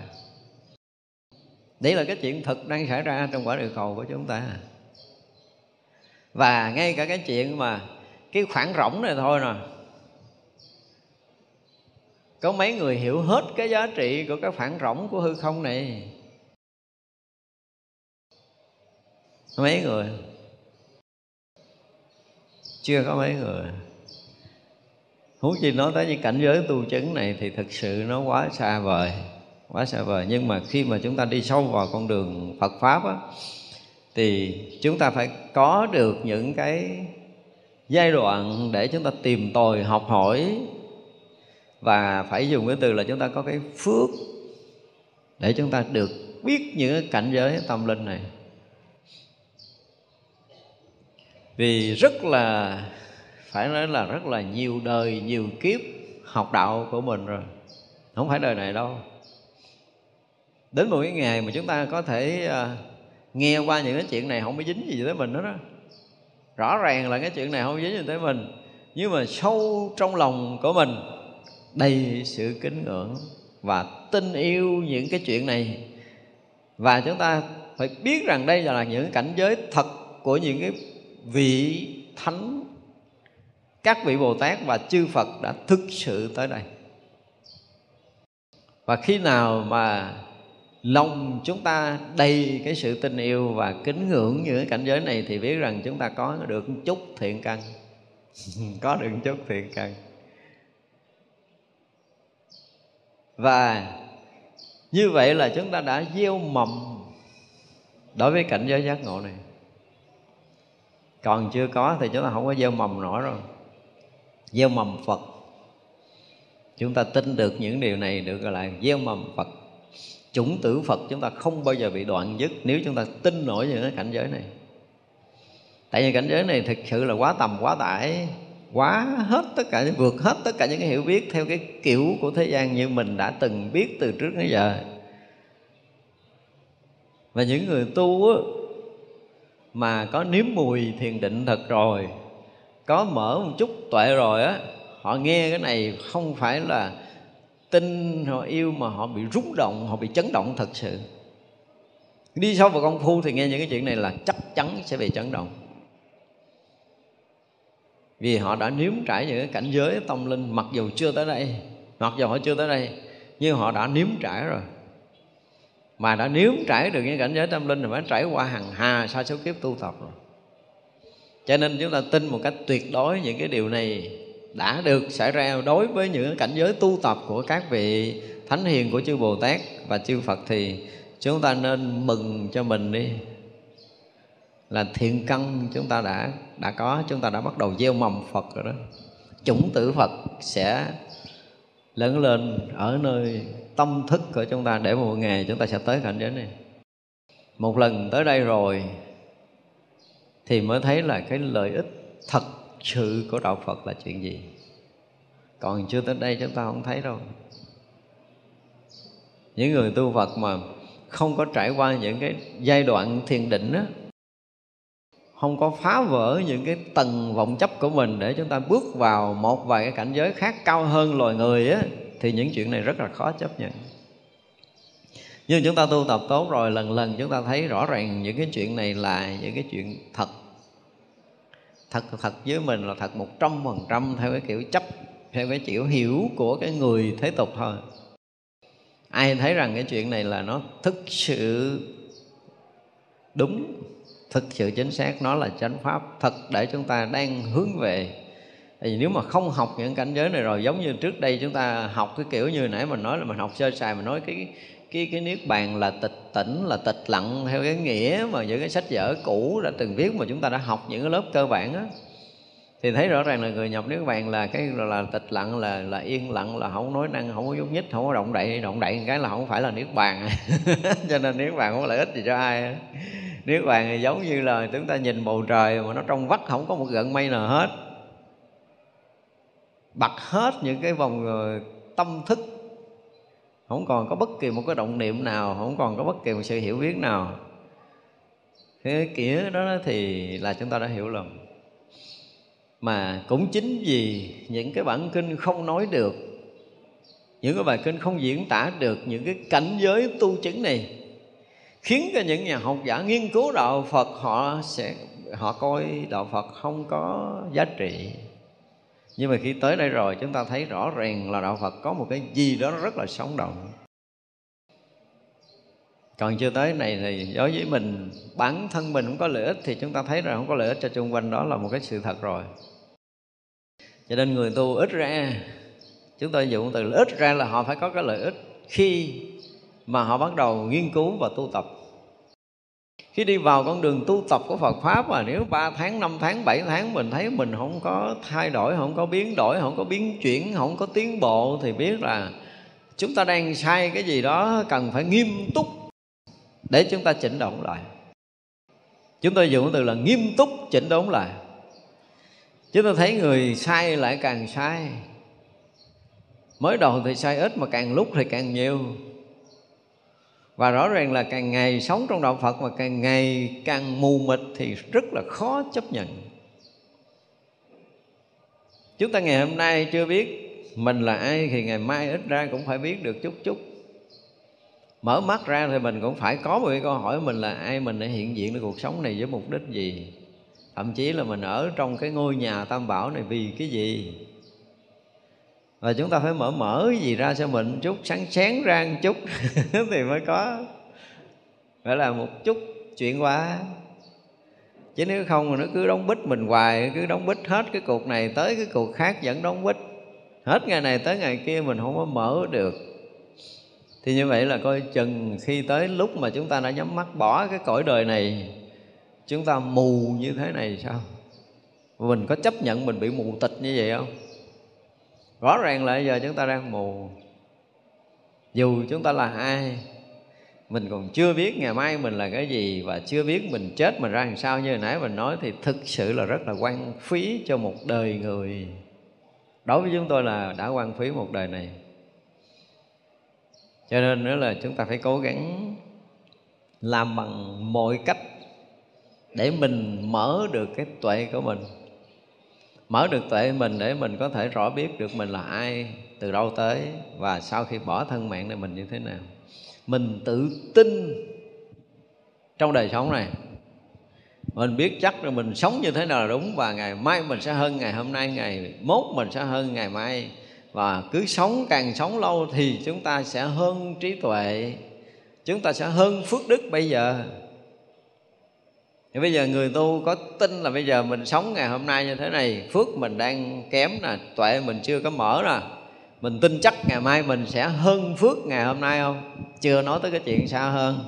Đấy là cái chuyện thực đang xảy ra trong quả địa cầu của chúng ta. Và ngay cả cái chuyện mà cái khoảng rỗng này thôi nè có mấy người hiểu hết cái giá trị của cái phản rỗng của hư không này? Mấy người? Chưa có mấy người. Huống chi nói tới những cảnh giới tu chứng này thì thực sự nó quá xa vời quá xa vời. Nhưng mà khi mà chúng ta đi sâu vào con đường Phật pháp á, thì chúng ta phải có được những cái giai đoạn để chúng ta tìm tòi học hỏi và phải dùng cái từ là chúng ta có cái phước để chúng ta được biết những cái cảnh giới tâm linh này. Vì rất là phải nói là rất là nhiều đời nhiều kiếp học đạo của mình rồi. Không phải đời này đâu. Đến một cái ngày mà chúng ta có thể uh, nghe qua những cái chuyện này không có dính gì tới mình nữa đó rõ ràng là cái chuyện này không dính gì tới mình. Nhưng mà sâu trong lòng của mình đầy sự kính ngưỡng và tin yêu những cái chuyện này. Và chúng ta phải biết rằng đây là những cảnh giới thật của những cái vị thánh, các vị bồ tát và chư phật đã thực sự tới đây. Và khi nào mà lòng chúng ta đầy cái sự tình yêu và kính ngưỡng những cái cảnh giới này thì biết rằng chúng ta có được một chút thiện căn. Có được một chút thiện căn. Và như vậy là chúng ta đã gieo mầm đối với cảnh giới giác ngộ này. Còn chưa có thì chúng ta không có gieo mầm nổi rồi. Gieo mầm phật. Chúng ta tin được những điều này được gọi là gieo mầm phật. Chủng tử phật chúng ta không bao giờ bị đoạn dứt nếu chúng ta tin nổi những cái cảnh giới này. Tại vì cảnh giới này thực sự là quá tầm, quá tải quá hết tất cả vượt hết tất cả những cái hiểu biết theo cái kiểu của thế gian như mình đã từng biết từ trước đến giờ. Và những người tu á, mà có nếm mùi thiền định thật rồi có mở một chút tuệ rồi á họ nghe cái này không phải là tin họ yêu mà họ bị rúng động họ bị chấn động thật sự. Đi sâu vào công phu thì nghe những cái chuyện này là chắc chắn sẽ bị chấn động vì họ đã nếm trải những cái cảnh giới tâm linh mặc dù chưa tới đây mặc dù họ chưa tới đây nhưng họ đã nếm trải rồi. Mà đã nếm trải được những cảnh giới tâm linh thì phải trải qua hàng hà sa số kiếp tu tập rồi. Cho nên chúng ta tin một cách tuyệt đối những cái điều này đã được xảy ra đối với những cảnh giới tu tập của các vị thánh hiền của chư Bồ Tát và chư Phật thì chúng ta nên mừng cho mình đi là thiện căn chúng ta đã đã có, chúng ta đã bắt đầu gieo mầm Phật rồi đó. Chủng tử Phật sẽ lớn lên ở nơi tâm thức của chúng ta để một ngày chúng ta sẽ tới cảnh giới này. Một lần tới đây rồi thì mới thấy là cái lợi ích thật sự của đạo Phật là chuyện gì. Còn chưa tới đây chúng ta không thấy đâu. Những người tu Phật mà không có trải qua những cái giai đoạn thiền định á không có phá vỡ những cái tầng vọng chấp của mình để chúng ta bước vào một vài cái cảnh giới khác cao hơn loài người á, thì những chuyện này rất là khó chấp nhận. Nhưng chúng ta tu tập tốt rồi, lần lần chúng ta thấy rõ ràng những cái chuyện này là những cái chuyện thật. Thật thật với mình là thật một trăm phần trăm theo cái kiểu chấp, theo cái kiểu hiểu của cái người thế tục thôi. Ai thấy rằng cái chuyện này là nó thực sự đúng? Thực sự chính xác, nó là chánh pháp thật để chúng ta đang hướng về. Thì nếu mà không học những cảnh giới này rồi, giống như trước đây chúng ta học cái kiểu như nãy mình nói là mình học sơ sài, mình nói cái cái cái niết bàn là tịch tỉnh, là tịch lặng theo cái nghĩa mà những cái sách vở cũ đã từng viết mà chúng ta đã học những cái lớp cơ bản á. Thì thấy rõ ràng là người nhập niết bàn là cái là tịch lặng, là là yên lặng, là không nói năng, không có nhúc nhích, không có động đậy động đậy cái là không phải là niết bàn. Cho nên niết bàn không có lợi ích gì cho ai niết bàn thì giống như là chúng ta nhìn bầu trời mà nó trong vắt, không có một gợn mây nào hết. Bật hết những cái vòng ờ, tâm thức. Không còn có bất kỳ một cái động niệm nào, không còn có bất kỳ một sự hiểu biết nào. Cái kiểu đó thì là chúng ta đã hiểu lầm. Mà cũng chính vì những cái bản kinh không nói được, những cái bài kinh không diễn tả được những cái cảnh giới tu chứng này khiến cho những nhà học giả nghiên cứu đạo Phật họ sẽ, họ coi đạo Phật không có giá trị. Nhưng mà khi tới đây rồi, chúng ta thấy rõ ràng là đạo Phật có một cái gì đó rất là sống động. Còn chưa tới này thì đối với mình, bản thân mình không có lợi ích thì chúng ta thấy rằng không có lợi ích cho chung quanh, đó là một cái sự thật rồi. Cho nên người tu ít ra, chúng tôi dùng từ ít ra là họ phải có cái lợi ích khi mà họ bắt đầu nghiên cứu và tu tập khi đi vào con đường tu tập của Phật pháp mà nếu 3 tháng, 5 tháng, 7 tháng mình thấy mình không có thay đổi, không có biến đổi, không có biến chuyển, không có tiến bộ thì biết là chúng ta đang sai cái gì đó cần phải nghiêm túc để chúng ta chỉnh đốn lại. Chúng tôi dùng từ là nghiêm túc chỉnh đốn lại. Chúng tôi thấy người sai lại càng sai. Mới đầu thì sai ít mà càng lúc thì càng nhiều và rõ ràng là càng ngày sống trong đạo Phật mà càng ngày càng mù mịt thì rất là khó chấp nhận. Chúng ta ngày hôm nay chưa biết mình là ai thì ngày mai ít ra cũng phải biết được chút chút. Mở mắt ra thì mình cũng phải có một cái câu hỏi mình là ai, mình đã hiện diện ở cuộc sống này với mục đích gì? Thậm chí là mình ở trong cái ngôi nhà tam bảo này vì cái gì? Và chúng ta phải mở mở gì ra cho mình, chút sáng sáng ra một chút thì mới có. Phải là một chút chuyện qua chứ nếu không mà nó cứ đóng bít mình hoài, cứ đóng bít hết cái cuộc này tới cái cuộc khác vẫn đóng bít. Hết ngày này tới ngày kia mình không có mở được. Thì như vậy là coi chừng khi tới lúc mà chúng ta đã nhắm mắt bỏ cái cõi đời này, chúng ta mù như thế này sao? Mình có chấp nhận mình bị mù tịch như vậy không? Rõ ràng là giờ chúng ta đang mù. Dù chúng ta là ai, mình còn chưa biết ngày mai mình là cái gì và chưa biết mình chết mình ra làm sao. Như hồi nãy mình nói thì thực sự là rất là quan phí cho một đời người. Đối với chúng tôi là đã quan phí một đời này. Cho nên nữa là chúng ta phải cố gắng làm bằng mọi cách để mình mở được cái tuệ của mình mở được tuệ mình để mình có thể rõ biết được mình là ai, từ đâu tới, và sau khi bỏ thân mạng này mình như thế nào. Mình tự tin trong đời sống này. Mình biết chắc là mình sống như thế nào là đúng, và ngày mai mình sẽ hơn ngày hôm nay, ngày mốt mình sẽ hơn ngày mai. Và cứ sống càng sống lâu thì chúng ta sẽ hơn trí tuệ, chúng ta sẽ hơn phước đức bây giờ thì bây giờ người tu có tin là bây giờ mình sống ngày hôm nay như thế này, phước mình đang kém nè, tuệ mình chưa có mở nè, mình tin chắc ngày mai mình sẽ hơn phước ngày hôm nay không? Chưa nói tới cái chuyện xa hơn.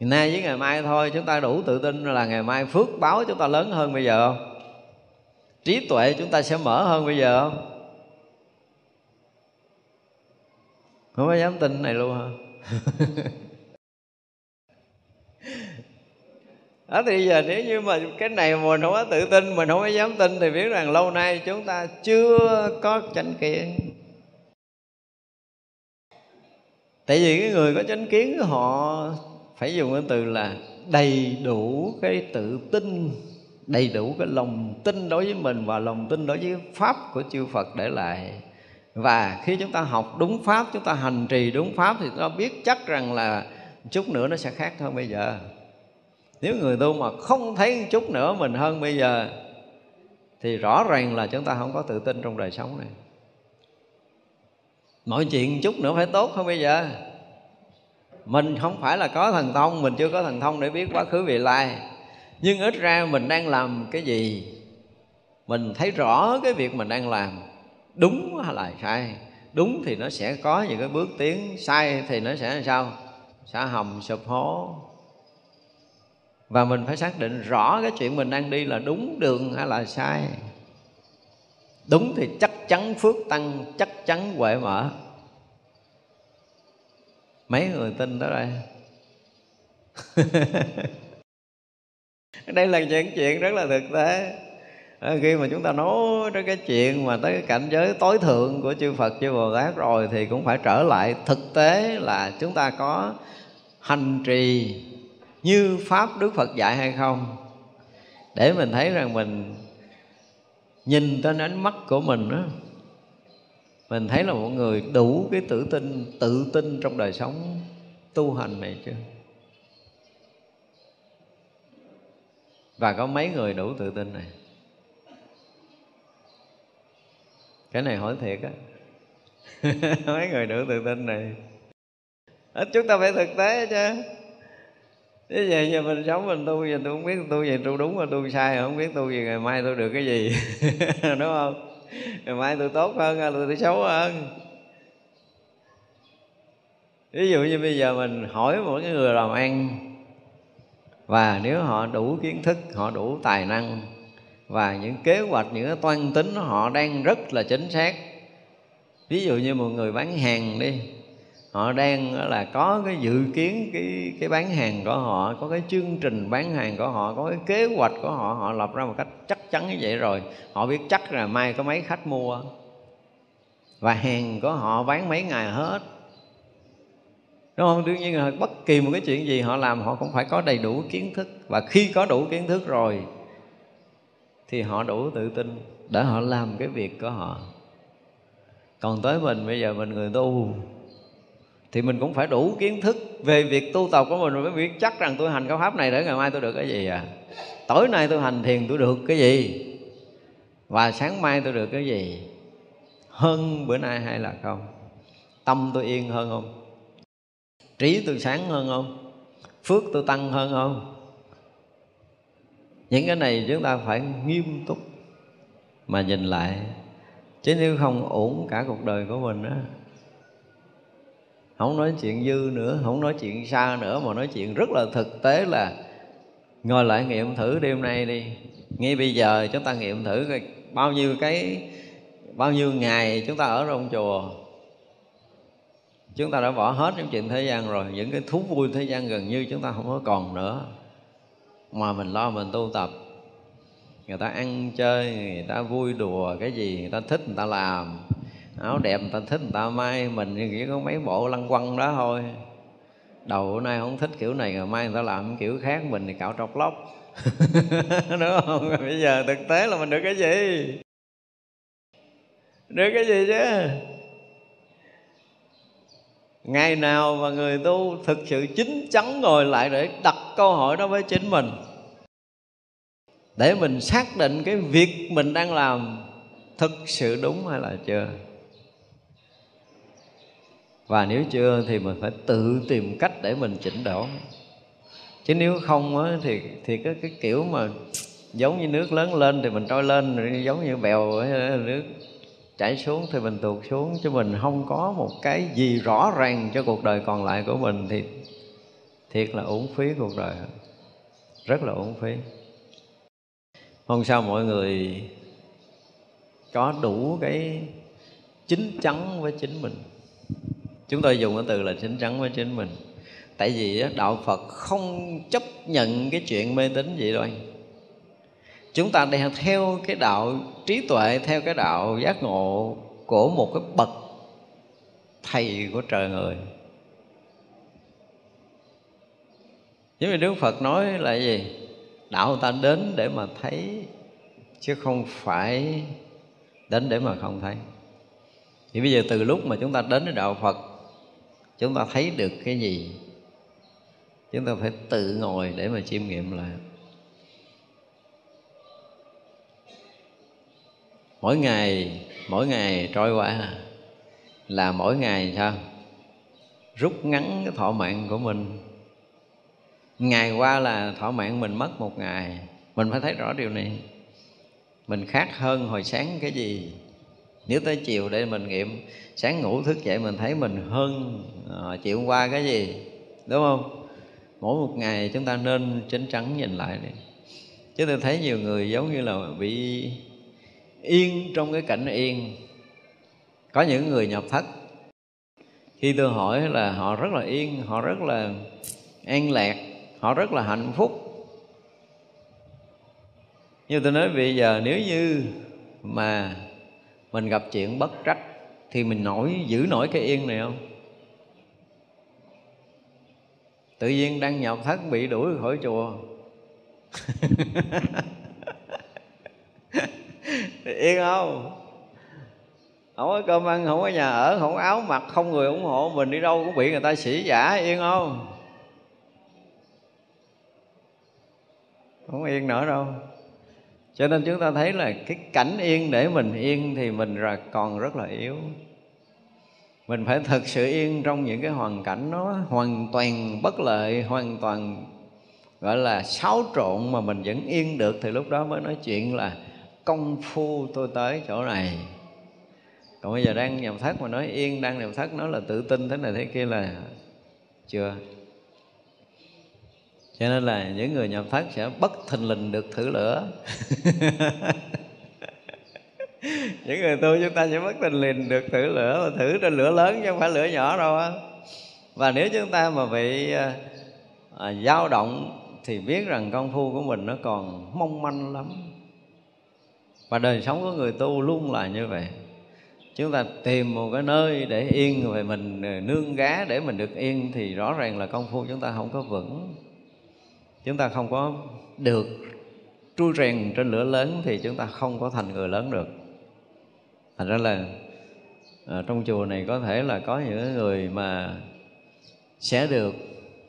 Thì nay với ngày mai thôi, chúng ta đủ tự tin là ngày mai phước báo chúng ta lớn hơn bây giờ không? Trí tuệ chúng ta sẽ mở hơn bây giờ không? Không có dám tin này luôn hả? đó, thì giờ nếu như mà cái này mà mình không có tự tin mình không có dám tin thì biết rằng lâu nay chúng ta chưa có chánh kiến. Tại vì cái người có chánh kiến họ phải dùng cái từ là đầy đủ cái tự tin, đầy đủ cái lòng tin đối với mình và lòng tin đối với pháp của chư Phật để lại. Và khi chúng ta học đúng pháp, chúng ta hành trì đúng pháp thì chúng ta biết chắc rằng là chút nữa nó sẽ khác hơn bây giờ nếu người tu mà không thấy chút nữa mình hơn bây giờ, thì rõ ràng là chúng ta không có tự tin trong đời sống này. Mọi chuyện chút nữa phải tốt hơn bây giờ. Mình không phải là có thần thông, mình chưa có thần thông để biết quá khứ vị lai. Nhưng ít ra mình đang làm cái gì, mình thấy rõ cái việc mình đang làm, đúng hay là sai. Đúng thì nó sẽ có những cái bước tiến, sai thì nó sẽ làm sao? Sẽ hầm sụp hố và mình phải xác định rõ cái chuyện mình đang đi là đúng đường hay là sai. Đúng thì chắc chắn phước tăng chắc chắn huệ mở. Mấy người tin đó đây? Đây là những chuyện rất là thực tế. À, khi mà chúng ta nói tới cái chuyện mà tới cái cảnh giới tối thượng của chư Phật chư Bồ Tát rồi thì cũng phải trở lại thực tế là chúng ta có hành trì như pháp, Đức Phật dạy hay không? Để mình thấy rằng mình nhìn trên ánh mắt của mình đó mình thấy là một người đủ cái tự tin tự tin trong đời sống tu hành này chưa và có mấy người đủ tự tin này? Cái này hỏi thiệt á. Mấy người đủ tự tin này? Ít chúng ta phải thực tế chứ thế vậy giờ mình sống mình tu giờ tôi không biết tu gì tu đúng mà tu sai, không biết tu gì ngày mai tôi được cái gì? Đúng không? Ngày mai tôi tốt hơn hay tôi xấu hơn? Ví dụ như bây giờ mình hỏi một cái người làm ăn, và nếu họ đủ kiến thức, họ đủ tài năng, và những kế hoạch, những cái toan tính họ đang rất là chính xác. Ví dụ như một người bán hàng đi họ đang là, có cái dự kiến, cái cái bán hàng của họ, có cái chương trình bán hàng của họ, có cái kế hoạch của họ họ lập ra một cách chắc chắn như vậy rồi. Họ biết chắc là mai có mấy khách mua. Và hàng của họ bán mấy ngày hết. Đúng không? Đương nhiên là bất kỳ một cái chuyện gì họ làm, họ cũng phải có đầy đủ kiến thức. Và khi có đủ kiến thức rồi, thì họ đủ tự tin để họ làm cái việc của họ. Còn tới mình, bây giờ mình người tu thì mình cũng phải đủ kiến thức về việc tu tập của mình mới biết chắc rằng tôi hành cái pháp này để ngày mai tôi được cái gì à. Tối nay tôi hành thiền tôi được cái gì? Và sáng mai tôi được cái gì? Hơn bữa nay hay là không? Tâm tôi yên hơn không? Trí tôi sáng hơn không? Phước tôi tăng hơn không? Những cái này chúng ta phải nghiêm túc mà nhìn lại. Chứ nếu không ổn cả cuộc đời của mình á không nói chuyện dư nữa, không nói chuyện xa nữa, mà nói chuyện rất là thực tế là ngồi lại nghiệm thử đêm nay đi. Ngay bây giờ chúng ta nghiệm thử coi bao nhiêu cái, bao nhiêu ngày chúng ta ở trong chùa. Chúng ta đã bỏ hết những chuyện thế gian rồi, những cái thú vui thế gian gần như chúng ta không có còn nữa. Mà mình lo mình tu tập. Người ta ăn chơi, người ta vui đùa, cái gì người ta thích người ta làm áo đẹp người ta thích người ta may, mình chỉ có mấy bộ lăng quăng đó thôi. Đầu bữa nay không thích kiểu này ngày mai người ta làm kiểu khác, mình thì cạo trọc lóc. Đúng không? Bây giờ thực tế là mình được cái gì? Được cái gì chứ? Ngày nào mà người tu thực sự chính chắn ngồi lại để đặt câu hỏi đó với chính mình. Để mình xác định cái việc mình đang làm thực sự đúng hay là chưa? Và nếu chưa thì mình phải tự tìm cách để mình chỉnh đổ. Chứ nếu không á, thì thì cái cái kiểu mà giống như nước lớn lên thì mình trôi lên giống như bèo nước chảy xuống thì mình tuột xuống. Chứ mình không có một cái gì rõ ràng cho cuộc đời còn lại của mình thì thiệt là uổng phí cuộc đời. Rất là uổng phí. Hôm sau mọi người có đủ cái chính chắn với chính mình chúng tôi dùng cái từ là chính chắn với chính mình. Tại vì đạo phật không chấp nhận cái chuyện mê tín gì đâu anh chúng ta đang theo cái đạo trí tuệ, theo cái đạo giác ngộ của một cái bậc thầy của trời người. Giống như đức phật nói là gì? Đạo ta đến để mà thấy, chứ không phải đến để mà không thấy. Thì bây giờ từ lúc mà chúng ta đến với đạo phật chúng ta thấy được cái gì? Chúng ta phải tự ngồi để mà chiêm nghiệm lại. Mỗi ngày mỗi ngày trôi qua là mỗi ngày sao? Rút ngắn cái thọ mạng của mình. Ngày qua là thọ mạng mình mất một ngày. Mình phải thấy rõ điều này. Mình khác hơn hồi sáng cái gì? Nếu tới chiều để mình nghiệm sáng ngủ thức dậy mình thấy mình hơn à, chiều qua cái gì đúng không? Mỗi một ngày chúng ta nên chính trắng nhìn lại đi. Chứ tôi thấy nhiều người giống như là bị yên trong cái cảnh yên. Có những người nhập thất khi tôi hỏi là họ rất là yên họ rất là an lạc họ rất là hạnh phúc. Như tôi nói bây giờ nếu như mà mình gặp chuyện bất trách thì mình nổi, giữ nổi cái yên này không? Tự nhiên đang nhập thất bị đuổi khỏi chùa. Yên không? Không có cơm ăn, không có nhà ở, không có áo mặc, không người ủng hộ mình đi đâu cũng bị người ta sĩ giả yên không? Không yên nữa đâu cho nên chúng ta thấy là cái cảnh yên để mình yên thì mình là còn rất là yếu. Mình phải thật sự yên trong những cái hoàn cảnh nó hoàn toàn bất lợi, hoàn toàn, gọi là, xáo trộn mà mình vẫn yên được thì lúc đó mới nói chuyện là công phu tôi tới chỗ này. Còn bây giờ đang nhầm thất mà nói yên đang nhầm thất nói là tự tin thế này thế kia là chưa cho nên là những người nhập thất sẽ bất thình lình được thử lửa. Những người tu chúng ta sẽ bất thình lình được thử lửa mà thử trên lửa lớn chứ không phải lửa nhỏ đâu á. Và nếu chúng ta mà bị à, à, dao động thì biết rằng công phu của mình nó còn mong manh lắm. Và đời sống của người tu luôn là như vậy. Chúng ta tìm một cái nơi để yên về mình nương gá để mình được yên thì rõ ràng là công phu chúng ta không có vững chúng ta không có được trui rèn trên lửa lớn thì chúng ta không có thành người lớn được. Thành ra là à, trong chùa này có thể là có những người mà sẽ được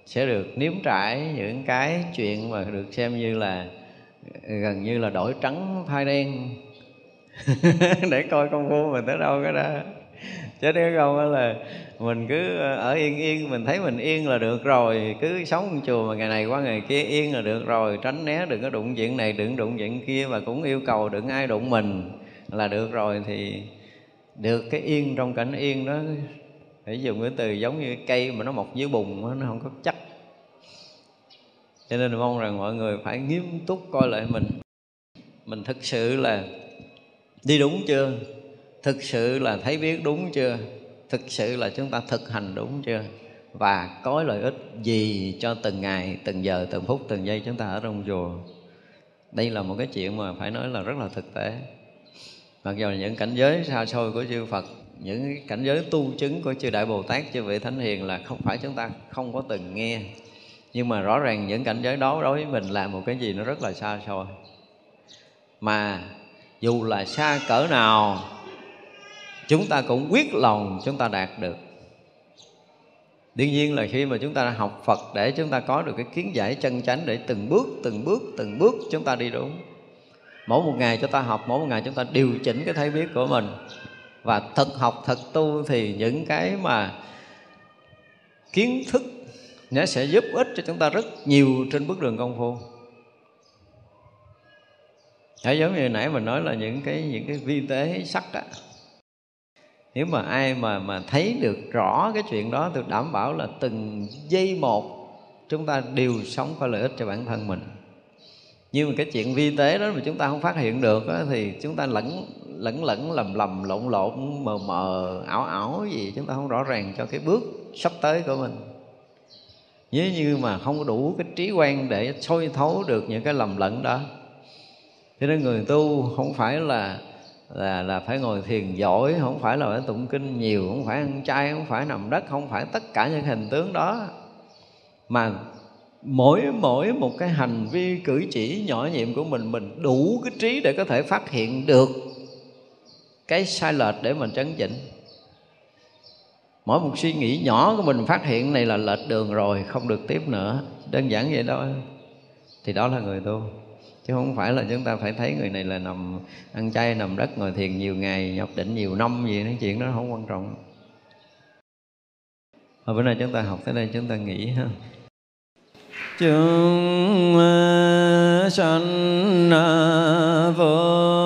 sẽ được nếm trải những cái chuyện mà được xem như là à, gần như là đổi trắng thay đen. Để coi công phu mình tới đâu cái đó. Chứ nếu không là mình cứ ờ, ở yên yên, mình thấy mình yên là được rồi, cứ sống trong chùa mà ngày này qua ngày kia yên là được rồi, tránh né, đừng có đụng chuyện này, đừng đụng chuyện kia và cũng yêu cầu đừng ai đụng mình là được rồi thì được cái yên trong cảnh yên đó. Phải dùng cái từ giống như cây mà nó mọc dưới bùn nó không có chắc. Cho nên mong rằng mọi người phải nghiêm túc coi lại mình. Mình thực sự là đi đúng chưa? Thực sự là thấy biết đúng chưa? Thực sự là chúng ta thực hành đúng chưa? Và có lợi ích gì cho từng ngày, từng giờ, từng phút, từng giây chúng ta ở trong chùa? Đây là một cái chuyện mà phải nói là rất là thực tế. Mặc dù những cảnh giới xa xôi của chư Phật, những cảnh giới tu chứng của chư đại bồ tát, chư vị thánh hiền là không phải chúng ta không có từng nghe. Nhưng mà rõ ràng những cảnh giới đó đối với mình là một cái gì nó rất là xa xôi. Mà dù là xa cỡ nào chúng ta cũng quyết lòng chúng ta đạt được. Đương nhiên là khi mà chúng ta học phật để chúng ta có được cái kiến giải chân chánh để từng bước từng bước từng bước chúng ta đi đúng. Mỗi một ngày chúng ta học mỗi một ngày chúng ta điều chỉnh cái thấy biết của mình. Và thực học thực tu thì những cái mà kiến thức nó sẽ giúp ích cho chúng ta rất nhiều trên bước đường công phu. Đấy, giống như nãy mình nói là những cái những cái vi tế sắc á nếu mà ai mà mà thấy được rõ cái chuyện đó tôi đảm bảo là từng giây một chúng ta đều sống có lợi ích cho bản thân mình. Nhưng mà cái chuyện vi tế đó mà chúng ta không phát hiện được đó, thì chúng ta lẫn lẫn lẫn lầm lầm lộn lộn mờ mờ ảo ảo gì chúng ta không rõ ràng cho cái bước sắp tới của mình. Nếu như mà không có đủ cái trí quan để soi thấu được những cái lầm lẫn đó cho nên người tu không phải là là là phải ngồi thiền giỏi, không phải là phải tụng kinh nhiều, không phải ăn chay, không phải nằm đất, không phải tất cả những hình tướng đó. Mà mỗi mỗi một cái hành vi cử chỉ nhỏ nhiệm của mình mình đủ cái trí để có thể phát hiện được cái sai lệch để mình chấn chỉnh. Mỗi một suy nghĩ nhỏ của mình phát hiện này là lệch đường rồi, không được tiếp nữa. Đơn giản vậy đó thì đó là người tu chứ không phải là chúng ta phải thấy người này là nằm ăn chay, nằm đất ngồi thiền nhiều ngày nhập định nhiều năm gì, nói chuyện đó không quan trọng. Hồi bữa nay chúng ta học tới đây, chúng ta nghỉ ha. Chúng sanh vô